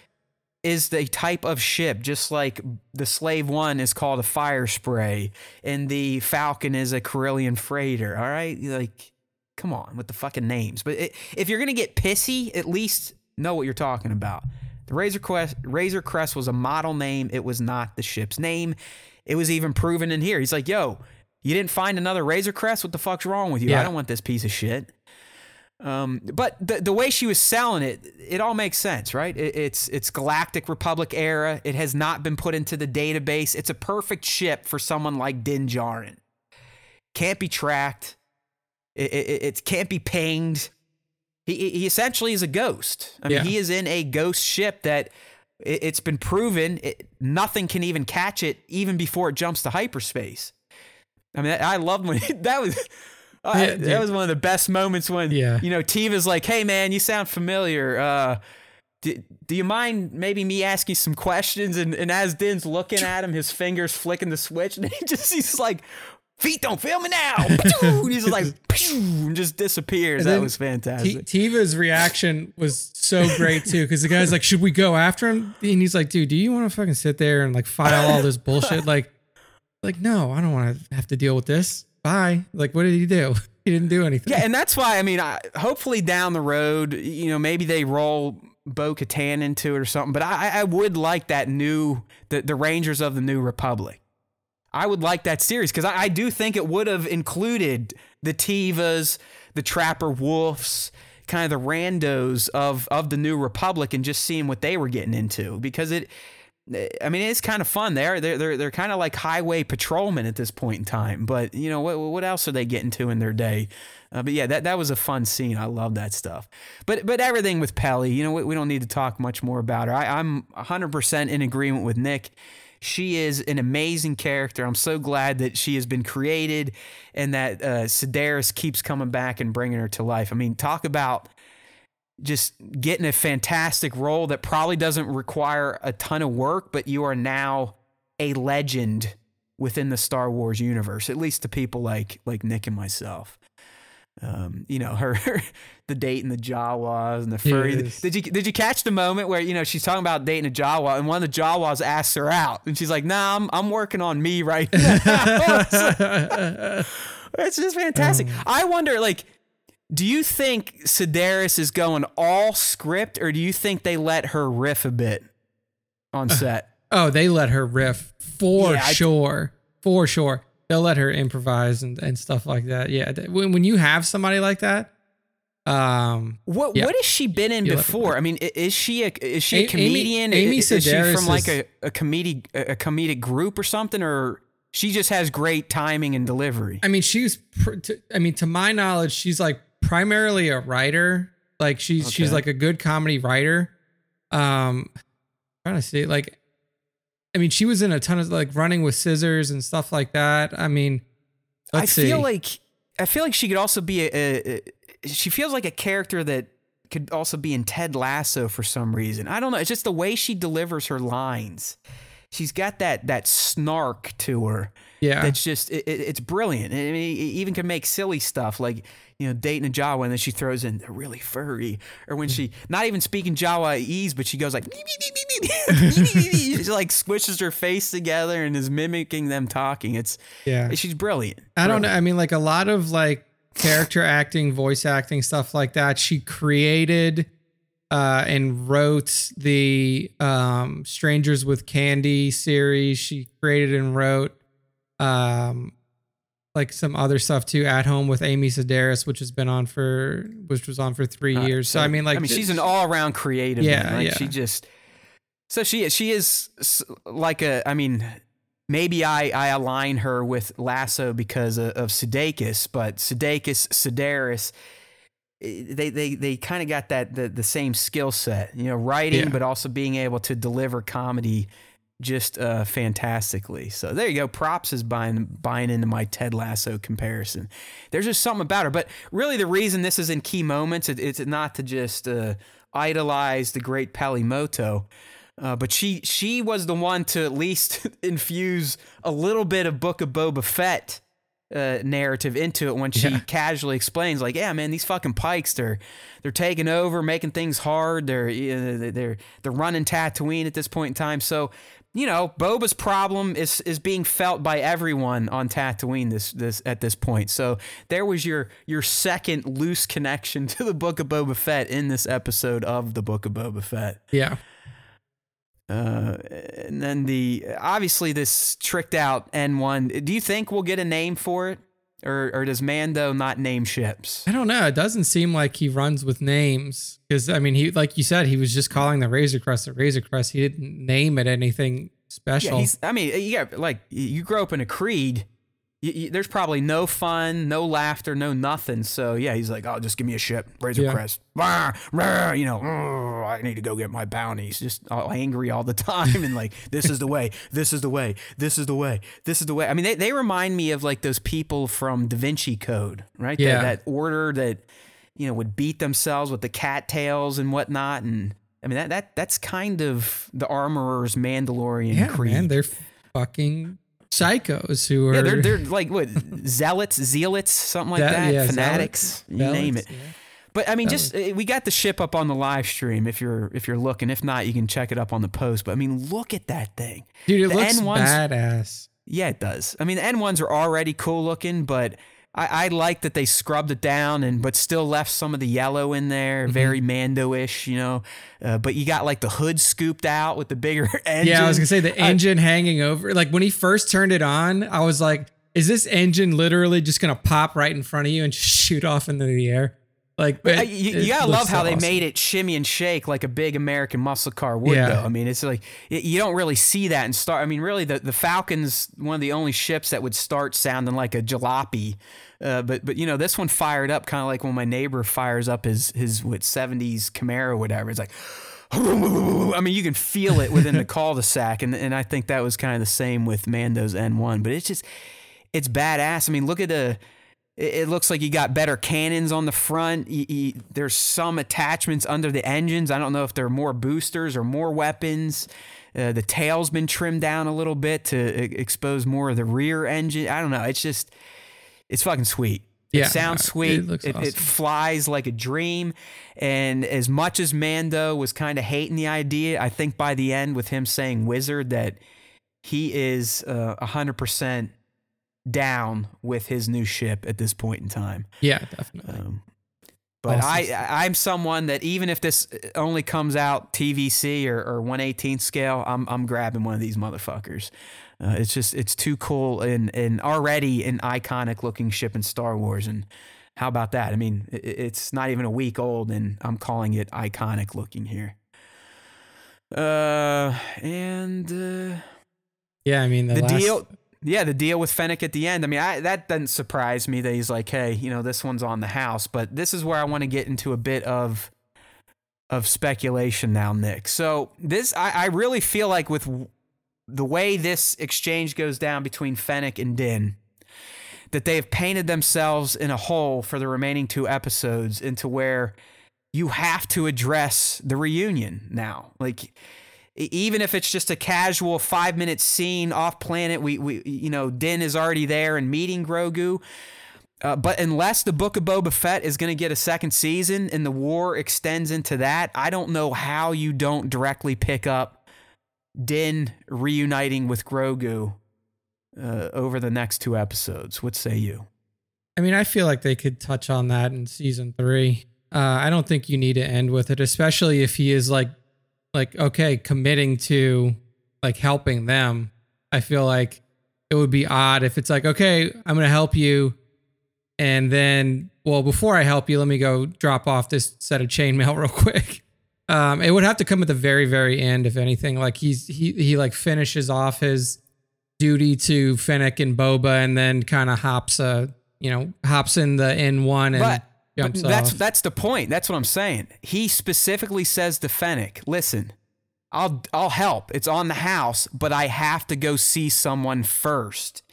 is the type of ship, just like the Slave One is called a Firespray, and the Falcon is a Corellian freighter. All right, like, come on with the fucking names. But it, if you're gonna get pissy, at least know what you're talking about. The Razor Crest, Razor Crest was a model name. It was not the ship's name. It was even proven in here. He's like, "Yo, you didn't find another Razor Crest? What the fuck's wrong with you? I don't want this piece of shit." Um, but the the way she was selling it, it all makes sense, right? It, it's it's Galactic Republic era. It has not been put into the database. It's a perfect ship for someone like Din Djarin. Can't be tracked. It, it, it can't be pinged. He, he essentially is a ghost. I mean, Yeah. he is in a ghost ship that it, it's been proven it, nothing can even catch it even before it jumps to hyperspace. I mean, I loved when (laughs) that was. I- Yeah, that was one of the best moments when Yeah. you know Teva's like, "Hey man, you sound familiar. Uh, do, do you mind maybe me asking some questions?" And, and as Din's looking at him, his fingers flicking the switch, (laughs) and he just he's like, "Feet don't feel me now." (laughs) and he's like, and just disappears. That was T- fantastic. Teva's reaction was so great too, because the guy's like, "Should we go after him?" And he's like, "Dude, do you want to fucking sit there and like file all this bullshit?" Like, like no, I don't want to have to deal with this. Bye. Like, what did he do? (laughs) He didn't do anything. Yeah, and that's why I mean, I, hopefully down the road, you know, maybe they roll Bo Katan into it or something. But I, I would like that new the the Rangers of the New Republic. I would like that series because I, I do think it would have included the Tevas, the Trapper Wolves, kind of the randos of of the New Republic, and just seeing what they were getting into because it. I mean, it's kind of fun. They're they're they're, they're kind of like highway patrolmen at this point in time. But you know what what else are they getting to in their day? Uh, but yeah, that that was a fun scene. I love that stuff. But but everything with Peli, you know, we, we don't need to talk much more about her. I, I'm 100% in agreement with Nick. She is an amazing character. I'm so glad that she has been created and that uh, Sedaris keeps coming back and bringing her to life. I mean, talk about just getting a fantastic role that probably doesn't require a ton of work, but you are now a legend within the Star Wars universe, at least to people like like Nick and myself. Um, you know, her (laughs) the date and the Jawas and the furry. Yes. Did you did you catch the moment where you know she's talking about dating a Jawa and one of the Jawas asks her out and she's like, "Nah, I'm I'm working on me right now." (laughs) it's just fantastic. I wonder, like, do you think Sedaris is going all script, or do you think they let her riff a bit on set? oh, they let her riff for Yeah, I- sure, for sure. They'll let her improvise and, and stuff like that. Yeah, when when you have somebody like that, um, What Yeah. what has she been in You before? I mean, is she a is she A- a Amy- comedian? Amy is she from like a, a comedic a comedic group or something, or she just has great timing and delivery? I mean, she's. Pr- to, I mean, to my knowledge, she's like primarily a writer. Like she's she's like a good comedy writer. Um, trying to see like, I mean, she was in a ton of like running with scissors and stuff like that. I mean, let's I feel like I feel like she could also be a, a, a she feels like a character that could also be in Ted Lasso for some reason. I don't know. It's just the way she delivers her lines. She's got that that snark to her. yeah, That's just it, it- it's brilliant. I mean, it even can make silly stuff like you know dating a Jawa, and then she throws in they're really furry, or when she not even speaking Jawa ease, but she goes like she like squishes her face together and is mimicking them talking. It's yeah. she's brilliant. I don't know. I mean, like a lot of like character acting, voice acting, stuff like that. She created uh, and wrote the um, Strangers with Candy series. She created and wrote um, like some other stuff too. At Home with Amy Sedaris, which has been on for which was on for three Uh, years. So, I mean, like, I mean, she's an all-around creative. Yeah, man. Like, yeah. She just so she she is like a. I mean, maybe I I align her with Lasso because of, of Sudeikis, but Sudeikis, Sedaris, eh, they they they kind of got that the the same skill set. You know, writing, Yeah. but also being able to deliver comedy. Just uh, fantastically. So there you go. Props is buying buying into my Ted Lasso comparison. There's just something about her. But really, the reason this is in key moments, it, it's not to just uh, idolize the great Peli Motto, uh, but she she was the one to at least (laughs) infuse a little bit of Book of Boba Fett uh, narrative into it when she Yeah. casually explains, like, "Yeah, man, these fucking pikes they're they're taking over, making things hard. They're you know, they're they're running Tatooine at this point in time. So." You know, Boba's problem is is being felt by everyone on Tatooine this this at this point. So there was your your second loose connection (laughs) to the Book of Boba Fett in this episode of the Book of Boba Fett. yeah. Uh, and then the obviously this tricked out N1. Do you think we'll get a name for it? Or or does Mando not name ships? I don't know. It doesn't seem like he runs with names because I mean, he like you said, he was just calling the Razor Crest the Razor Crest. He didn't name it anything special. Yeah, he's. I mean, you got like you grew up in a creed. You, you, there's probably no fun, no laughter, no nothing. So yeah, he's like, "Oh, just give me a ship, Razor Yeah. Crest." Rah, rah, you know, "Oh, I need to go get my bounties. Just all angry all the (laughs) time and like, "This is the way. This is the way. This is the way. This is the way." I mean, they they remind me of like those people from Da Vinci Code, right? That- Yeah. that order that you know would beat themselves with the cattails and whatnot, and I mean that that that's kind of the armorer's Mandalorian yeah, creed. man, they're fucking psychos who are Yeah, they're they're (laughs) like what zealots, zealots, something like That- that. yeah, Fanatics, zealots, you name it. yeah. But I mean, just uh, we got the ship up on the live stream. If you're if you're looking, if not, you can check it up on the post. But I mean, look at that thing. Dude, it The looks N1's badass. Yeah, it does. I mean, the N ones are already cool looking, but I, I like that they scrubbed it down and but still left some of the yellow in there, Mm-hmm. very Mando-ish, you know. Uh, but you got like the hood scooped out with the bigger (laughs) engine. Yeah, I was gonna say the I- engine hanging over. Like when he first turned it on, I was like, "Is this engine literally just gonna pop right in front of you and just (laughs) shoot off into the air?" Like, it- you, you gotta love how they awesome. made it shimmy and shake like a big American muscle car would. Yeah. Though I mean, it's like y- you don't really see that in Star. I mean, really, the the Falcon's one of the only ships that would start sounding like a jalopy. Uh, but but you know this one fired up kind of like when my neighbor fires up his his what seventies Camaro or whatever. It's like. I mean, you can feel it within the (laughs) cul-de-sac, and and I think that was kind of the same with Mando's N1. But it's just, it's badass. I mean, look at the, it, it looks like you got better cannons on the front. You, you, there's some attachments under the engines. I don't know if there are more boosters or more weapons. Uh, the tail's been trimmed down a little bit to expose more of the rear engine. I don't know. It's just, it's fucking sweet. Yeah, it sounds it sweet. looks it, it awesome. flies like a dream. And as much as Mando was kind of hating the idea, I think by the end, with him saying wizard, that he is uh, 100% down with his new ship at this point in time. Yeah, definitely. Um, but Awesome I, I'm someone that even if this only comes out TVC or, or 118th scale, I'm, I'm grabbing one of these motherfuckers. Uh, it's just it's too cool and and already an iconic looking ship in Star Wars. And how about that? I mean, i- i- it's not even a week old, and I'm calling it iconic looking here. Uh, and uh, yeah, I mean the, the last, deal yeah the deal with fennec at the end. I mean I, that doesn't surprise me that he's like hey you know this one's on the house but this is where i want to get into a bit of of speculation now nick. So this i, I really feel like with the way this exchange goes down between fennec and din that they have painted themselves in a hole for the remaining two episodes into where you have to address the reunion now. Like even if it's just a casual five minute scene off planet, we, we you know, Din is already there and meeting Grogu. Uh, but unless the Book of Boba Fett is going to get a second season and the war extends into that, I don't know how you don't directly pick up Din reuniting with Grogu uh, over the next two episodes. What say you? I mean, I feel like they could touch on that in season three. Uh, I don't think you need to end with it, especially if he is like, like okay, committing to like helping them. I feel like it would be odd if it's like, okay, I'm gonna help you, and then, well, before I help you, let me go drop off this set of chainmail (laughs) real quick. Um, it would have to come at the very, very end, if anything. Like he's he he like finishes off his duty to Fennec and Boba, and then kind of hops uh you know hops in the N one and But, but that's off. that's the point. That's what I'm saying. He specifically says to Fennec, "Listen, I'll I'll help. It's on the house, but I have to go see someone first.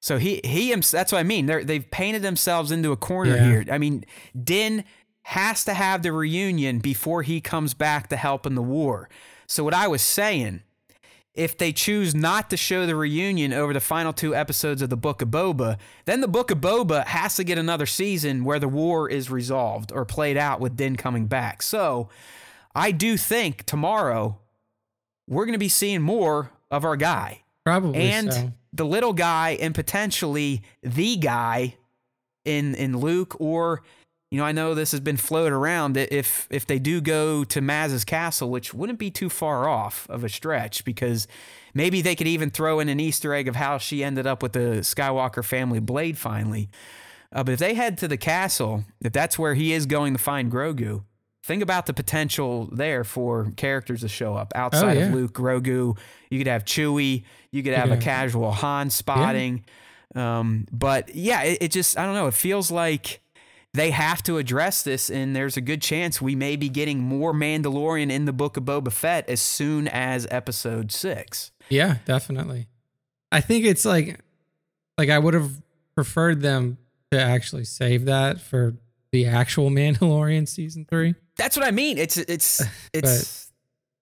So he he that's what I mean. They're, they've painted themselves into a corner Yeah. here. I mean, Din has to have the reunion before he comes back to help in the war. So what I was saying, if they choose not to show the reunion over the final two episodes of the Book of Boba, then the Book of Boba has to get another season where the war is resolved or played out with Din coming back. So I do think tomorrow we're going to be seeing more of our guy probably and so. the little guy and potentially the guy in in Luke or you know, I know this has been floated around that if if they do go to Maz's castle, which wouldn't be too far off of a stretch, because maybe they could even throw in an Easter egg of how she ended up with the Skywalker family blade finally. Uh, but if they head to the castle, if that's where he is going to find Grogu, think about the potential there for characters to show up outside yeah. of Luke, Grogu. You could have Chewie. You could have a casual Han spotting. Um, but yeah, it, it just I don't know. It feels like they have to address this, and there's a good chance we may be getting more Mandalorian in the Book of Boba Fett as soon as Episode Six. Yeah, definitely. I think it's like like I would have preferred them to actually save that for the actual (laughs) Mandalorian season 3. That's what I mean. It's it's (sighs) it's.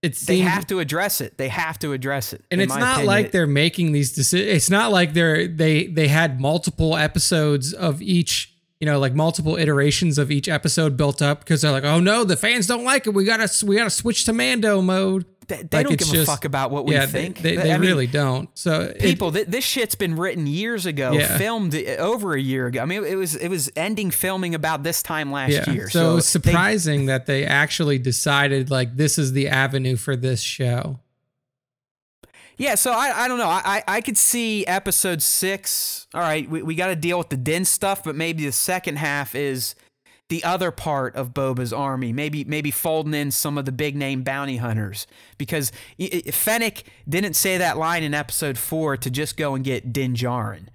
It They have to address it. They have to address it. and it's not opinion. like they're making these decisions. It's not like they're they they had multiple episodes of each, you know, like multiple iterations of each episode built up because they're like, oh no, the fans don't like it. We gotta we gotta switch to Mando mode. they, they like, don't give a fuck about what we yeah, think. they, they, mean, really don't. So people th- this shit's been written years ago Yeah. filmed uh, over a year ago i mean it was it was ending filming about this time last yeah. year So, it's they- surprising that they actually decided like this is the avenue for this show. Yeah so i, I don't know I, I could see episode six all right we, we got to deal with the din stuff but maybe the second half is the other part of Boba's army, maybe maybe folding in some of the big name bounty hunters, because Fennec didn't say that line in episode four to just go and get Din Djarin.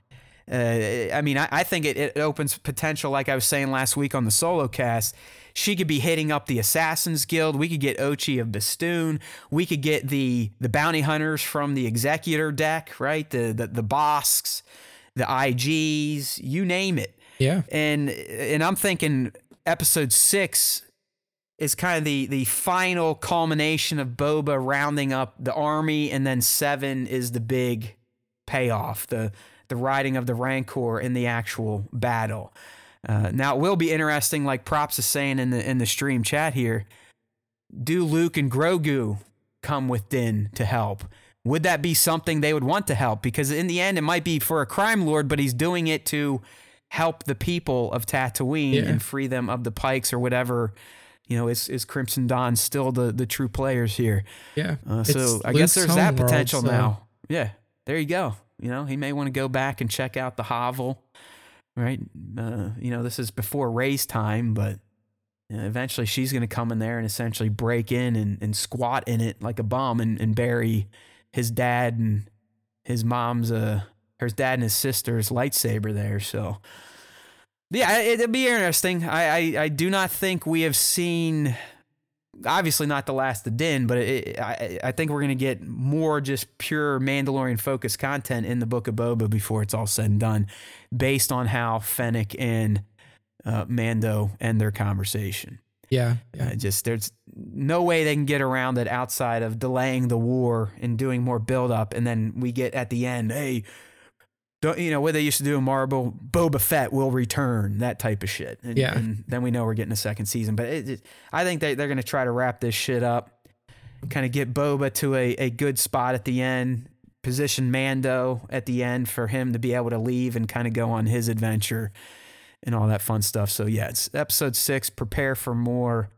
Uh, I mean, I, I think it, it opens potential, like I was saying last week on the solo cast. She could be hitting up the Assassins Guild. We could get Ochi of Bestoon. We could get the the bounty hunters from the Executor deck, right? The the, the Bosks, the IGs, you name it Yeah. and and I'm thinking episode six is kind of the the final culmination of Boba rounding up the army, and then seven is the big payoff, the the riding of the Rancor in the actual battle. Uh, now it will be interesting, like props is saying in the in the stream chat here. Do Luke and Grogu come with Din to help? Would that be something they would want to help? Because in the end, it might be for a crime lord, but he's doing it to help the people of Tatooine Yeah. and free them of the Pikes or whatever. You know, is is Crimson Dawn still the the true players here? Yeah. Uh, so It's I guess there's that potential so- now. Yeah, there you go. You know, he may want to go back and check out the hovel, right? Uh, you know, this is before Rey's time, but uh, eventually she's going to come in there and essentially break in and, and squat in it like a bomb and, and bury his dad and his mom's, uh, her dad and his sister's lightsaber there. So, yeah, it- it'll be interesting. I, I, I do not think we have seen obviously not the last of Din, but it, I, I think we're going to get more just pure Mandalorian focused content in the Book of Boba before it's all said and done, based on how Fennec and uh, Mando end their conversation. Yeah. yeah. Uh, just there's no way they can get around it outside of delaying the war and doing more build up, and then we get at the end, hey. Don't, you know what they used to do in Marvel? Boba Fett will return, that type of shit. And, Yeah. and then we know we're getting a second season. But it, it, I think they, they're going to try to wrap this shit up, kind of get Boba to a, a good spot at the end, position Mando at the end for him to be able to leave and kind of go on his adventure and all that fun stuff. So yeah, it's episode six. Prepare for more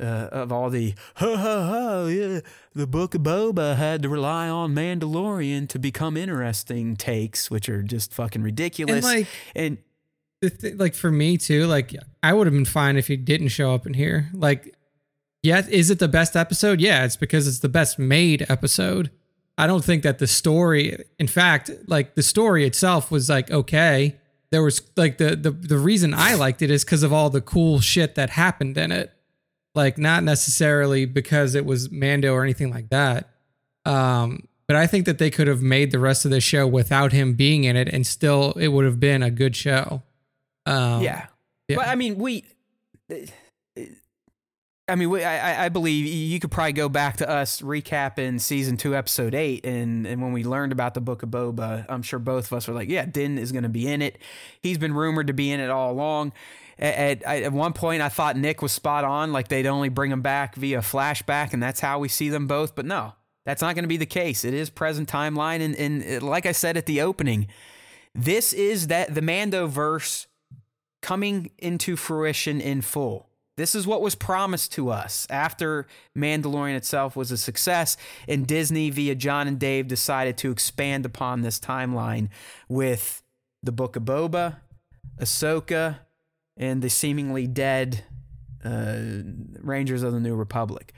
uh, of all the ha ha ha. Yeah, the Book of Boba had to rely on Mandalorian to become interesting takes, which are just fucking ridiculous. And like and the th- like for me too, like I would have been fine if he didn't show up in here. Like, yeah, is it the best episode? Yeah, it's because it's the best made episode. I don't think that the story, in fact, like the story itself was like okay. There was like the the the reason I liked it is because of all the cool shit that happened in it. Like not necessarily because it was Mando or anything like that. Um, but I think that they could have made the rest of the show without him being in it, and still it would have been a good show. Um, yeah. yeah. But I mean, we. I mean, we, I, I believe you could probably go back to us recapping season two, episode eight, and and when we learned about the Book of Boba, I'm sure both of us were like, "Yeah, Din is going to be in it. He's been rumored to be in it all along." At, at, at one point, I thought Nick was spot on, like they'd only bring him back via flashback, and that's how we see them both. But no, that's not going to be the case. It is present timeline, and and uh, like I said at the opening, this is that the Mando verse coming into fruition in full. This is what was promised to us after Mandalorian itself was a success, and Disney, via John and Dave, decided to expand upon this timeline with the Book of Boba, Ahsoka, and the seemingly dead uh, Rangers of the New Republic.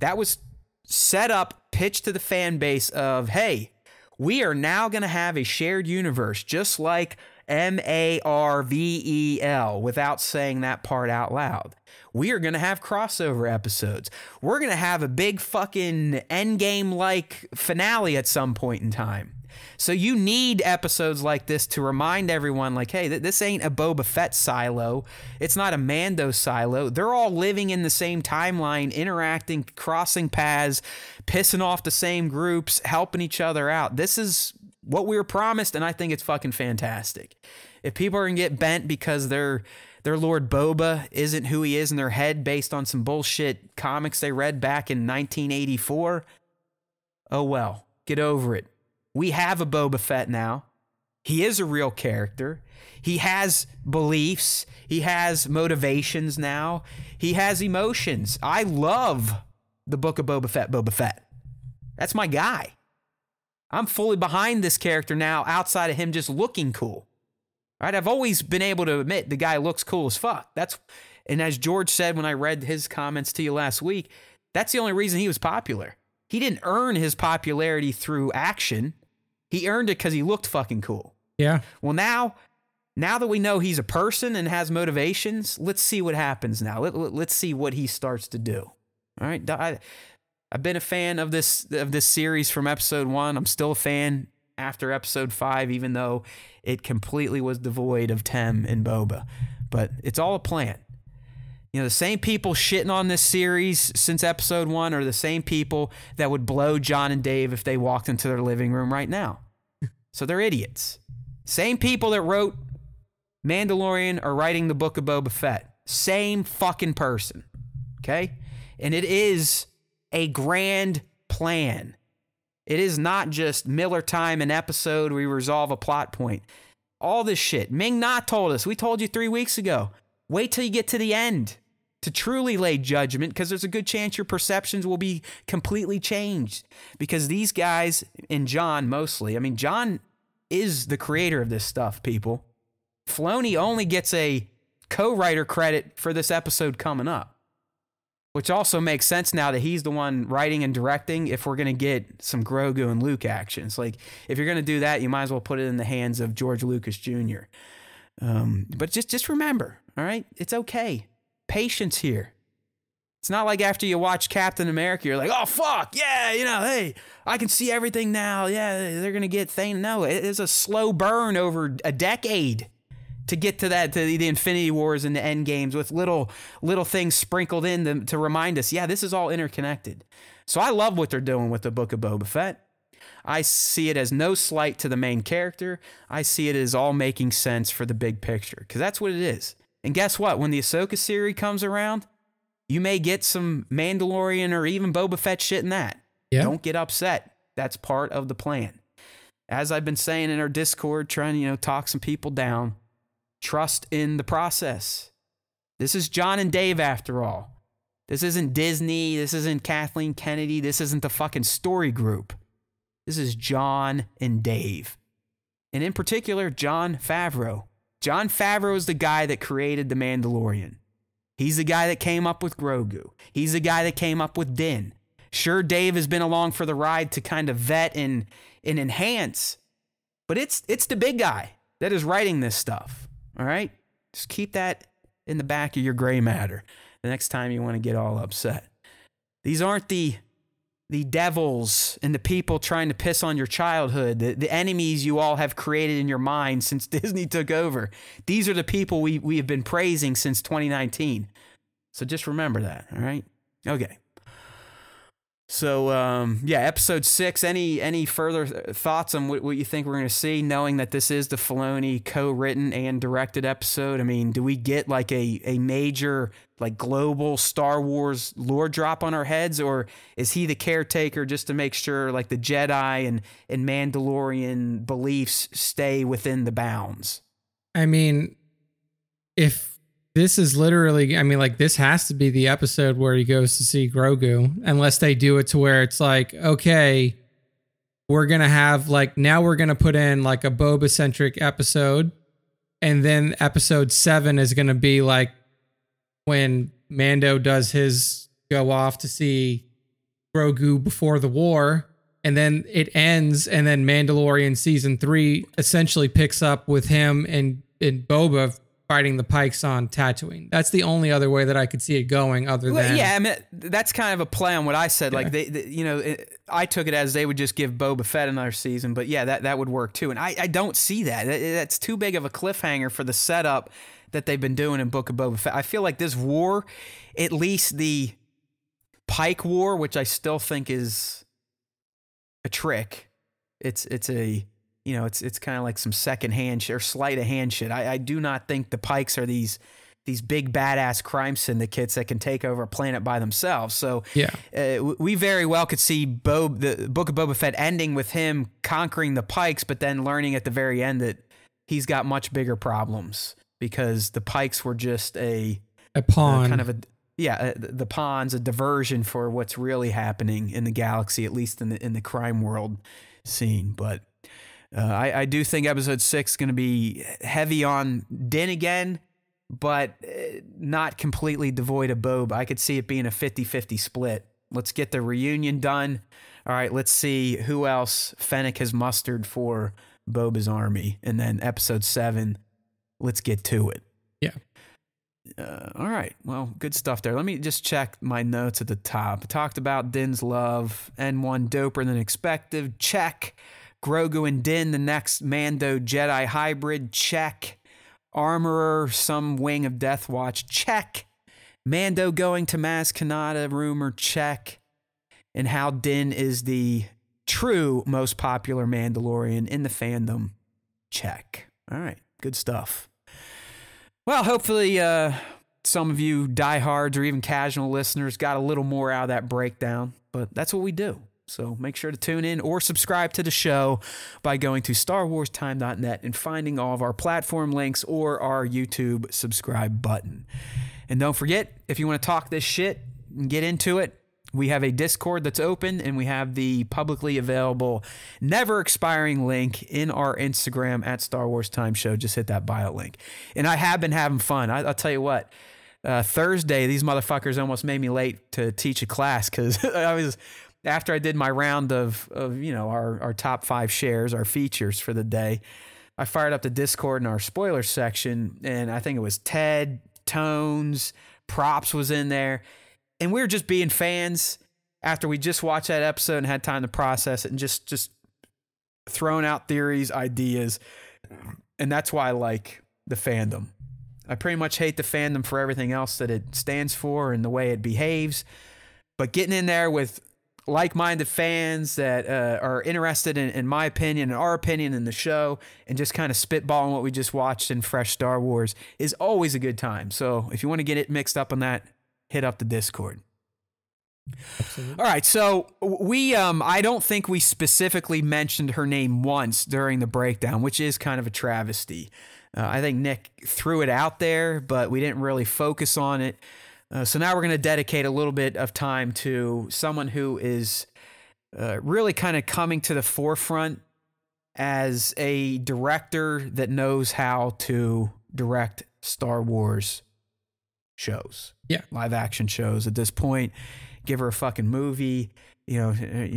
That was set up, pitched to the fan base of, hey, we are now going to have a shared universe, just like M A R V E L, without saying that part out loud. We are going to have crossover episodes. We're going to have a big fucking endgame like finale at some point in time. So you need episodes like this to remind everyone, like, hey, th- this ain't a Boba Fett silo. It's not a Mando silo. They're all living in the same timeline, interacting, crossing paths, pissing off the same groups, helping each other out. This is what we were promised, and I think it's fucking fantastic. If people are gonna get bent because their their Lord Boba isn't who he is in their head based on some bullshit comics they read back in 1984, oh well, get over it. We have a Boba Fett now. He is a real character. He has beliefs. He has motivations now. He has emotions. I love the book of Boba Fett, Boba Fett. That's my guy. I'm fully behind this character now outside of him just looking cool. Right? I've always been able to admit the guy looks cool as fuck. That's and as George said when I read his comments to you last week, that's the only reason he was popular. He didn't earn his popularity through action. He earned it because he looked fucking cool. Yeah. Well, now, now that we know he's a person and has motivations, let's see what happens now. Let, let, us see what he starts to do. All right. I, I've been a fan of this of this series from episode one. I'm still a fan after episode five, even though it completely was devoid of Tem and Boba. But it's all a plan. You know, the same people shitting on this series since episode one are the same people that would blow John and Dave if they walked into their living room right now. So they're idiots. Same people that wrote Mandalorian are writing the book of Boba Fett. Same fucking person. Okay? And it is a grand plan. It is not just Miller time an episode we resolve a plot point. All this shit. Ming Na told us. We told you three weeks ago. Wait till you get to the end to truly lay judgment because there's a good chance your perceptions will be completely changed. Because these guys, and John mostly, I mean, John is the creator of this stuff, people. Filoni only gets a co writer credit for this episode coming up, which also makes sense now that he's the one writing and directing if we're going to get some Grogu and Luke actions. Like, if you're going to do that, you might as well put it in the hands of George Lucas Jr. Um, but just, just remember, all right, it's okay patience here. It's not like after you watch Captain America, you're like, oh, fuck, yeah, you know, hey, I can see everything now. Yeah, they're going to get things. No, it is a slow burn over a decade to get to that, to the Infinity Wars and the End Games with little, little things sprinkled in to, to remind us, yeah, this is all interconnected. So I love what they're doing with the Book of Boba Fett. I see it as no slight to the main character. I see it as all making sense for the big picture because that's what it is. And guess what? When the Ahsoka series comes around, you may get some Mandalorian or even Boba Fett shit in that. Yeah. Don't get upset. That's part of the plan. As I've been saying in our Discord, trying to, you know, talk some people down, trust in the process. This is John and Dave after all. This isn't Disney. This isn't Kathleen Kennedy. This isn't the fucking story group. This is John and Dave. And in particular, Jon Favreau. Jon Favreau is the guy that created The Mandalorian. He's the guy that came up with Grogu. He's the guy that came up with Din. Sure, Dave has been along for the ride to kind of vet and, and enhance, but it's, it's the big guy that is writing this stuff. All right? Just keep that in the back of your gray matter the next time you want to get all upset. These aren't the the devils and the people trying to piss on your childhood, the, the enemies you all have created in your mind since (laughs) Disney took over. These are the people we, we have been praising since 2019. So just remember that, all right? Okay. So um, yeah, episode six. Any any further thoughts on what, what you think we're going to see, knowing that this is the Filoni co-written and directed episode? I mean, do we get like a a major like global Star Wars lore drop on our heads, or is he the caretaker just to make sure like the Jedi and and Mandalorian beliefs stay within the bounds? I mean, if this is literally, I mean, like this has to be the episode where he goes to see Grogu, unless they do it to where it's like, okay, we're gonna have like now we're gonna put in like a Boba centric episode, and then episode seven is gonna be like when Mando does his go off to see Grogu before the war, and then it ends, and then Mandalorian season three essentially picks up with him and and Boba fighting the Pikes on Tatooine. That's the only other way that I could see it going, other Well, than yeah, I mean that's kind of a play on what I said. Like they, they- you know, it, I took it as they would just give Boba Fett another season, but yeah, that that would work too. And I, I don't see that. That- That's too big of a cliffhanger for the setup that they've been doing in Book of Boba Fett. I feel like this war, at least the Pike War, which I still think is a trick. It's it's a you know it's it's kind of like some second hand shit or sleight of hand shit. I, I do not think the Pikes are these these big badass crime syndicates that can take over a planet by themselves. So Yeah. uh, we very well could see Bo- the Book of Boba Fett ending with him conquering the Pikes, but then learning at the very end that he's got much bigger problems because the Pikes were just a a uh, pawn. kind of a yeah uh, the the pawns a diversion for what's really happening in the galaxy at least in the in the crime world scene but uh, I, I do think episode six is going to be heavy on Din again, but uh, not completely devoid of Bob. I could see it being a 50 50 split. Let's get the reunion done. All right, let's see who else Fennec has mustered for Boba's army. And then episode seven, let's get to it. Yeah. Uh, all right. Well, good stuff there. Let me just check my notes at the top. I talked about Din's love, N1 doper than expected. Check. Grogu and Din, the next Mando Jedi hybrid. Check. Armorer, some wing of Death Watch. Check. Mando going to Maz Kanata rumor. Check. And how Din is the true most popular Mandalorian in the fandom. Check. All right. Good stuff. Well, hopefully, uh, some of you diehards or even casual listeners got a little more out of that breakdown, but that's what we do. So make sure to tune in or subscribe to the show by going to StarWarsTime.net and finding all of our platform links or our YouTube subscribe button. And don't forget, if you want to talk this shit and get into it, we have a Discord that's open and we have the publicly available, never expiring link in our Instagram at Star Wars Time Show. Just hit that bio link. And I have been having fun. I, I'll tell you what. Uh, Thursday, these motherfuckers almost made me late to teach a class because (laughs) I was after I did my round of of you know our our top five shares, our features for the day. I fired up the Discord in our spoiler section, and I think it was Ted, Tones, Props was in there, and we were just being fans after we just watched that episode and had time to process it, and just just throwing out theories, ideas, and that's why I like the fandom. I pretty much hate the fandom for everything else that it stands for and the way it behaves, but getting in there with like-minded fans that uh, are interested in, in my opinion and our opinion in the show and just kind of spitballing what we just watched in fresh star wars is always a good time. So if you want to get it mixed up on that hit up the discord. Absolutely. all right so we um i don't think we specifically mentioned her name once during the breakdown which is kind of a travesty. Uh, i think nick threw it out there but we didn't really focus on it uh, so now we're going to dedicate a little bit of time to someone who is uh, really kind of coming to the forefront as a director that knows how to direct Star Wars shows. Yeah. Live action shows at this point. Give her a fucking movie. You know,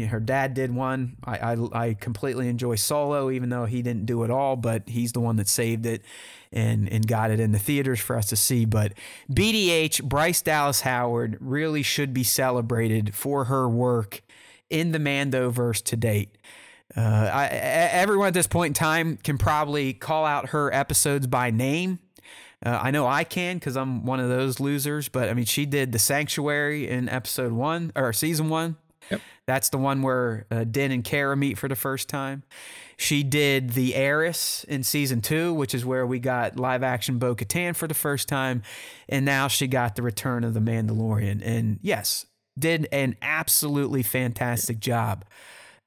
her dad did one. I, I, I completely enjoy Solo, even though he didn't do it all, but he's the one that saved it and, and got it in the theaters for us to see. But BDH, Bryce Dallas Howard, really should be celebrated for her work in the Mandoverse to date. Uh, I, everyone at this point in time can probably call out her episodes by name. Uh, I know I can because I'm one of those losers, but I mean, she did The Sanctuary in episode one or season one. Yep. That's the one where uh, Din and Kara meet for the first time. She did The Heiress in season two, which is where we got live action Bo Katan for the first time. And now she got the return of The Mandalorian. And yes, did an absolutely fantastic job.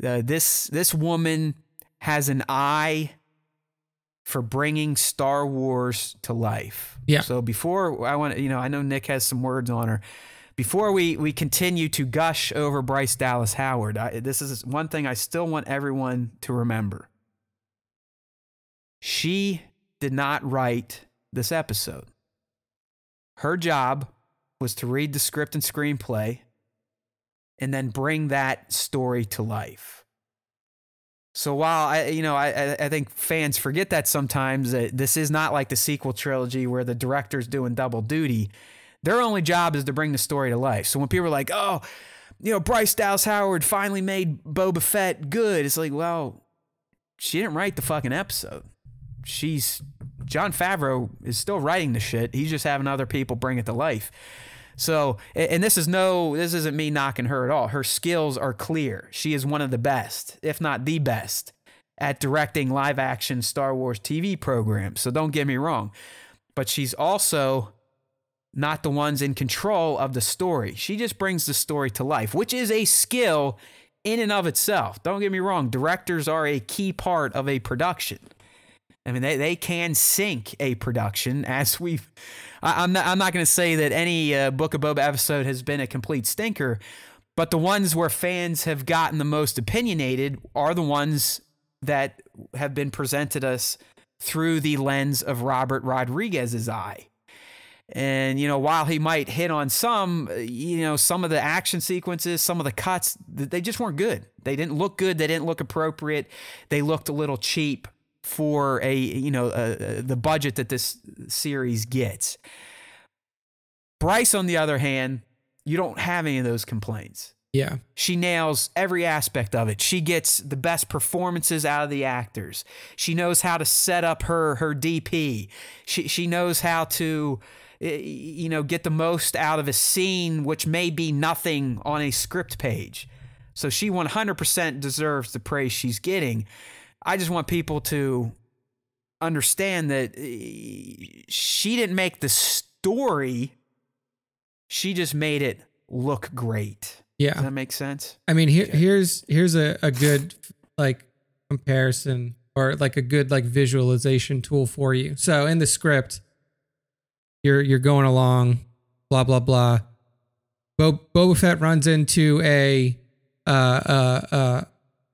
Uh, this this woman has an eye for bringing Star Wars to life. Yeah. So before I want, you know, I know Nick has some words on her. Before we we continue to gush over Bryce Dallas Howard, I, this is one thing I still want everyone to remember. She did not write this episode. Her job was to read the script and screenplay and then bring that story to life. So while I, you know, I, I think fans forget that sometimes that this is not like the sequel trilogy where the director's doing double duty. Their only job is to bring the story to life. So when people are like, "Oh, you know, Bryce Dallas Howard finally made Boba Fett good," it's like, well, she didn't write the fucking episode. She's Jon Favreau is still writing the shit. He's just having other people bring it to life. So, and this is no, this isn't me knocking her at all. Her skills are clear. She is one of the best, if not the best, at directing live action Star Wars TV programs. So don't get me wrong. But she's also not the ones in control of the story. She just brings the story to life, which is a skill in and of itself. Don't get me wrong. Directors are a key part of a production. I mean, they, they can sink a production, as we've. I, am not, I'm not going to say that any uh, Book of Boba episode has been a complete stinker, but the ones where fans have gotten the most opinionated are the ones that have been presented us through the lens of Robert Rodriguez's eye. And, you know, while he might hit on some, uh, you know, some of the action sequences, some of the cuts, they just weren't good. They didn't look good. They didn't look appropriate. They looked a little cheap for a you know uh, the budget that this series gets. Bryce, on the other hand, you don't have any of those complaints. Yeah. She nails every aspect of it. She gets the best performances out of the actors. She knows how to set up her her DP. She she knows how to you know get the most out of a scene which may be nothing on a script page. So she 100% deserves the praise she's getting. I just want people to understand that she didn't make the story, she just made it look great. Yeah. Does that make sense? I mean, here, here's here's a, a good like comparison or like a good like visualization tool for you. So in the script, you're you're going along, blah blah blah. Bo- Boba Fett runs into a uh, uh, uh,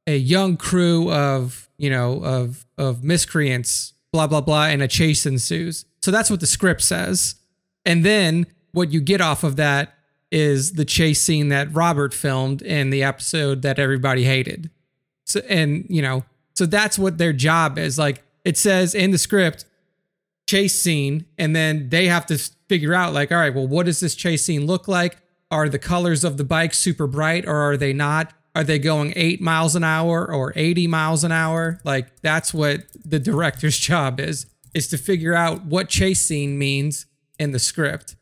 a young crew of you know of of miscreants, blah blah blah, and a chase ensues. So that's what the script says, and then what you get off of that is the chase scene that Robert filmed in the episode that everybody hated. So and you know, so that's what their job is. Like it says in the script, chase scene, and then they have to figure out like, all right, well, what does this chase scene look like? Are the colors of the bike super bright or are they not? Are they going eight miles an hour or 80 miles an hour? Like that's what the director's (laughs) job is, is to figure out what chase scene means in the script.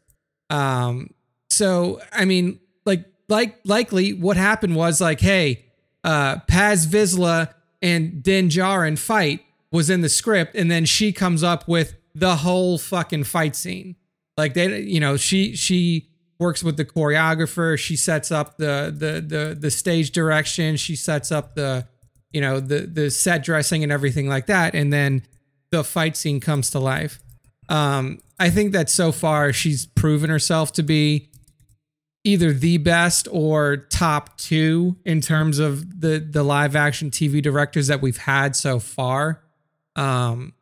Um, so I mean, like like likely what happened was like, hey, uh, Paz Vizsla and Din Djarin fight was in the script, and then she comes up with the whole fucking fight scene. Like they, you know, she she works with the choreographer. She sets up the the the the stage direction. She sets up the you know the the set dressing and everything like that, and then the fight scene comes to life. Um, I think that so far she's proven herself to be either the best or top two in terms of the the live action TV directors that we've had so far. Um,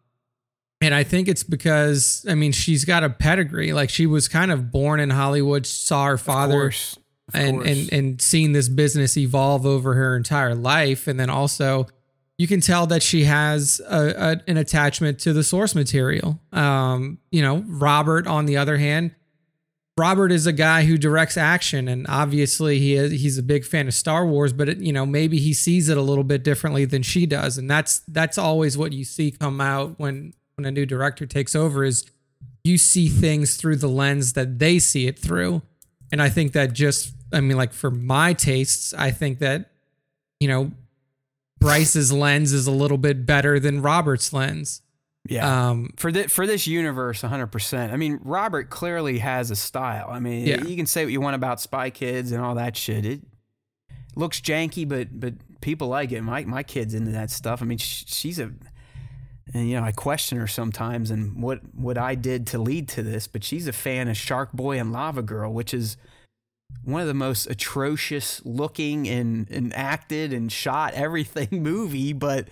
and I think it's because I mean she's got a pedigree. Like she was kind of born in Hollywood, saw her father, course, of and course. and and seen this business evolve over her entire life, and then also you can tell that she has a, a, an attachment to the source material. Um, you know, Robert, on the other hand, Robert is a guy who directs action, and obviously he is, he's a big fan of Star Wars. But it, you know, maybe he sees it a little bit differently than she does, and that's that's always what you see come out when when a new director takes over is you see things through the lens that they see it through. And I think that just, I mean, like for my tastes, I think that, you know, Bryce's lens is a little bit better than Robert's lens. Yeah. Um, for this for this universe, 100%. I mean, Robert clearly has a style. I mean, Yeah. you can say what you want about Spy Kids and all that shit. It looks janky, but but people like it. My my kid's into that stuff. I mean, sh- she's a and you know I question her sometimes and what what I did to lead to this, but she's a fan of Shark Boy and Lava Girl, which is one of the most atrocious looking and, and acted and shot everything (laughs) movie, but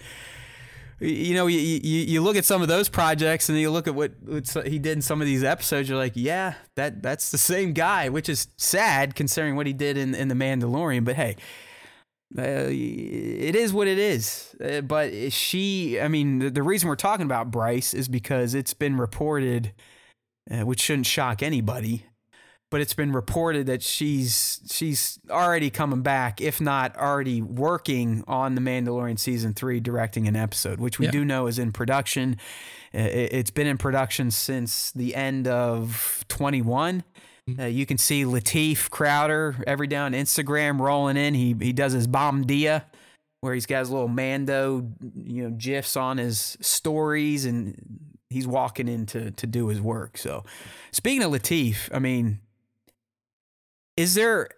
you know, you, you, you look at some of those projects and you look at what, what he did in some of these episodes, you're like, yeah, that that's the same guy, which is sad considering what he did in, in The Mandalorian. But hey, uh, it is what it is. Uh, but she, I mean, the, the, reason we're talking about Bryce is because it's been reported, uh, which shouldn't shock anybody, but it's been reported that she's she's already coming back, if not already working on the Mandalorian season three, directing an episode, which we yeah. do know is in production. It's been in production since the end of 21. Mm-hmm. Uh, you can see Lateef Crowder every day on Instagram rolling in. He he does his bomb dia, where he's got his little Mando, you know, gifs on his stories, and he's walking in to to do his work. So, speaking of Lateef, I mean, is there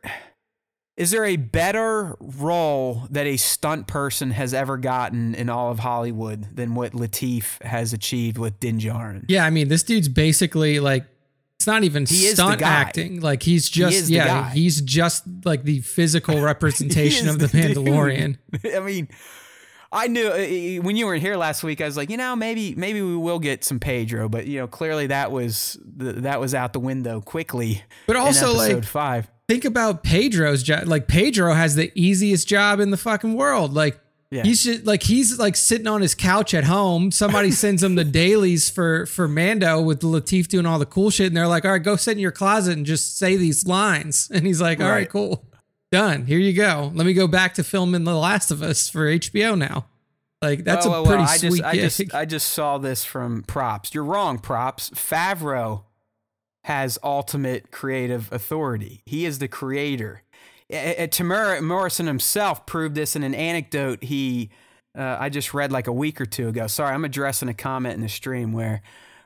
is there a better role that a stunt person has ever gotten in all of Hollywood than what Lateef has achieved with Din Djarin? Yeah, I mean, this dude's basically like it's not even he stunt acting. Like he's just he yeah, he's just like the physical (laughs) representation of the, the Mandalorian. (laughs) I mean, I knew uh, when you were here last week. I was like, you know, maybe maybe we will get some Pedro, but you know, clearly that was that was out the window quickly. But also, like five. Think about Pedro's job. Like Pedro has the easiest job in the fucking world. Like yeah. He's just like he's like sitting on his couch at home. Somebody (laughs) sends him the dailies for for Mando with Lateef doing all the cool shit, and they're like, "All right, go sit in your closet and just say these lines." (laughs) And he's like, "All right, right cool, done. Here you go. Let me go back to filming The Last of Us for HBO now." Like that's oh, a pretty I sweet just, I just, I just saw this from props. You're wrong, props. Favreau has ultimate creative authority. He is the creator. Temuera Morrison himself proved this in an anecdote he uh, I just read like a week or two ago. Sorry, I'm addressing a comment in the stream where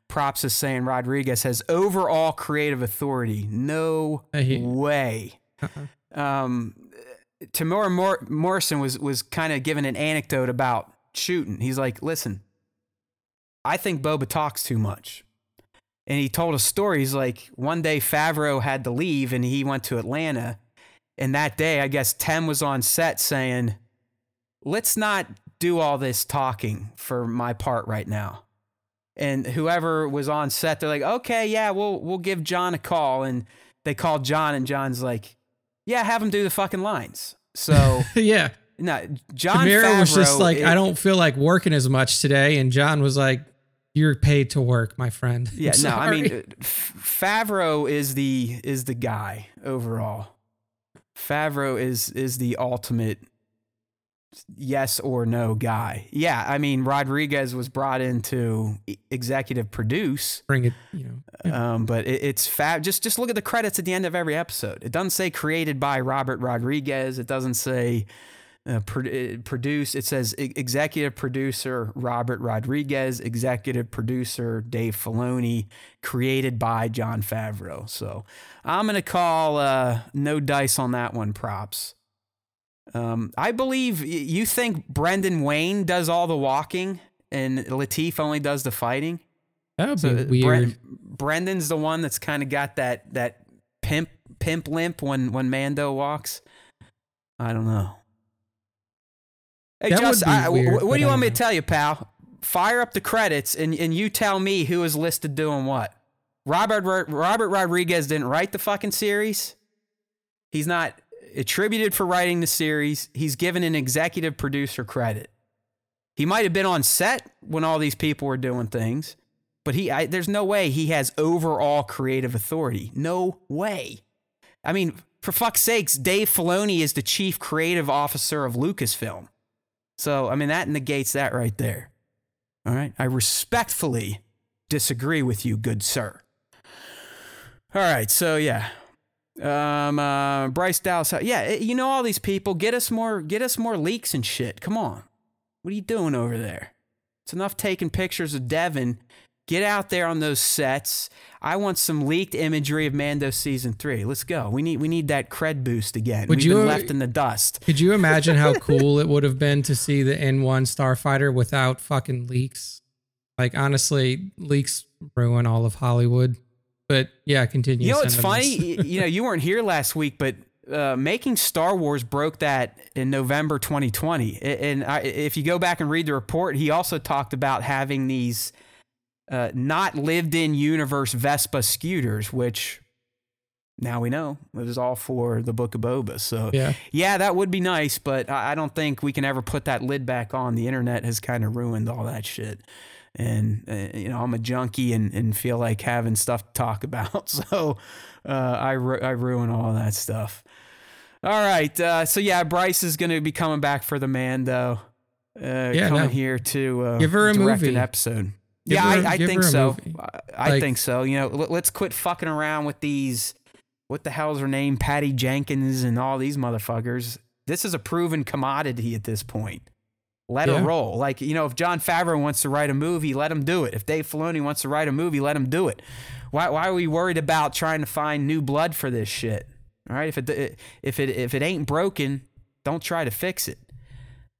Props is saying Rodriguez has overall creative authority. No way. Uh-uh. Um, Temuera Mor- Morrison was was kind of giving an anecdote about shooting. He's like, "Listen, I think Boba talks too much." And he told a story. He's like, one day Favreau had to leave and he went to Atlanta and that day, I guess Tem was on set saying, let's not do all this talking for my part right now. And whoever was on set, they're like, okay, yeah, we'll we'll give Jon a call. And they called Jon, and Jon's like, yeah, have him do the fucking lines. So (laughs) yeah, no, John Temuera was just like, I don't feel like working as much today, and Jon was like, you're paid to work, my friend. Yeah, (laughs) no, I mean, Favreau is the is the guy overall. Favreau is is the ultimate yes or no guy. Yeah, I mean Rodriguez was brought in to executive produce. Bring it, you know. Yeah. Um, but it, it's fab. Just just look at the credits at the end of every episode. It doesn't say created by Robert Rodriguez. It doesn't say uh, produce. It says executive producer Robert Rodriguez, executive producer Dave Filoni, created by Jon Favreau. So I'm gonna call uh, no dice on that one. Props. Um, I believe you think Brendan Wayne does all the walking and Lateef only does the fighting. That would so be weird. Brendan's the one that's kind of got that that pimp pimp limp when when Mando walks. I don't know. Hey, that Just, I, weird, what do you want me to tell you, pal? Fire up the credits and, and you tell me who is listed doing what. Robert Robert Rodriguez didn't write the fucking series. He's not attributed for writing the series. He's given an executive producer credit. He might have been on set when all these people were doing things, but he I, there's no way he has overall creative authority. No way. I mean, for fuck's sakes, Dave Filoni is the chief creative officer of Lucasfilm. So, I mean, that negates that right there. All right. I respectfully disagree with you, good sir. All right. So, yeah. Um, uh, Bryce Dallas. Yeah. Eh, you know, all these people get us more, get us more leaks and shit. Come on. What are you doing over there? It's enough taking pictures of Devin Get out there on those sets. I want some leaked imagery of Mando season three. Let's go. We need we need that cred boost again. Would We've you, been left in the dust. Could you imagine how (laughs) cool it would have been to see the N1 Starfighter without fucking leaks? Like honestly, leaks ruin all of Hollywood. But yeah, continue. You know, it's funny. you know, you weren't here last week, but uh, making Star Wars broke that in November 2020. And I, if you go back and read the report, he also talked about having these uh, not lived in universe Vespa scooters, which now we know it was all for the Book of Boba. So Yeah. yeah, that would be nice, but I I don't think we can ever put that lid back on. The internet has kind of ruined all that shit. And, uh, you know, I'm a junkie and, and feel like having stuff to talk about. (laughs) So uh, I, ru- I ruin all that stuff. All right. Uh, so, yeah, Bryce is going to be coming back for the Mando. Uh, Yeah, coming no. here to uh, Give her a direct movie. an episode. Give yeah, her- I, I think so. I, I Like- think so. You know, let, let's quit fucking around with these. What the hell's her name? Patty Jenkins and all these motherfuckers. This is a proven commodity at this point. Let Yeah. her roll. Like, you know, if Jon Favreau wants to write a movie, let him do it. If Dave Filoni wants to write a movie, let him do it. Why, why are we worried about trying to find new blood for this shit? All right, if it if it if it ain't broken, don't try to fix it.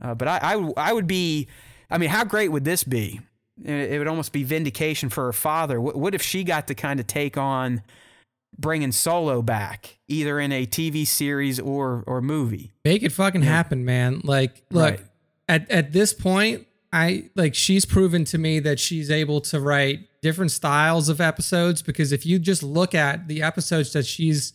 Uh, but I, I I would be, I mean, how great would this be? It would almost be vindication for her father. What, what if she got to kind of take on bringing Solo back, either in a TV series or or movie? Make it fucking happen, man. Like, look, Right. at at this point, I like she's proven to me that she's able to write different styles of episodes because if you just look at the episodes that she's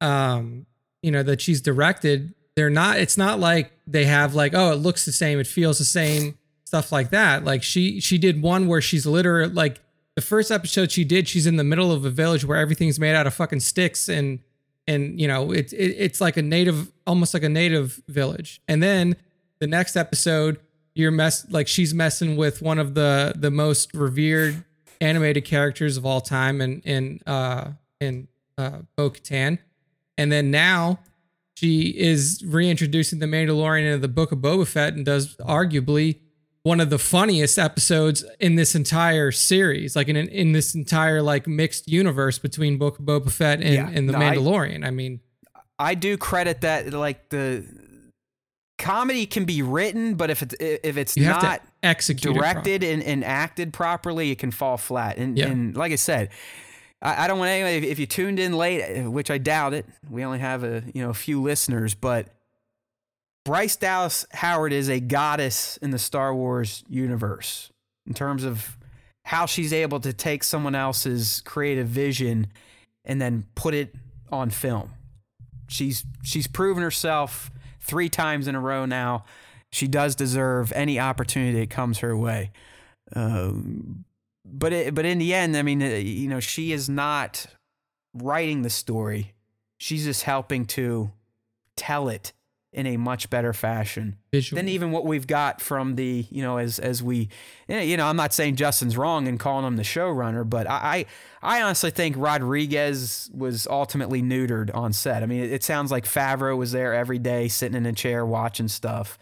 um you know that she's directed, they're not it's not like they have like oh it looks the same, it feels the same, stuff like that. Like she she did one where she's literally like the first episode she did, she's in the middle of a village where everything's made out of fucking sticks and and you know it's it, it's like a native almost like a native village and then the next episode you're mess like she's messing with one of the the most revered animated characters of all time and in uh in uh Bo-Katan and then now she is reintroducing the Mandalorian into the Book of Boba Fett and does arguably one of the funniest episodes in this entire series, like in in this entire like mixed universe between Book of Boba Fett and, Yeah, and the no, Mandalorian. I, mean, I do credit that like the comedy can be written, but if it's if it's not to execute it directed and, and acted properly, it can fall flat. And, Yeah. and like I said, I, I don't want anybody. If, if you tuned in late, which I doubt it, we only have a you know a few listeners, but Bryce Dallas Howard is a goddess in the Star Wars universe in terms of how she's able to take someone else's creative vision and then put it on film. She's she's proven herself three times in a row now. She does deserve any opportunity that comes her way. Um, but it, but in the end, I mean, you know, she is not writing the story. She's just helping to tell it in a much better fashion visual. than even what we've got from the you know as as we you know I'm not saying Justin's wrong in calling him the showrunner, but I I, I honestly think Rodriguez was ultimately neutered on set. I mean, it, it sounds like Favreau was there every day, sitting in a chair watching stuff.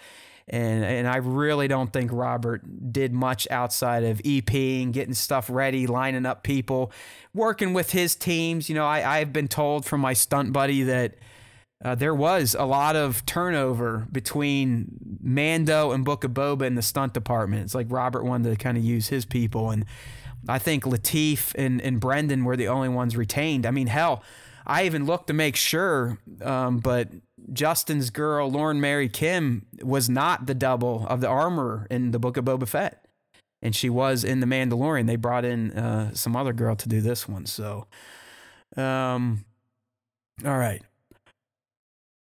And, and I really don't think Robert did much outside of EPing, getting stuff ready, lining up people, working with his teams. You know, I, I've been told from my stunt buddy that uh, there was a lot of turnover between Mando and Book of Boba in the stunt department. It's like Robert wanted to kind of use his people. And I think Lateef and, and Brendan were the only ones retained. I mean, hell, I even looked to make sure, um, but Justin's girl, Lauren Mary Kim, was not the double of the armor in the Book of Boba Fett. And she was in The Mandalorian. They brought in uh, some other girl to do this one. So, um, all right.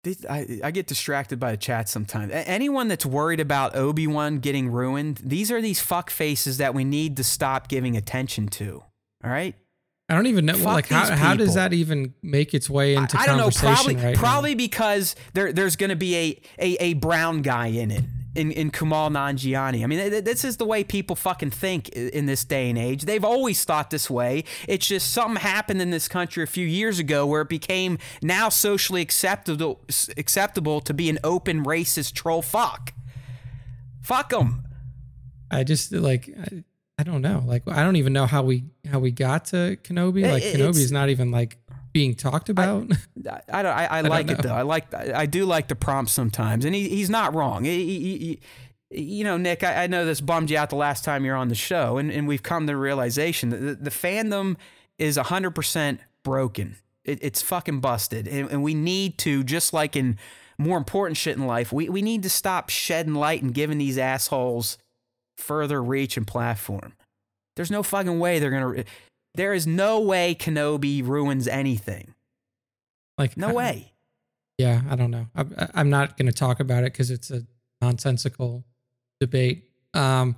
This- I, I get distracted by the chat sometimes. A- Anyone that's worried about Obi Wan getting ruined, these are these fuck faces that we need to stop giving attention to. All right. I don't even know. Fuck like, how, how does that even make its way into I, I don't know. Probably, right now? probably because there, there's going to be a, a a brown guy in it. In, in Kumail Nanjiani. I mean, th- this is the way people fucking think in this day and age. They've always thought this way. It's just something happened in this country a few years ago where it became now socially acceptable acceptable to be an open racist troll fuck. Fuck them. I just like I, I don't know. Like I don't even know how we how we got to Kenobi. Like it's- Kenobi's not even like being talked about. I, I don't. I, I (laughs) like it though. I like. I, do like the prompt sometimes, and he, he's not wrong. He- he- you know, Nick, I, I know this bummed you out the last time you're on the show, and, and we've come to the realization that the, the fandom is 100% broken. It, it's fucking busted. And, and we need to, just like in more important shit in life, we, we need to stop shedding light and giving these assholes further reach and platform. There's no fucking way they're going to. There is no way Kenobi ruins anything. Like No I- way. Yeah, I don't know. I, I'm not going to talk about it because it's a nonsensical debate. Um.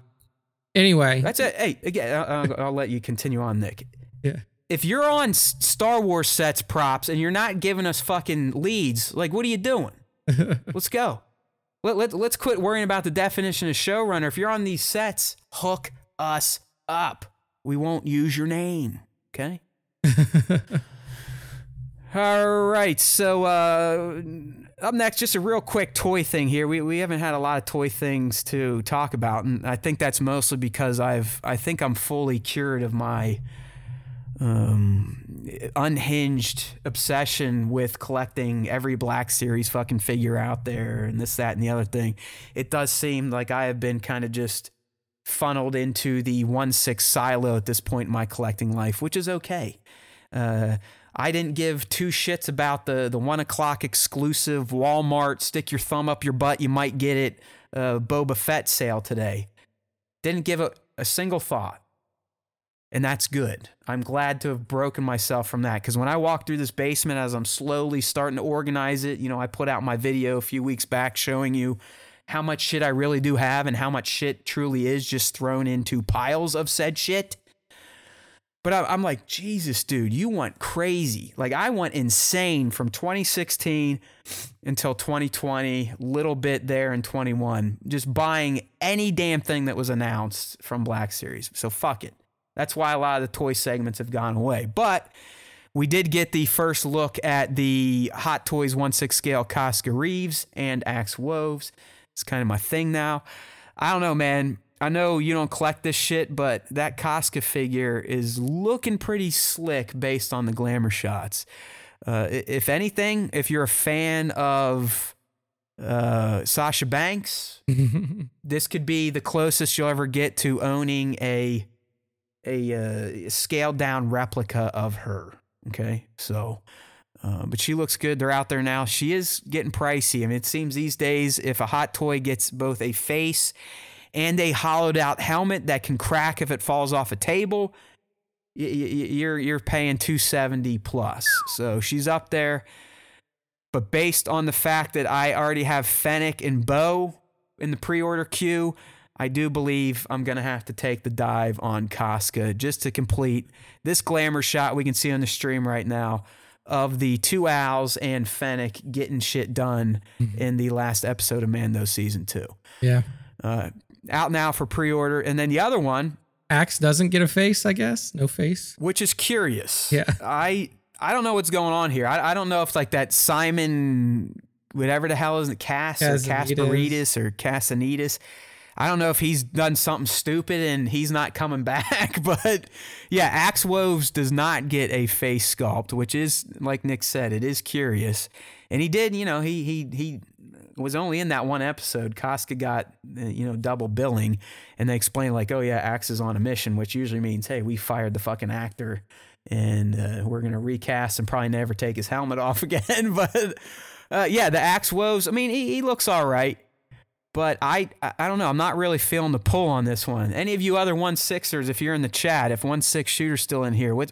Anyway, That's it. Hey, again, I'll, I'll- I'll let you continue on, Nick. Yeah. If you're on Star Wars sets props and you're not giving us fucking leads, like, what are you doing? (laughs) Let's go. Let, let, let's quit worrying about the definition of showrunner. If you're on these sets, hook us up. We won't use your name. Okay? (laughs) All right. So, uh, up next, just a real quick toy thing here. We, we haven't had a lot of toy things to talk about. And I think that's mostly because I've, I think I'm fully cured of my um, unhinged obsession with collecting every Black Series fucking figure out there and this, that, and the other thing. It does seem like I have been kind of just funneled into the 1 6 silo at this point in my collecting life, which is okay. Uh, I didn't give two shits about the, the one o'clock exclusive Walmart, stick your thumb up your butt, you might get it, uh, Boba Fett sale today. Didn't give a, a single thought. And that's good. I'm glad to have broken myself from that because when I walk through this basement as I'm slowly starting to organize it, you know, I put out my video a few weeks back showing you how much shit I really do have and how much shit truly is just thrown into piles of said shit. But I'm like, Jesus, dude, you went crazy. Like, I went insane from 2016 until 2020, little bit there in 21, just buying any damn thing that was announced from Black Series. So fuck it. That's why a lot of the toy segments have gone away. But we did get the first look at the Hot Toys 1 6 scale Koska Reeves and Axe Woves. It's kind of my thing now. I don't know, man. I know you don't collect this shit, but that Koska figure is looking pretty slick based on the glamour shots. Uh, if anything, if you're a fan of uh, Sasha Banks, (laughs) this could be the closest you'll ever get to owning a a uh, scaled down replica of her. Okay, so. Uh, but she looks good. They're out there now. She is getting pricey. I mean, it seems these days if a hot toy gets both a face and a hollowed out helmet that can crack if it falls off a table, y- y- you're you're paying 270 plus. So she's up there. But based on the fact that I already have Fennec and Bo in the pre-order queue, I do believe I'm gonna have to take the dive on Koska just to complete this glamour shot we can see on the stream right now of the two owls and Fennec getting shit done in the last episode of Mando season two. yeah. Uh, out now for pre-order, and then the other one, Axe doesn't get a face, I guess. No face. which is curious. Yeah. I I don't know what's going on here. I, I don't know if like that Simon, whatever the hell is it, Cass or Casanitas. Casparidis or Cassanitas. I don't know if he's done something stupid and he's not coming (laughs) back, but yeah, Axe Woves does not get a face sculpt, which is like Nick said, it is curious. And he did, you know, he he he was only in that one episode. Koska got uh, you know double billing, and they explained like, oh yeah, Axe is on a mission, which usually means hey, we fired the fucking actor, and uh, we're gonna recast and probably never take his helmet (laughs) off again. but uh, yeah, the Axe Woves. I mean, he, he looks all right. But I, I don't know. I'm not really feeling the pull on this one. Any of you other one sixers, if you're in the chat, if one six shooter's still in here, what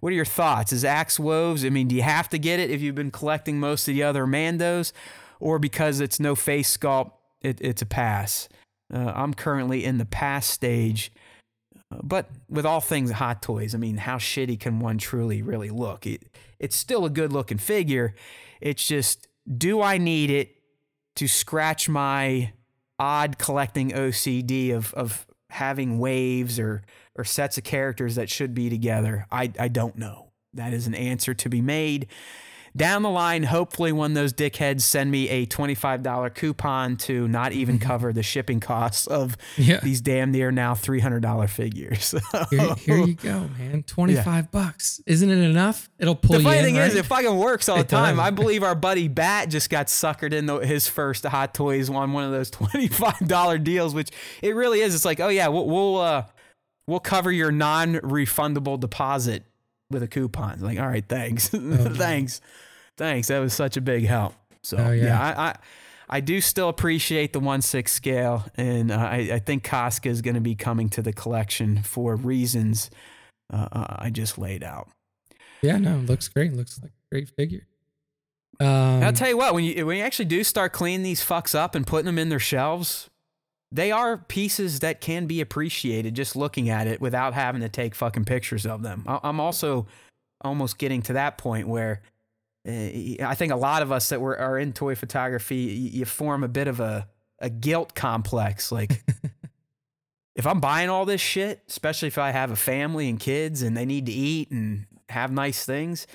what are your thoughts? Is Axe Woves? I mean, do you have to get it if you've been collecting most of the other Mandos, or because it's no face sculpt, it, it's a pass? Uh, I'm currently in the pass stage. Uh, But with all things Hot Toys, I mean, how shitty can one truly really look? It, it's still a good looking figure. It's just, do I need it to scratch my odd collecting OCD of of having waves or or sets of characters that should be together. I I don't know. That is an answer to be made. Down the line, hopefully, when those dickheads send me a $25 coupon to not even cover the shipping costs of Yeah. these damn near now $300 figures. (laughs) Here, here you go, man. 25 bucks. Isn't it enough? It'll pull The you funny in, thing is, it fucking works all the time. does. I believe our buddy Bat just got suckered into his first Hot Toys on one of those (laughs) twenty-five dollar deals, which it really is. It's like, oh yeah, we'll we'll, uh, we'll cover your non-refundable deposit with a coupon. Like, all right, thanks, (laughs) thanks, thanks. That was such a big help. So Oh, yeah, yeah. I, I I do still appreciate the one six scale, and uh, I I think Koska is going to be coming to the collection for reasons uh, uh, I just laid out. yeah, no, looks great. Looks like a great figure. Um, I'll tell you what, when you when you actually do start cleaning these fucks up and putting them in their shelves, they are pieces that can be appreciated just looking at it without having to take fucking pictures of them. I- I'm also almost getting to that point where Uh, I think a lot of us that were are in toy photography, you form a bit of a a guilt complex. Like, (laughs) if I'm buying all this shit, especially if I have a family and kids and they need to eat and have nice things,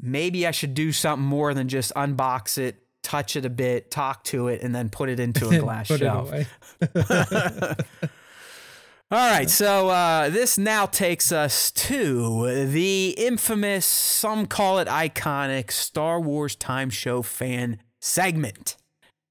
maybe I should do something more than just unbox it, touch it a bit, talk to it, and then put it into a (laughs) glass shelf. (laughs) All right, so uh, this now takes us to the infamous, some call it iconic, Star Wars Time Show fan segment.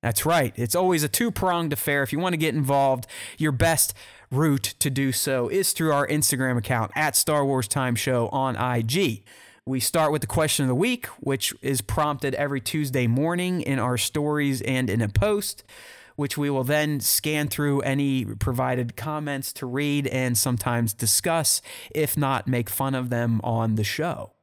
That's right, it's always a two pronged affair. If you want to get involved, your best route to do so is through our Instagram account at Star Wars Time Show on IG. We start with the question of the week, which is prompted every Tuesday morning in our stories and in a post which we will then scan through any provided comments to read and sometimes discuss, if not make fun of them on the show.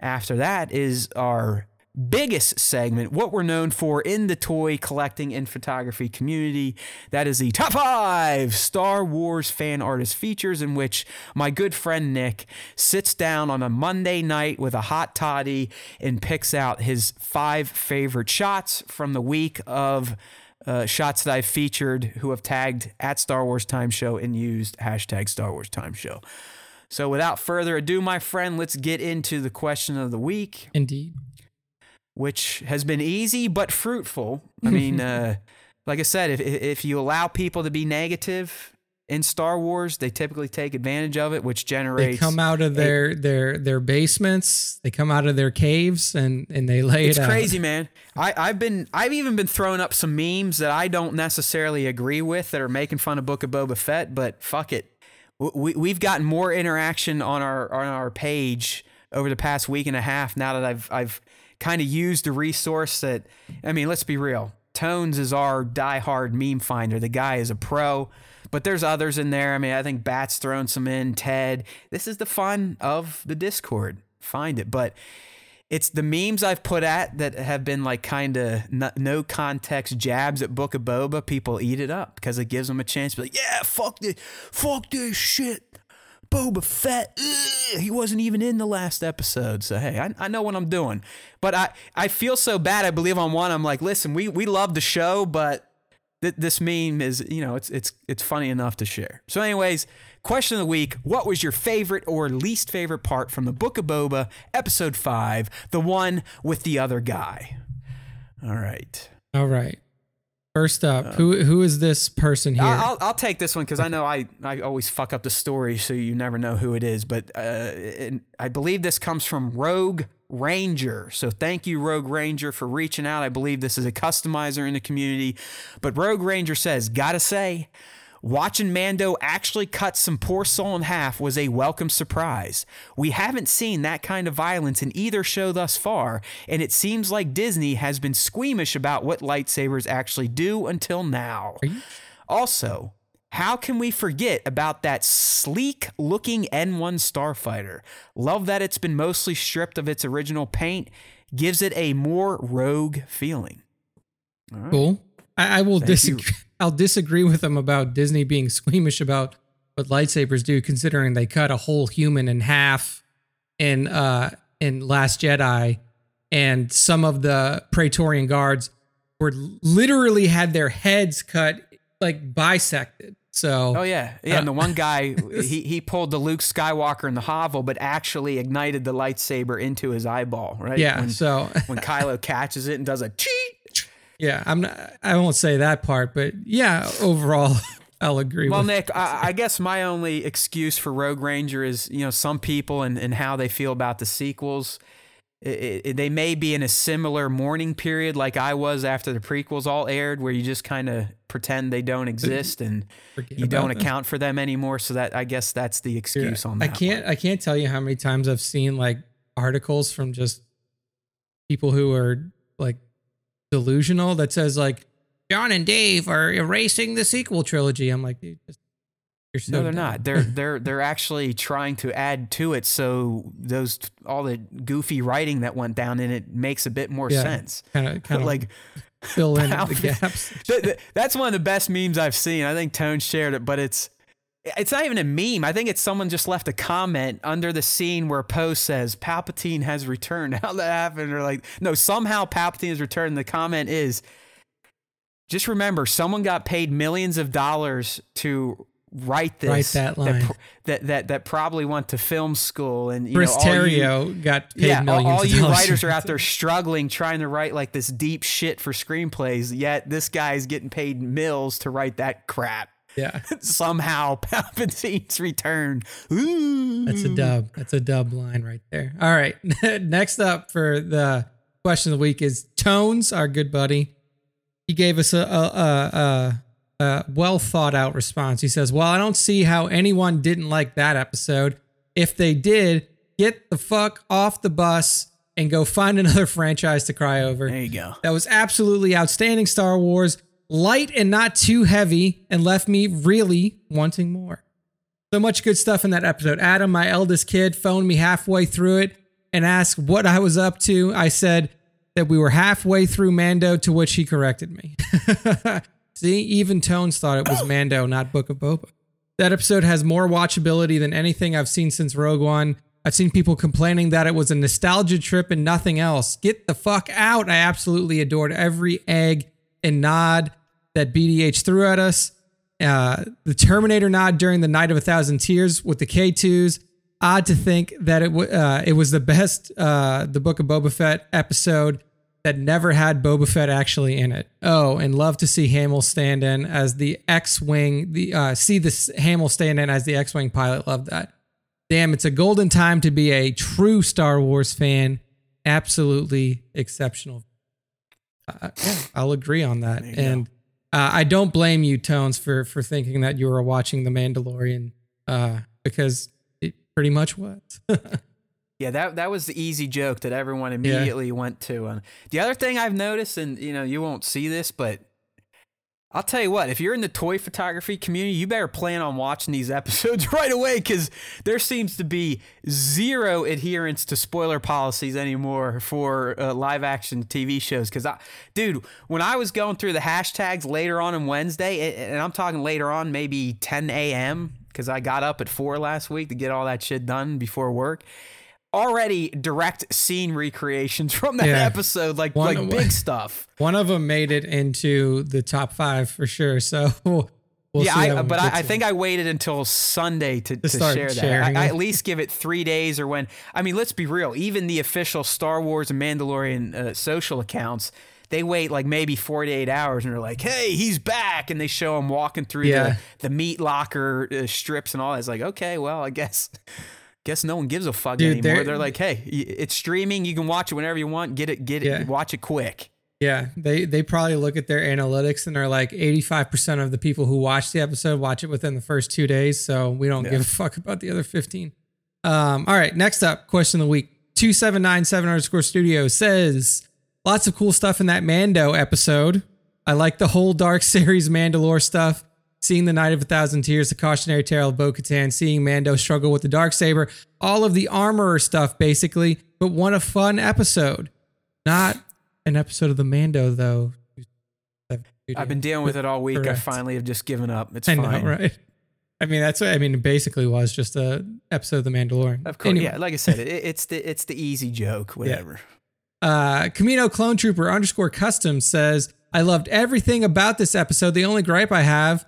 After that is our biggest segment, what we're known for in the toy collecting and photography community. That is the top five Star Wars fan artist features, in which my good friend Nick sits down on a Monday night with a hot toddy and picks out his five favorite shots from the week of uh, shots that I've featured who have tagged at Star Wars Time Show and used hashtag Star Wars Time Show. So without further ado, my friend, let's get into the question of the week, Indeed. which has been easy but fruitful. I mean, (laughs) uh, like I said, if if you allow people to be negative in Star Wars, they typically take advantage of it, which generates. They come out of their their their basements. They come out of their caves and and they lay It's it out. crazy, man. I, I've been I've even been throwing up some memes that I don't necessarily agree with that are making fun of Book of Boba Fett, but fuck it. We, we've gotten more interaction on our on our page over the past week and a half now that I've I've kind of used the resource that I mean, let's be real. Tones is our diehard meme finder. The guy is a pro, but there's others in there. I mean, I think Bat's thrown some in, Ted. This is the fun of the Discord. Find it. But it's the memes I've put at that have been like kind of no, context jabs at Book of Boba. People eat it up because it gives them a chance to be like, yeah, fuck this, fuck this shit. Boba Fett, ugh, he wasn't even in the last episode. So hey, I, I know what I'm doing. But I, I feel so bad. I believe on one. I'm like, listen, we we love the show, but th- this meme is you know it's it's it's funny enough to share. So anyways, question of the week: What was your favorite or least favorite part from the Book of Boba, episode five, the one with the other guy? All right. All right. First up, who who is this person here? I'll, I'll take this one because I know I, I always fuck up the story, so you never know who it is. But uh, I believe this comes from Rogue Ranger. So thank you, Rogue Ranger, for reaching out. I believe this is a customizer in the community. But Rogue Ranger says, gotta say, Watching Mando actually cut some poor soul in half was a welcome surprise. We haven't seen that kind of violence in either show thus far, and it seems like Disney has been squeamish about what lightsabers actually do until now. Also, how can we forget about that sleek looking N1 starfighter? Love that it's been mostly stripped of its original paint, gives it a more rogue feeling. Cool. I, I will Thank you. disagree. (laughs) I'll disagree with them about Disney being (laughs) squeamish about what lightsabers do, considering they cut a whole human in half in uh in Last Jedi, and some of the Praetorian guards were literally had their heads cut like bisected. So Oh yeah, yeah. And the one uh, guy (laughs) he he pulled the Luke Skywalker in the hovel, but actually ignited the lightsaber into his eyeball. Right? yeah, When, so (laughs) when Kylo catches it and does a cheat. yeah, I'm not, I won't say that part, but yeah, overall, (laughs) I'll agree. Well, Nick, I, I guess my only excuse for Rogue Ranger is you know some people and, and how they feel about the sequels. It, it, they may be in a similar mourning period like I was after the prequels all aired, where you just kind of pretend they don't exist and Forget you don't them. account for them anymore. So that I guess that's the excuse on that. I can't I can't tell you how many times I've seen like articles from just people who are like delusional that says like Jon and Dave are erasing the sequel trilogy. I'm like, dude, just, so No, they're dumb. not. They're (laughs) they're they're actually trying to add to it so those all the goofy writing that went down in it makes a bit more Yeah. sense. kind of kind of like fill in (laughs) the gaps. (laughs) Th- th- that's one of the best memes I've seen. I think Tone shared it, but it's it's not even a meme. I think it's someone just left a comment under the scene where Poe says Palpatine has returned. How that happened? Or like, no, somehow Palpatine has returned. The comment is just remember, someone got paid millions of dollars to write this. Write that line. pr- That that that, probably went to film school and you Chris know, all you- Terrio got paid yeah, all, millions all you writers are out there struggling, trying to write like this deep shit for screenplays. Yet this guy's getting paid mills to write that crap. Yeah, (laughs) Somehow (laughs) Palpatine's return. Ooh. that's a dub. That's a dub line right there. All right, (laughs) next up for the question of the week is Tones, our good buddy. He gave us a, a, a, a, a well thought out response. He says, "Well, I don't see how anyone didn't like that episode. If they did, get the fuck off the bus and go find (laughs) another franchise to cry over." There you go. That was absolutely outstanding Star Wars, light and not too heavy, and left me really wanting more. So much good stuff in that episode. Adam, my eldest kid, phoned me halfway through it and asked what I was up to. I said that we were halfway through Mando, to which he corrected me. (laughs) See, even Tones thought it was Mando, not Book of Boba. That episode has more watchability than anything I've seen since Rogue One. I've seen people complaining that it was a nostalgia trip and nothing else. Get the fuck out. I absolutely adored every egg and nod that BDH threw at us. Uh, the Terminator nod during the Night of a Thousand Tears with the K2s. Odd to think that it, w- uh, it was the best, uh, the Book of Boba Fett episode that never had Boba Fett actually in it. Oh, and love to see Hamill stand in as the X-wing. The uh, see this Hamill stand in as the X-wing pilot. Love that. Damn, it's a golden time to be a true Star Wars fan. Absolutely exceptional. Uh, yeah, I'll agree on that. There you go. And uh, I don't blame you, Tones, for for thinking that you were watching The Mandalorian, uh, because it pretty much was. (laughs) Yeah, that that was the easy joke that everyone immediately went to. And the other thing I've noticed, and you know, you won't see this, but I'll tell you what, if you're in the toy photography community, you better plan on watching these (laughs) episodes right away because there seems to be zero adherence to spoiler policies anymore for uh, live action TV shows. Because, I, dude, when I was going through the hashtags later on on Wednesday, and I'm talking later on, maybe 10 a.m., because I got up at 4 last week to get all that shit done before work. Already direct scene recreations from that Yeah. episode, like One- like big stuff. One of them made it into the top five for sure. So (laughs) we'll, yeah, see I, but I, I think. I waited until Sunday to, to, start share that. I, I at least give it three days or when. I mean, let's be real. Even the official Star Wars and Mandalorian uh, social accounts, they wait like maybe 48 hours and they're like, hey, he's back. And they show him walking through Yeah. the, the meat locker uh, strips and all that. It's like, okay, well, I guess. Guess no one gives a fuck Dude, anymore. they're- They're, like, hey, it's streaming. You can watch it whenever you want. Get it, get it, watch it quick. Yeah, they they probably look at their analytics and are like 85% of the people who watch the episode watch it within the first two days. So we don't give a fuck about the other 15. Um, all right, next up, question of the week. 2797 underscore studio says lots of cool stuff in that Mando episode. I like the whole Dark (laughs) Series Mandalore stuff. Seeing the Night of a Thousand Tears, the cautionary tale of Bo Katan, seeing Mando struggle with the dark saber, all of the armorer stuff, basically. But what a fun episode! Not an episode of the Mando though. I've been dealing with it all week. I finally have just given up. It's I fine. know, right? I mean, that's what I mean. It basically was just a episode of The Mandalorian. Of course, Anyway, yeah. Like I said, it, it's the it's the easy joke. Whatever. Uh, Camino Clone Trooper underscore custom says, I loved everything about this episode. The only gripe I have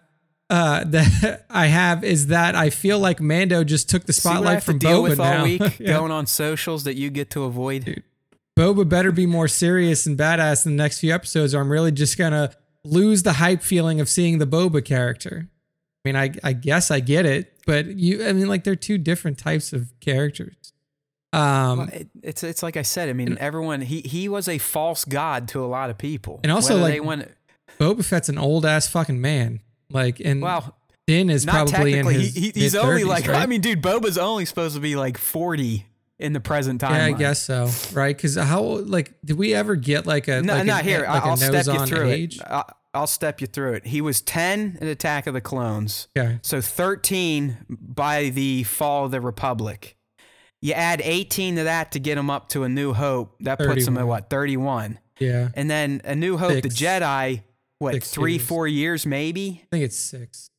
uh, (laughs) that I have is that I feel like Mando just took the See what I spotlight from deal Boba with now. all week (laughs) Yeah. going on socials that you get to avoid. Boba better be more serious and badass in the next few episodes, or I'm really just gonna lose the hype feeling of seeing the Boba character. I mean, I I guess I get it, but you, I mean, like they're two different types of characters. Um, Well, it, it's it's like I said. I mean, everyone he he was a false god to a lot of people, And also, like, they want. Boba Fett's an old ass fucking man. Like, and Well, Din is not probably in his he, he's only like. right? I mean, dude, Boba's only supposed to be like forty in the present time. yeah, I guess so, right? Because how like did we ever get like a No, like not an- here. like I'll step you through age? it. I'll step you through it. He was ten in Attack of the Clones. Okay, So 13 by the fall of the Republic. You add 18 to that to get him up to A New Hope. That puts him at what, 31? yeah, And then A New Hope, the Jedi, what, Six three, years. four years maybe? I think it's six.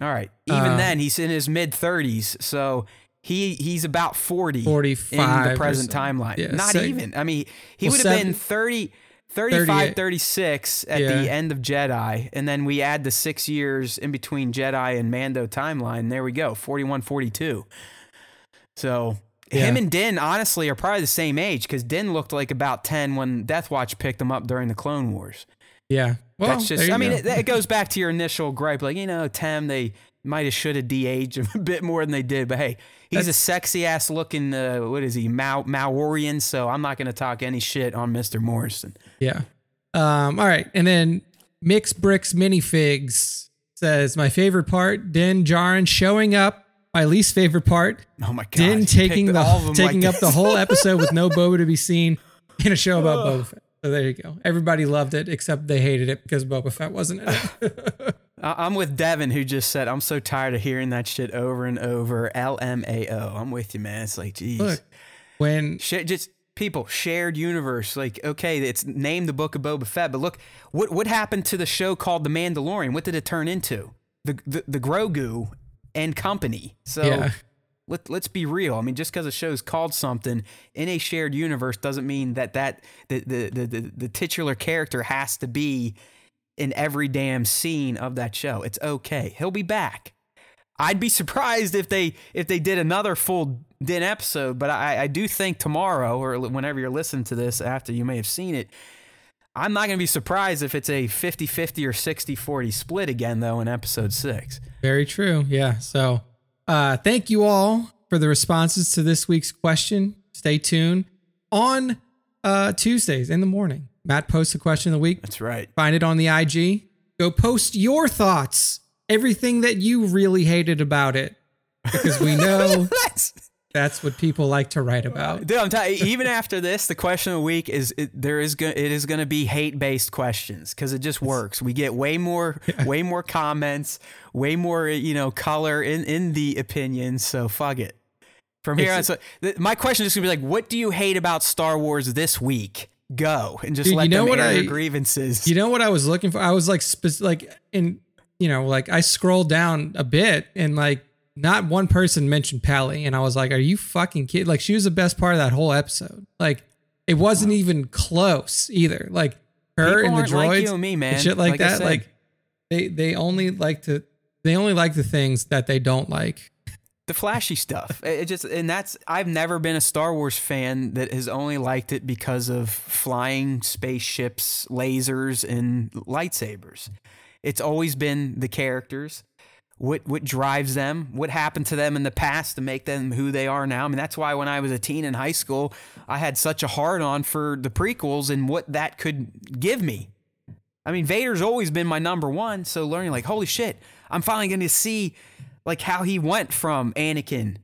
All right. Even Uh, then, he's in his mid 30s. So he he's about 40 45 in the present timeline. Yeah, Not even. I mean, he Well, would have been 30, 35, 36 at Yeah. the end of Jedi. And then we add the six years in between Jedi and Mando timeline. There we go 41, 42. So him and Din, honestly, are probably the same age because Din looked like about 10 when Death Watch picked him up during the Clone Wars. Yeah, well, That's just, I mean, it, it goes back to your initial gripe. Like, you know, Tem, they might have should have de-aged him (laughs) a bit more than they did. But hey, he's a sexy ass looking, uh, what is he, Mau, Maorian. So I'm not going to talk any shit on Mr. Morrison. Yeah. Um, all right. And then Mix Bricks Minifigs says, My favorite part, Din Djarin showing up. My least favorite part, Oh my God. Din taking the all of them taking like up the whole episode with no (laughs) Boba to be seen in a show about Boba Fett. So there you go. Everybody loved it except they hated it because Boba Fett wasn't in it. (laughs) (laughs) I'm with Devin, who just said, I'm so tired of hearing that shit over and over. LMAO. I'm with you, man. It's like, geez. Look, when Sh- just people shared universe. Like, okay, it's named the Book of Boba Fett, but look, what what happened to the show called The Mandalorian? What did it turn into? The the, the Grogu and company. So Yeah. Let let's be real. I mean, just because a show is called something in a shared universe doesn't mean that that the the the, the, the titular character has to be in every damn scene of that show. It's okay. He'll be back. I'd be surprised if they if they did another full Din episode, but I, I do think tomorrow or whenever you're listening to this after you may have seen it, I'm not going to be surprised if it's a 50-50 or 60-40 split again though in episode 6. Very true. Yeah. So, uh, thank you all for the responses to this week's question. Stay tuned on uh, Tuesdays in the morning. Matt posts a question of the week. That's right. Find it on the IG. Go post your thoughts, everything that you really hated about it, because we (laughs) know That's what people like to write about. Dude, I'm telling you, even after this, the question of the week is it, there is go, it is going to be hate based questions because it just works. We get way more (laughs) way more comments, way more you know color in in the opinions. So fuck it. From here on, so th- my question is going to be like, what do you hate about Star Wars this week? Go and just Dude, let you know them what air I- their grievances. You know what I was looking for? I was like, spec- like in, you know, like I scrolled down a bit and like not one person mentioned Peli, and I was like, are you fucking kidding? Like she was the best part of that whole episode. Like it wasn't even close either. Like her People and the droids like and me, man. and shit like, Like that. Like they they only like to they only like the things that they don't like. the flashy stuff. It just and that's I've never been a Star Wars fan that has only liked it because of flying spaceships, lasers, and lightsabers. It's always been the characters. What what drives them? What happened to them in the past to make them who they are now? I mean, that's why when I was a teen in high school, I had such a hard on for the prequels and what that could give me. I mean, Vader's always been my number one. So learning like, holy shit, I'm finally going to see like how he went from Anakin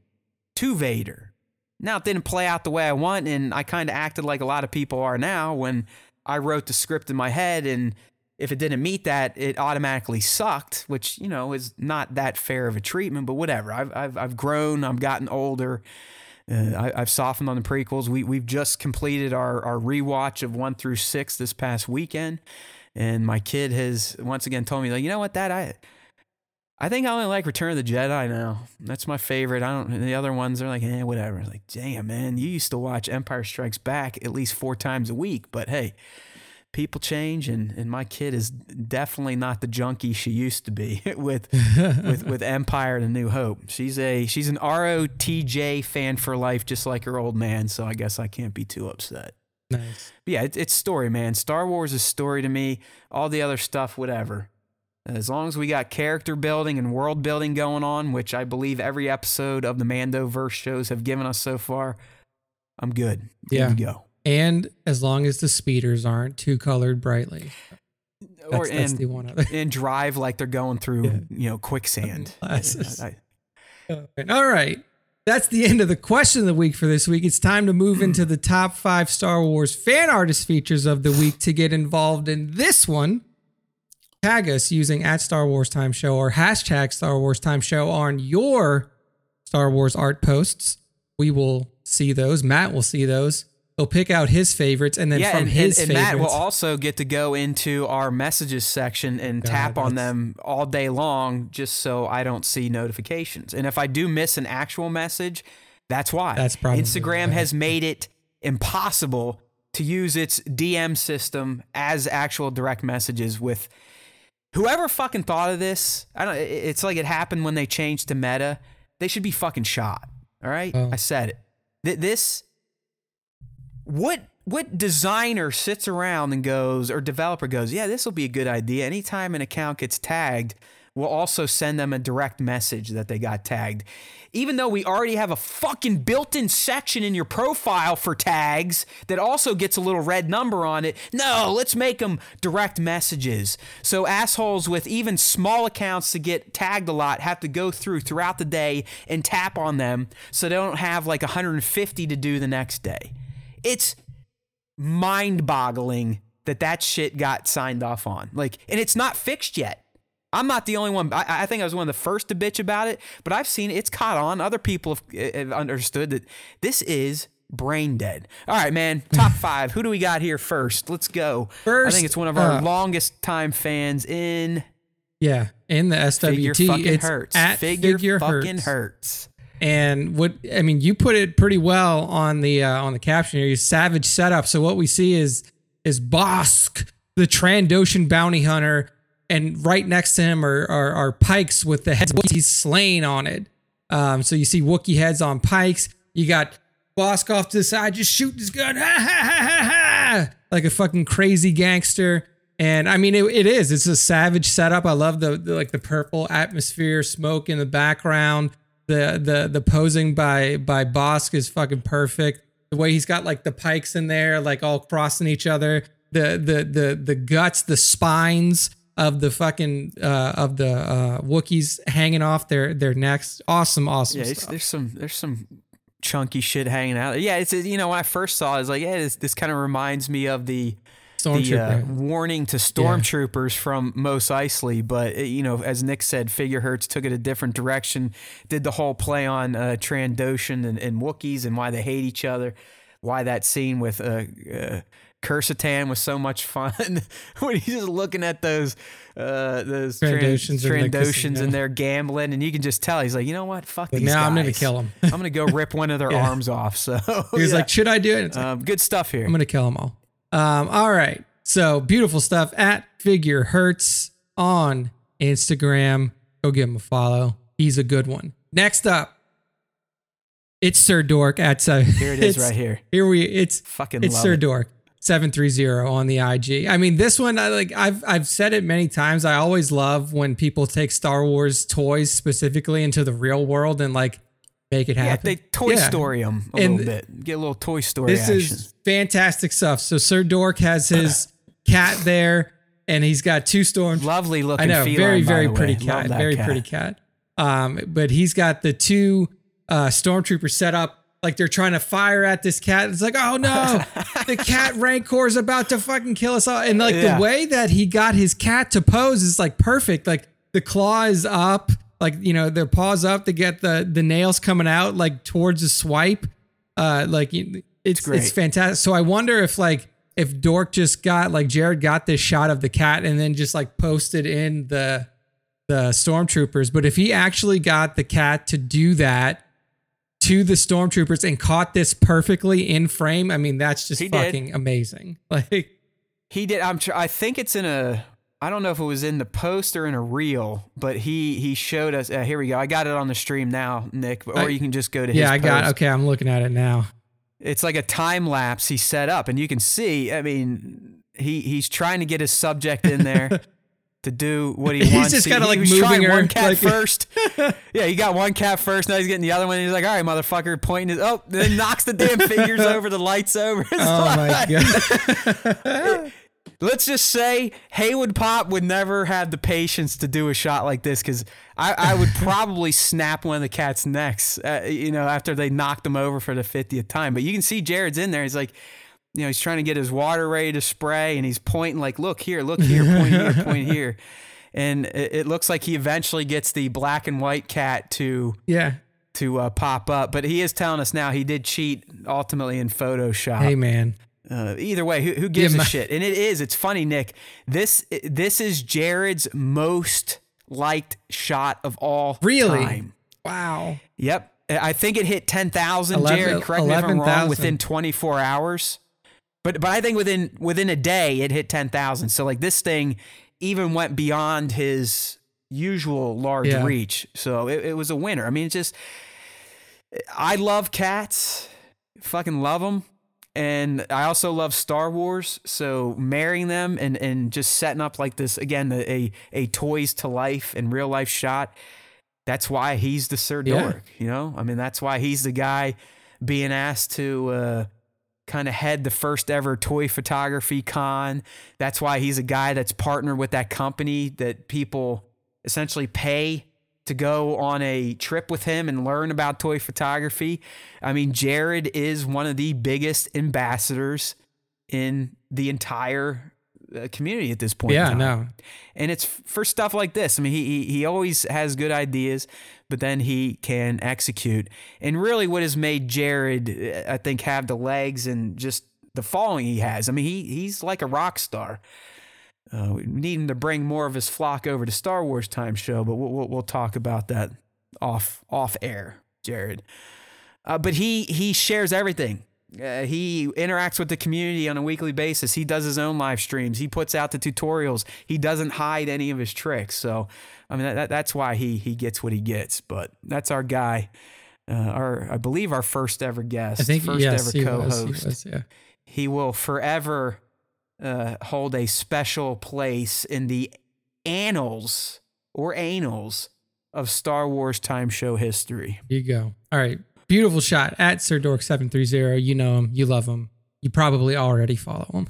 to Vader. Now it didn't play out the way I want, and I kind of acted like a lot of people are now when I wrote the script in my head, and if it didn't meet that, it automatically sucked, which you know is not that fair of a treatment. But whatever, I've I've, I've grown, I've gotten older. Uh, I, I've softened on the prequels. We we've just completed our our rewatch of one through six this past weekend, and my kid has once again told me like, you know what, that I I think I only like Return of the Jedi now. That's my favorite. I don't. The other ones are like, eh, whatever. Like, damn, man, you used to watch Empire Strikes Back at least four times a week, but hey, people change, and, and my kid is definitely not the junkie she used to be (laughs) with with with Empire and the New Hope. She's a she's an ROTJ fan for life, just like her old man. So I guess I can't be too upset. Nice. But yeah, it, it's story, man. Star Wars is story to me. All the other stuff, whatever. As long as we got character building and world building going on, which I believe every episode of the Mando verse shows have given us so far, I'm good. Good Yeah. to go. And as long as the speeders aren't too colored brightly. That's, or that's and, the one other. and drive like they're going through, Yeah. you know, quicksand. (laughs) I- All right. That's the end of the question of the week for this week. It's time to move into the top five Star Wars fan artist features of the week to get involved in this one. Tag us using at Star Wars Time Show or hashtag Star Wars Time Show on your Star Wars art posts. We will see those. Matt will see those. He'll pick out his favorites and then yeah, from and, his and, and favorites. Matt will also get to go into our messages section and God, tap on them all day long just so I don't see notifications. And if I do miss an actual message, that's why. That's probably Instagram why. has made it impossible to use its DM system as actual direct messages with whoever fucking thought of this. I don't it's like it happened when they changed to meta. They should be fucking shot. All right? Oh. I said it. Th- This what what designer sits around and goes or developer goes yeah this will be a good idea. Anytime an account gets tagged we'll also send them a direct message that they got tagged. Even though we already have a fucking built-in section in your profile for tags that also gets a little red number on it no let's make them direct messages. So assholes with even small accounts to get tagged a lot have to go through throughout the day and tap on them so they don't have like 150 to do the next day it's mind boggling that that shit got signed off on. Like, and it's not fixed yet. I'm not the only one. I, I think I was one of the first to bitch about it, but I've seen it's caught on. Other people have, have understood that this is brain dead. All right, man. (laughs) Top five. Who do we got here first? Let's go. First, I think it's one of our uh, longest time fans in yeah, in the SWT. Figure Fucking it's Hurts. at Figure, Figure Fucking Hurts. Hurts. And what I mean, you put it pretty well on the uh, on the caption here. You savage setup. So what we see is is Bosk, the Trandoshan bounty hunter, and right next to him are are, are pikes with the heads Wookiees slain on it. Um, so you see Wookie heads on pikes. You got Bosk off to the side, just shooting his gun, ha ha ha ha ha, like a fucking crazy gangster. And I mean, it, it is. It's a savage setup. I love the, the like the purple atmosphere, smoke in the background. The the the posing by by Bosk is fucking perfect. The way he's got like the pikes in there, like all crossing each other. The the the the guts, the spines of the fucking uh, of the uh, Wookiees hanging off their their necks. Awesome, awesome Yeah, stuff. there's some there's some chunky shit hanging out. Yeah, it's you know when I first saw it, I was like, yeah, this this kind of reminds me of the the uh, warning to stormtroopers from Mos Eisley. But uh, you know, as Nick said, Figure Hurts took it a different direction. Did the whole play on uh, Trandoshan and, and Wookiees and why they hate each other. Why that scene with uh, uh, Krrsantan was so much fun (laughs) when he's just looking at those uh, those Trandoshans Trand- in the Trandoshans and they're gambling, and you can just tell he's like, you know what, fuck Like, these now I'm gonna kill kill 'em." I'm gonna go rip one of their (laughs) Yeah. arms off. So he's yeah. like, "Should I do it?" Like, um, good stuff here. I'm gonna kill them all. Um, all right. So beautiful stuff at Figure Hurts on Instagram. Go give him a follow. He's a good one. Next up, it's Sir Dork at so Here it is (laughs) right here. Here we it's Fucking it's Sir it. Dork. 730 on the IG. I mean, this one I like I've I've said it many times. I always love when people take Star Wars toys specifically into the real world and like make it happen. Yeah, they Toy Yeah. Story them a And little bit. Get a little Toy Story This action. is fantastic stuff. So Sir Dork has his (clears throat) cat there, and he's got two storms. Lovely looking. I know, feline, very very pretty way. Cat, very cat. pretty cat. Um, but he's got the two uh, stormtroopers set up like they're trying to fire at this cat. It's like, oh no, (laughs) the cat rancor is about to fucking kill us all. And like Yeah. the way that he got his cat to pose is like perfect. Like the claw is up, like you know, their paws up to get the the nails coming out like towards the swipe. Uh, like it's it's, great. fantastic. So I wonder if like if Dork just got like Jared got this shot of the cat and then just like posted in the the stormtroopers, but if he actually got the cat to do that to the stormtroopers and caught this perfectly in frame, I mean that's just He did. fucking amazing. (laughs) Like He did. I'm. Tr- I think it's in a. I don't know if it was in the post or in a reel, but he he showed us. Uh, here we go. I got it on the stream now, Nick. Or I- you can just go to. Yeah, his I got. Okay, I'm looking at it now. It's like a time lapse he set up, and you can see. I mean, he he's trying to get his subject in there. (laughs) To do what he He's wants. just kinda, he like, was moving trying her, one cat like- first. (laughs) yeah, he got one cat first. Now he's getting the other one. He's like, "All right, motherfucker," pointing his. Oh, then knocks the damn fingers (laughs) over. The lights over. Oh my god. Let's just say Haywood Pop would never have the patience to do a shot like this because I, I would (laughs) probably snap one of the cat's necks, uh, you know, after they knocked him over for the 50th time. But you can see Jared's in there. He's like, you know, he's trying to get his water ready to spray and he's pointing, like, look here, look here, point here, point (laughs) here. And it, it looks like he eventually gets the black and white cat to yeah. to uh, pop up. But he is telling us now he did cheat ultimately in Photoshop. Hey man. Uh, either way, who, who gives Yeah, a shit? And it is. It's funny, Nick. This this is Jared's most liked shot of all Really? time. Wow. Yep. I think it hit ten thousand. Eleven- Jared, correct me if I'm wrong. 11,000. Within twenty four hours, but but I think within within a day it hit ten thousand. So like this thing even went beyond his usual large Yeah. reach. So it, it was a winner. I mean, it's just I love cats, fucking love them. And I also love Star Wars, so marrying them and, and just setting up like this again a, a toys to life and real life shot. That's why he's the Sir Yeah. Dork, you know. I mean, that's why he's the guy being asked to uh, kind of head the first ever toy photography con. That's why he's a guy that's partnered with that company that people essentially pay to go on a trip with him and learn about toy photography. I mean, Jared is one of the biggest ambassadors in the entire uh, community at this point. Yeah, no. And it's for stuff like this. I mean, he, he he always has good ideas, but then he can execute. And really, what has made Jared, uh, I think, have the legs and just the following he has. I mean, he he's like a rock star. Uh, we need to bring more of his flock over to Star Wars Time Show, but we'll, we'll, we'll talk about that off off air, Jared. Uh, but he he shares everything. Uh, he interacts with the community on a weekly basis. He does his own live streams. He puts out the tutorials. He doesn't hide any of his tricks. So, I mean, that, that, that's why he he gets what he gets. But that's our guy. Uh, our I believe our first ever guest, I think first yes, ever he co-host was, he was. Yeah. he will forever uh, hold a special place in the annals or annals of Star Wars time show history. Here you go. All right. Beautiful shot at Sir Dork 730. You know him. You love him. You probably already follow him.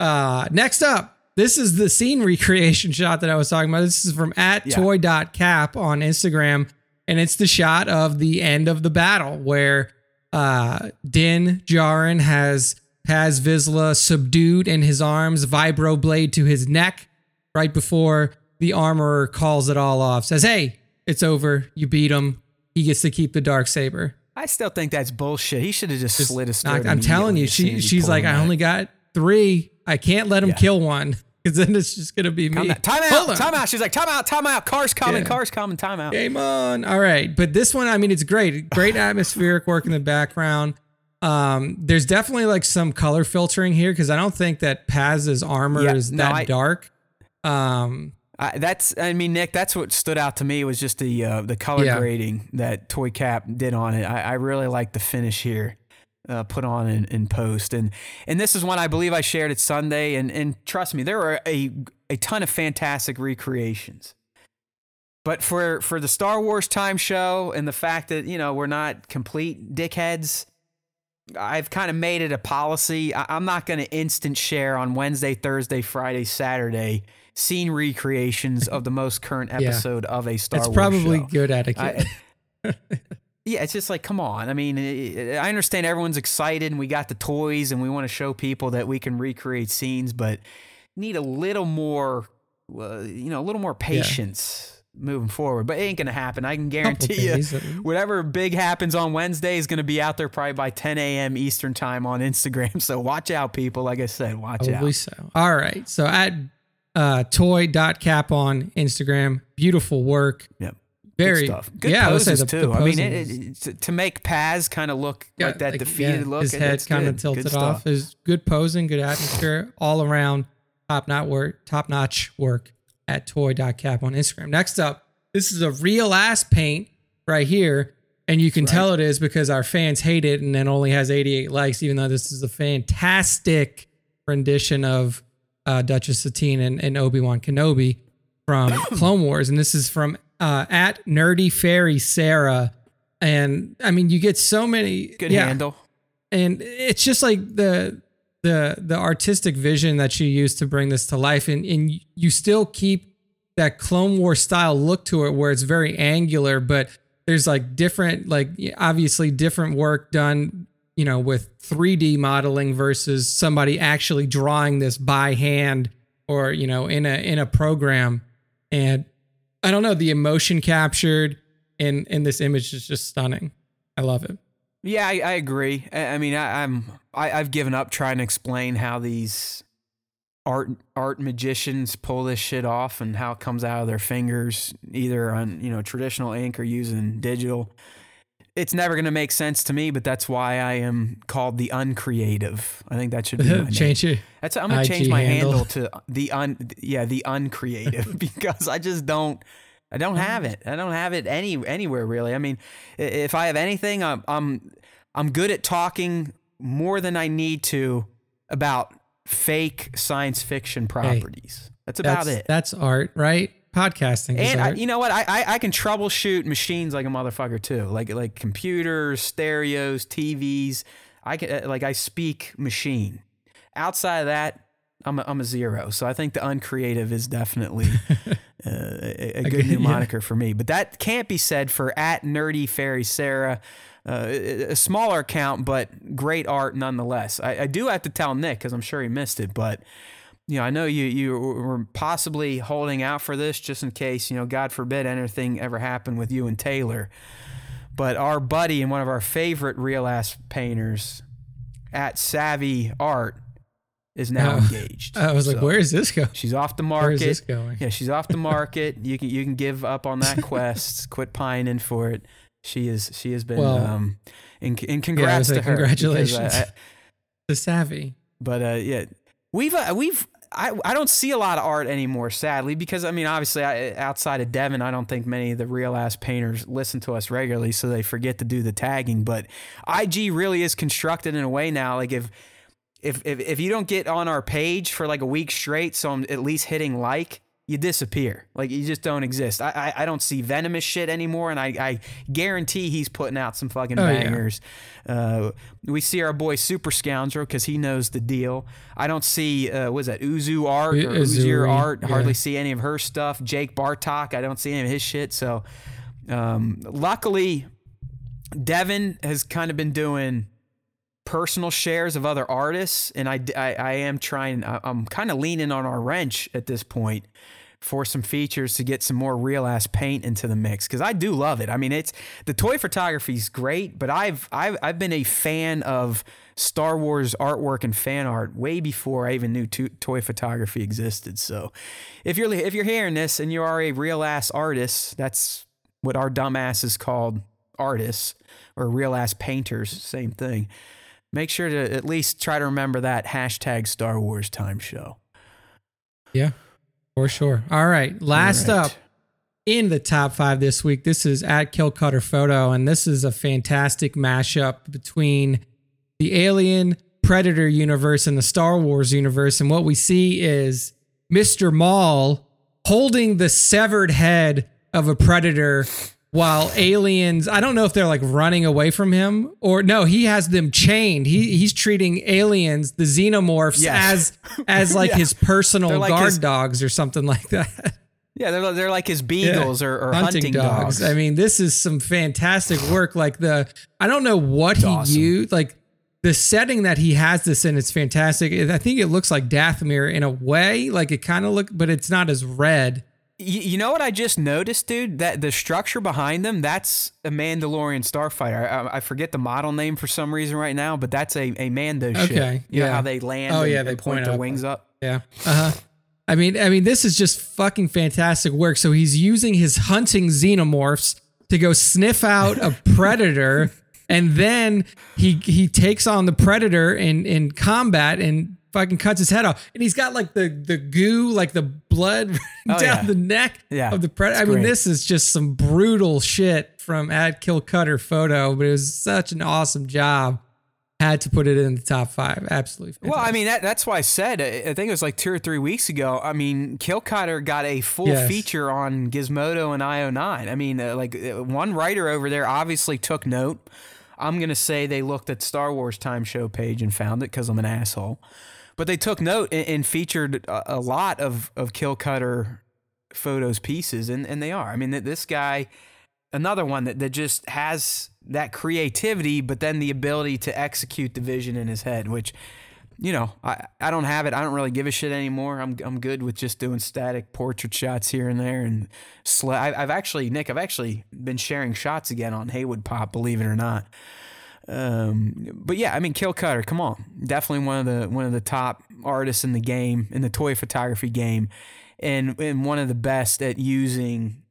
Uh, next up, this is the scene recreation (laughs) shot that I was talking about. This is from at Yeah. toy.cap on Instagram. And it's the shot of the end of the battle where uh, Din Djarin has has Vizsla subdued in his arms, vibro blade to his neck, right before the armorer calls it all off. Says, "Hey, it's over. You beat him. He gets to keep the dark saber." I still think that's bullshit. He should have just, Just slit his knock- throat. I'm telling you, she she's like, "I back." only got three. I can't let him Yeah. kill one (laughs) because then it's just gonna be me." Time out, time out, time out. She's like, time out, time out. Cars coming, Yeah. cars coming, time out. Game on. All right. But this one, I mean, it's great. Great atmospheric work in the background. Um, there's definitely like some color filtering here because I don't think that Paz's armor Yeah, is no, that I- dark. Um, I, that's, I mean, Nick, that's what stood out to me was just the uh, the color Yeah. grading that Toy Cap did on it. I, I really like the finish here, uh, put on in, in post, and and this is one I believe I shared it Sunday, and and trust me, there are a a ton of fantastic recreations. But for for the Star Wars time show and the fact that you know we're not complete dickheads, I've kind of made it a policy. I, I'm not going to instant share on Wednesday, Thursday, Friday, Saturday scene recreations of the most current Yeah. episode of a Star it's Wars probably show. good etiquette. I- (laughs) yeah, it's just like, come on. I mean, I understand everyone's excited and we got the toys and we want to show people that we can recreate scenes, but need a little more, uh, you know, a little more patience moving forward. But it ain't gonna happen. I can (laughs) guarantee you. days at least. Whatever big happens on Wednesday is going to be out there probably by 10 a.m. Eastern time on Instagram. (laughs) So watch out, people. Like I said, watch Probably out. so. All right. So at uh, toy.cap on Instagram, beautiful work. Yep. Very stuff. Good yeah, I would say poses the- the too. I mean, it, it, to, make Paz kind of look Yeah, like that like, defeated yeah, look, His head kind of tilted off. Is good posing, good atmosphere, all around top notch work. Top notch work at toy.cap on Instagram. Next up, this is a real ass paint right here, and you can tell it is because our fans hate it, and it only has 88 likes, even though this is a fantastic rendition of uh, Duchess Satine and, and Obi Wan Kenobi from (coughs) Clone Wars, and this is from uh, at Nerdy Fairy Sarah. And I mean, you get so many Good yeah, handle. and it's just like the the the artistic vision that you used to bring this to life and and you still keep that clone war style look to it where it's very angular but there's like different like obviously different work done you know with 3D modeling versus somebody actually drawing this by hand or you know in a in a program and I don't know the emotion captured in in this image is just stunning. I love it. Yeah, I, I agree. I, I mean, I, I'm I, I've given up trying to explain how these art art magicians pull this shit off and how it comes out of their fingers, either on you know traditional ink or using digital. It's never going to make sense to me, but that's why I am called the uncreative. I think that should be (laughs) my name. Change it. That's I'm gonna change my handle. handle. to the un yeah the uncreative (laughs) because I just don't I don't have it I don't have it any anywhere really. I mean, if I have anything, I'm I'm I'm good at talking more than I need to about fake science fiction properties. That's about that's, it. That's art, right? Podcasting is And I, you know what? I, I I can troubleshoot machines like a motherfucker too, like like computers, stereos, TVs. I can uh, like I speak machine. Outside of that, I'm a, I'm a zero. So I think the uncreative is definitely (laughs) uh, a, a good new yeah. moniker for me. But that can't be said for at nerdy fairy Sarah. Uh, a smaller account, but great art nonetheless. I, I do have to tell Nick because I'm sure he missed it, but you know, I know you you were possibly holding out for this just in case, you know, God forbid anything ever happened with you and Taylor. But our buddy and one of our favorite real ass painters at Savvy Art is now (laughs) Oh. engaged. I was like, where is this going? she's off the market. Where is this going? Yeah, she's off the market. you can you can give up on that (laughs) quest. Quit pining for it. She is she has been Well, um in, in congrats was to her. uh, congratulations. I- The savvy. but uh, yeah, we've uh, we've I, I don't see a lot of art anymore, sadly, because I mean, obviously, I, outside of Devin, I don't think many of the real ass painters listen to us regularly, so they forget to do the tagging. But IG really is constructed in a way now, like if. If, if, if you don't get on our page for like a week straight, so I'm at least hitting like, you disappear. Like you just don't exist. I I, I don't see venomous shit anymore, and I, I guarantee he's putting out some fucking Oh, yeah. bangers. Uh, we see our boy Super Scoundrel because he knows the deal. I don't see uh, what is that Uzu art or Uzier Uzuri, art. Hardly see any of her stuff. Jake Bartok, I don't see any of his shit. So, um, luckily, Devin has kind of been doing personal shares of other artists, and I, I, I am trying. I- I'm kind of leaning on our wrench at this point for some features to get some more real ass paint into the mix because I do love it. I mean, it's the toy photography is great, but I've I've I've been a fan of Star Wars artwork and fan art way before I even knew to- toy photography existed. So, if you're if you're hearing this and you are a real ass artist, that's what our dumbass is called artists or real ass painters. Same thing. Make sure to at least try to remember that hashtag Star Wars time show. Yeah, for sure. All right. Last All right. up in the top five this week, this is at Kill Cutter Photo, and this is a fantastic mashup between the Alien Predator universe and the Star Wars universe. And what we see is Mr. Maul holding the severed head of a predator while aliens I don't know if they're like running away from him or no he has them chained he he's treating aliens the xenomorphs Yes. as (laughs) as like Yeah. his personal like guard his- dogs or something like that Yeah, they're they're like his beagles or, or hunting, dogs. I mean, this is some fantastic work. Like the, I don't know what he awesome. used. Like the setting that he has this in, it's fantastic. I think it looks like Dathomir in a way. Like it kind of look, but it's not as red. You, you know what I just noticed, dude? That the structure behind them, that's a Mandalorian starfighter. I, I forget the model name for some reason right now, but that's a, a Mando ship. Okay, You know yeah. how they land Oh, and, yeah, they point point their up. wings up? Yeah. Uh huh. I mean, I mean, this is just fucking fantastic work. So he's using his hunting xenomorphs to go sniff out a (laughs) predator, and then he he takes on the predator in in combat and fucking cuts his head off. And he's got like the the goo, like the blood (laughs) Oh, down yeah. the neck Yeah, of the predator. I mean, great. this is just some brutal shit from at Kill Cutter Photo, but it was such an awesome job. Had to put it in the top five. Absolutely. Well, I mean, that, that's why I said, I think it was like two or three weeks ago. I mean, Killcutter got a full Yes. feature on Gizmodo and IO9. I mean, uh, like uh, one writer over there obviously took note. I'm going to say they looked at Star Wars Time Show page and found it because I'm an asshole. But they took note and, and featured a, a lot of, of Killcutter photos pieces, and, and they are. I mean, th- this guy, another one that, that just has that creativity, but then the ability to execute the vision in his head, which, you know, I, I don't have it. I don't really give a shit anymore. I'm, I'm good with just doing static portrait shots here and there. And sl- I, I've actually, Nick, I've actually been sharing shots again on Haywood Pop, believe it or not. Um, but yeah, I mean, Kill Cutter, come on, definitely one of the one of the top artists in the game in the toy photography game, and and one of the best at using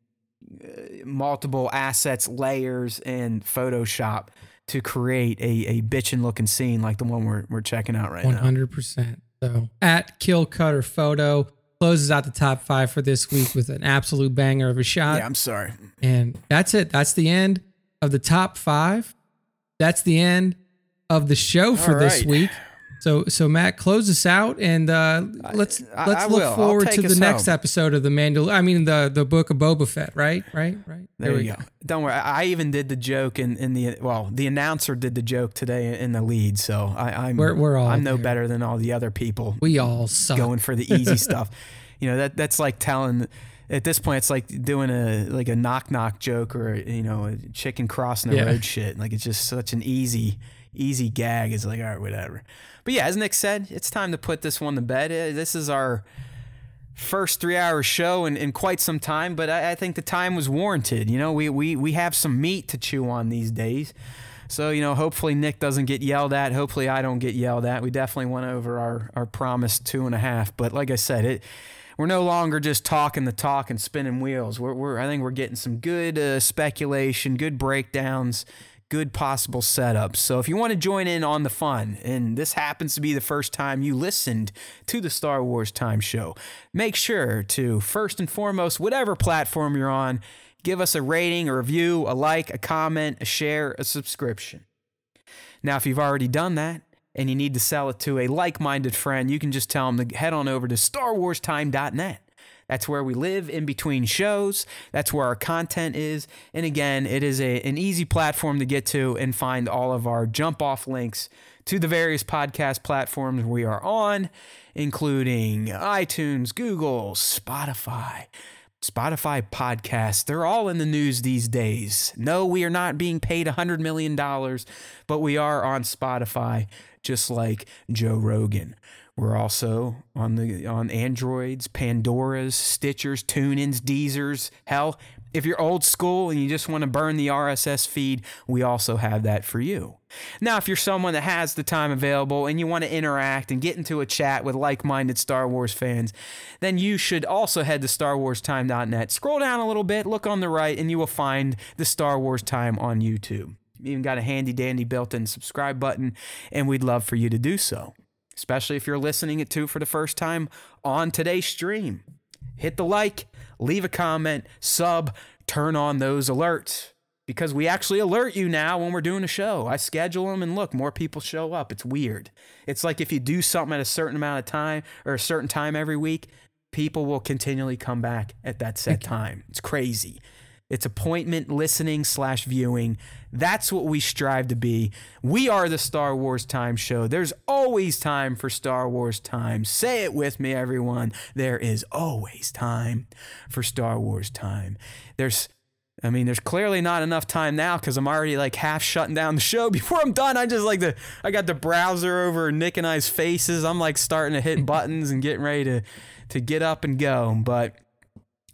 uh, multiple assets, layers, and Photoshop to create a a bitchin' looking scene like the one we're we're checking out right One now. hundred percent. So at Kill Cutter Photo closes out the top five for this week with an absolute banger of a shot. Yeah, I'm sorry. And that's it. That's the end of the top five. That's the end of the show for this week. So so Matt, close us out and uh, let's I- let's I look will. Forward to the next home. episode of the Mandal. I mean the the book of Boba Fett. Right, right, right. There, you go. Don't worry. I even did the joke in, in the well, the announcer did the joke today in the lead, so I, I'm We're- we're all I'm no there. better than all the other people We all suck. going for the easy (laughs) stuff. You know that that's like telling. At this point, it's like doing a like a knock knock joke or you know a chicken crossing the Yeah. road shit. Like it's just such an easy easy gag. It's like all right, whatever. But yeah, as Nick said, it's time to put this one to bed. Uh, This is our first three hour show in, in quite some time, but I, I think the time was warranted. You know, we, we, we have some meat to chew on these days. So, you know, hopefully Nick doesn't get yelled at. Hopefully I don't get yelled at. We definitely went over our, our promised two and a half. But like I said, it we're no longer just talking the talk and spinning wheels. We're, we're I think we're getting some good uh, speculation, good breakdowns, good possible setups. So if you want to join in on the fun, and this happens to be the first time you listened to the Star Wars Time Show, make sure to first and foremost, whatever platform you're on, give us a rating, a review, a like, a comment, a share, a subscription. Now, if you've already done that and you need to sell it to a like minded friend, you can just tell them to head on over to StarWarsTime.net. That's where we live in between shows. That's where our content is. And again, it is a, an easy platform to get to and find all of our jump off links to the various podcast platforms we are on, including iTunes, Google, Spotify. Spotify podcasts, they're all in the news these days. No, we are not being paid $100 million, but we are on Spotify, just like Joe Rogan. We're also on the on Androids, Pandoras, Stitchers, TuneIns, Deezers. Hell, if you're old school and you just want to burn the RSS feed, we also have that for you. Now, if you're someone that has the time available and you want to interact and get into a chat with like-minded Star Wars fans, then you should also head to StarWarsTime.net. Scroll down a little bit, look on the right, and you will find the Star Wars Time on YouTube. Even got a handy dandy built-in subscribe button, and we'd love for you to do so especially if you're listening it to for the first time on today's stream. Hit the like, leave a comment, sub, turn on those alerts because we actually alert you now when we're doing a show. I schedule them and look, more people show up. It's weird. It's like if you do something at a certain amount of time or a certain time every week, people will continually come back at that set time. It's crazy. It's appointment listening slash viewing. That's what we strive to be. We are the Star Wars Time Show. There's always time for Star Wars Time. Say it with me, everyone. There is always time for Star Wars Time. There's I mean, there's clearly not enough time now because I'm already like half shutting down the show. (laughs) Before I'm done, I just like the I got the browser over Nick and I's faces. I'm like starting to hit buttons and getting ready to to get up and go. But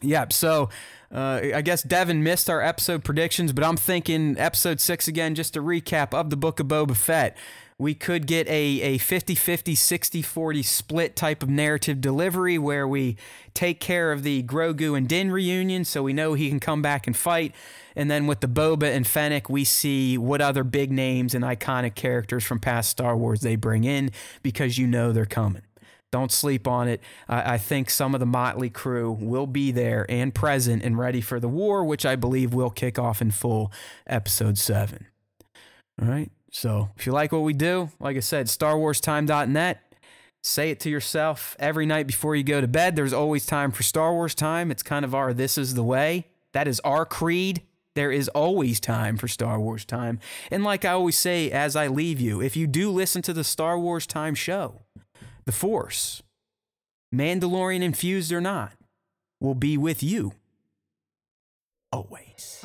yeah, so uh, I guess Devin missed our episode predictions, but I'm thinking episode six again, just a recap of the Book of Boba Fett. We could get a, a 50 50, 60 40 split type of narrative delivery where we take care of the Grogu and Din reunion so we know he can come back and fight. And then with the Boba and Fennec, we see what other big names and iconic characters from past Star Wars they bring in because you know they're coming. Don't sleep on it. I, I think some of the Motley crew will be there and present and ready for the war, which I believe will kick off in full episode seven. All right. So if you like what we do, like I said, StarWarsTime.net. Say it to yourself every night before you go to bed. There's always time for Star Wars time. It's kind of our this is the way. That is our creed. There is always time for Star Wars time. And like I always say as I leave you, if you do listen to the Star Wars time show, the Force, Mandalorian infused or not, will be with you always.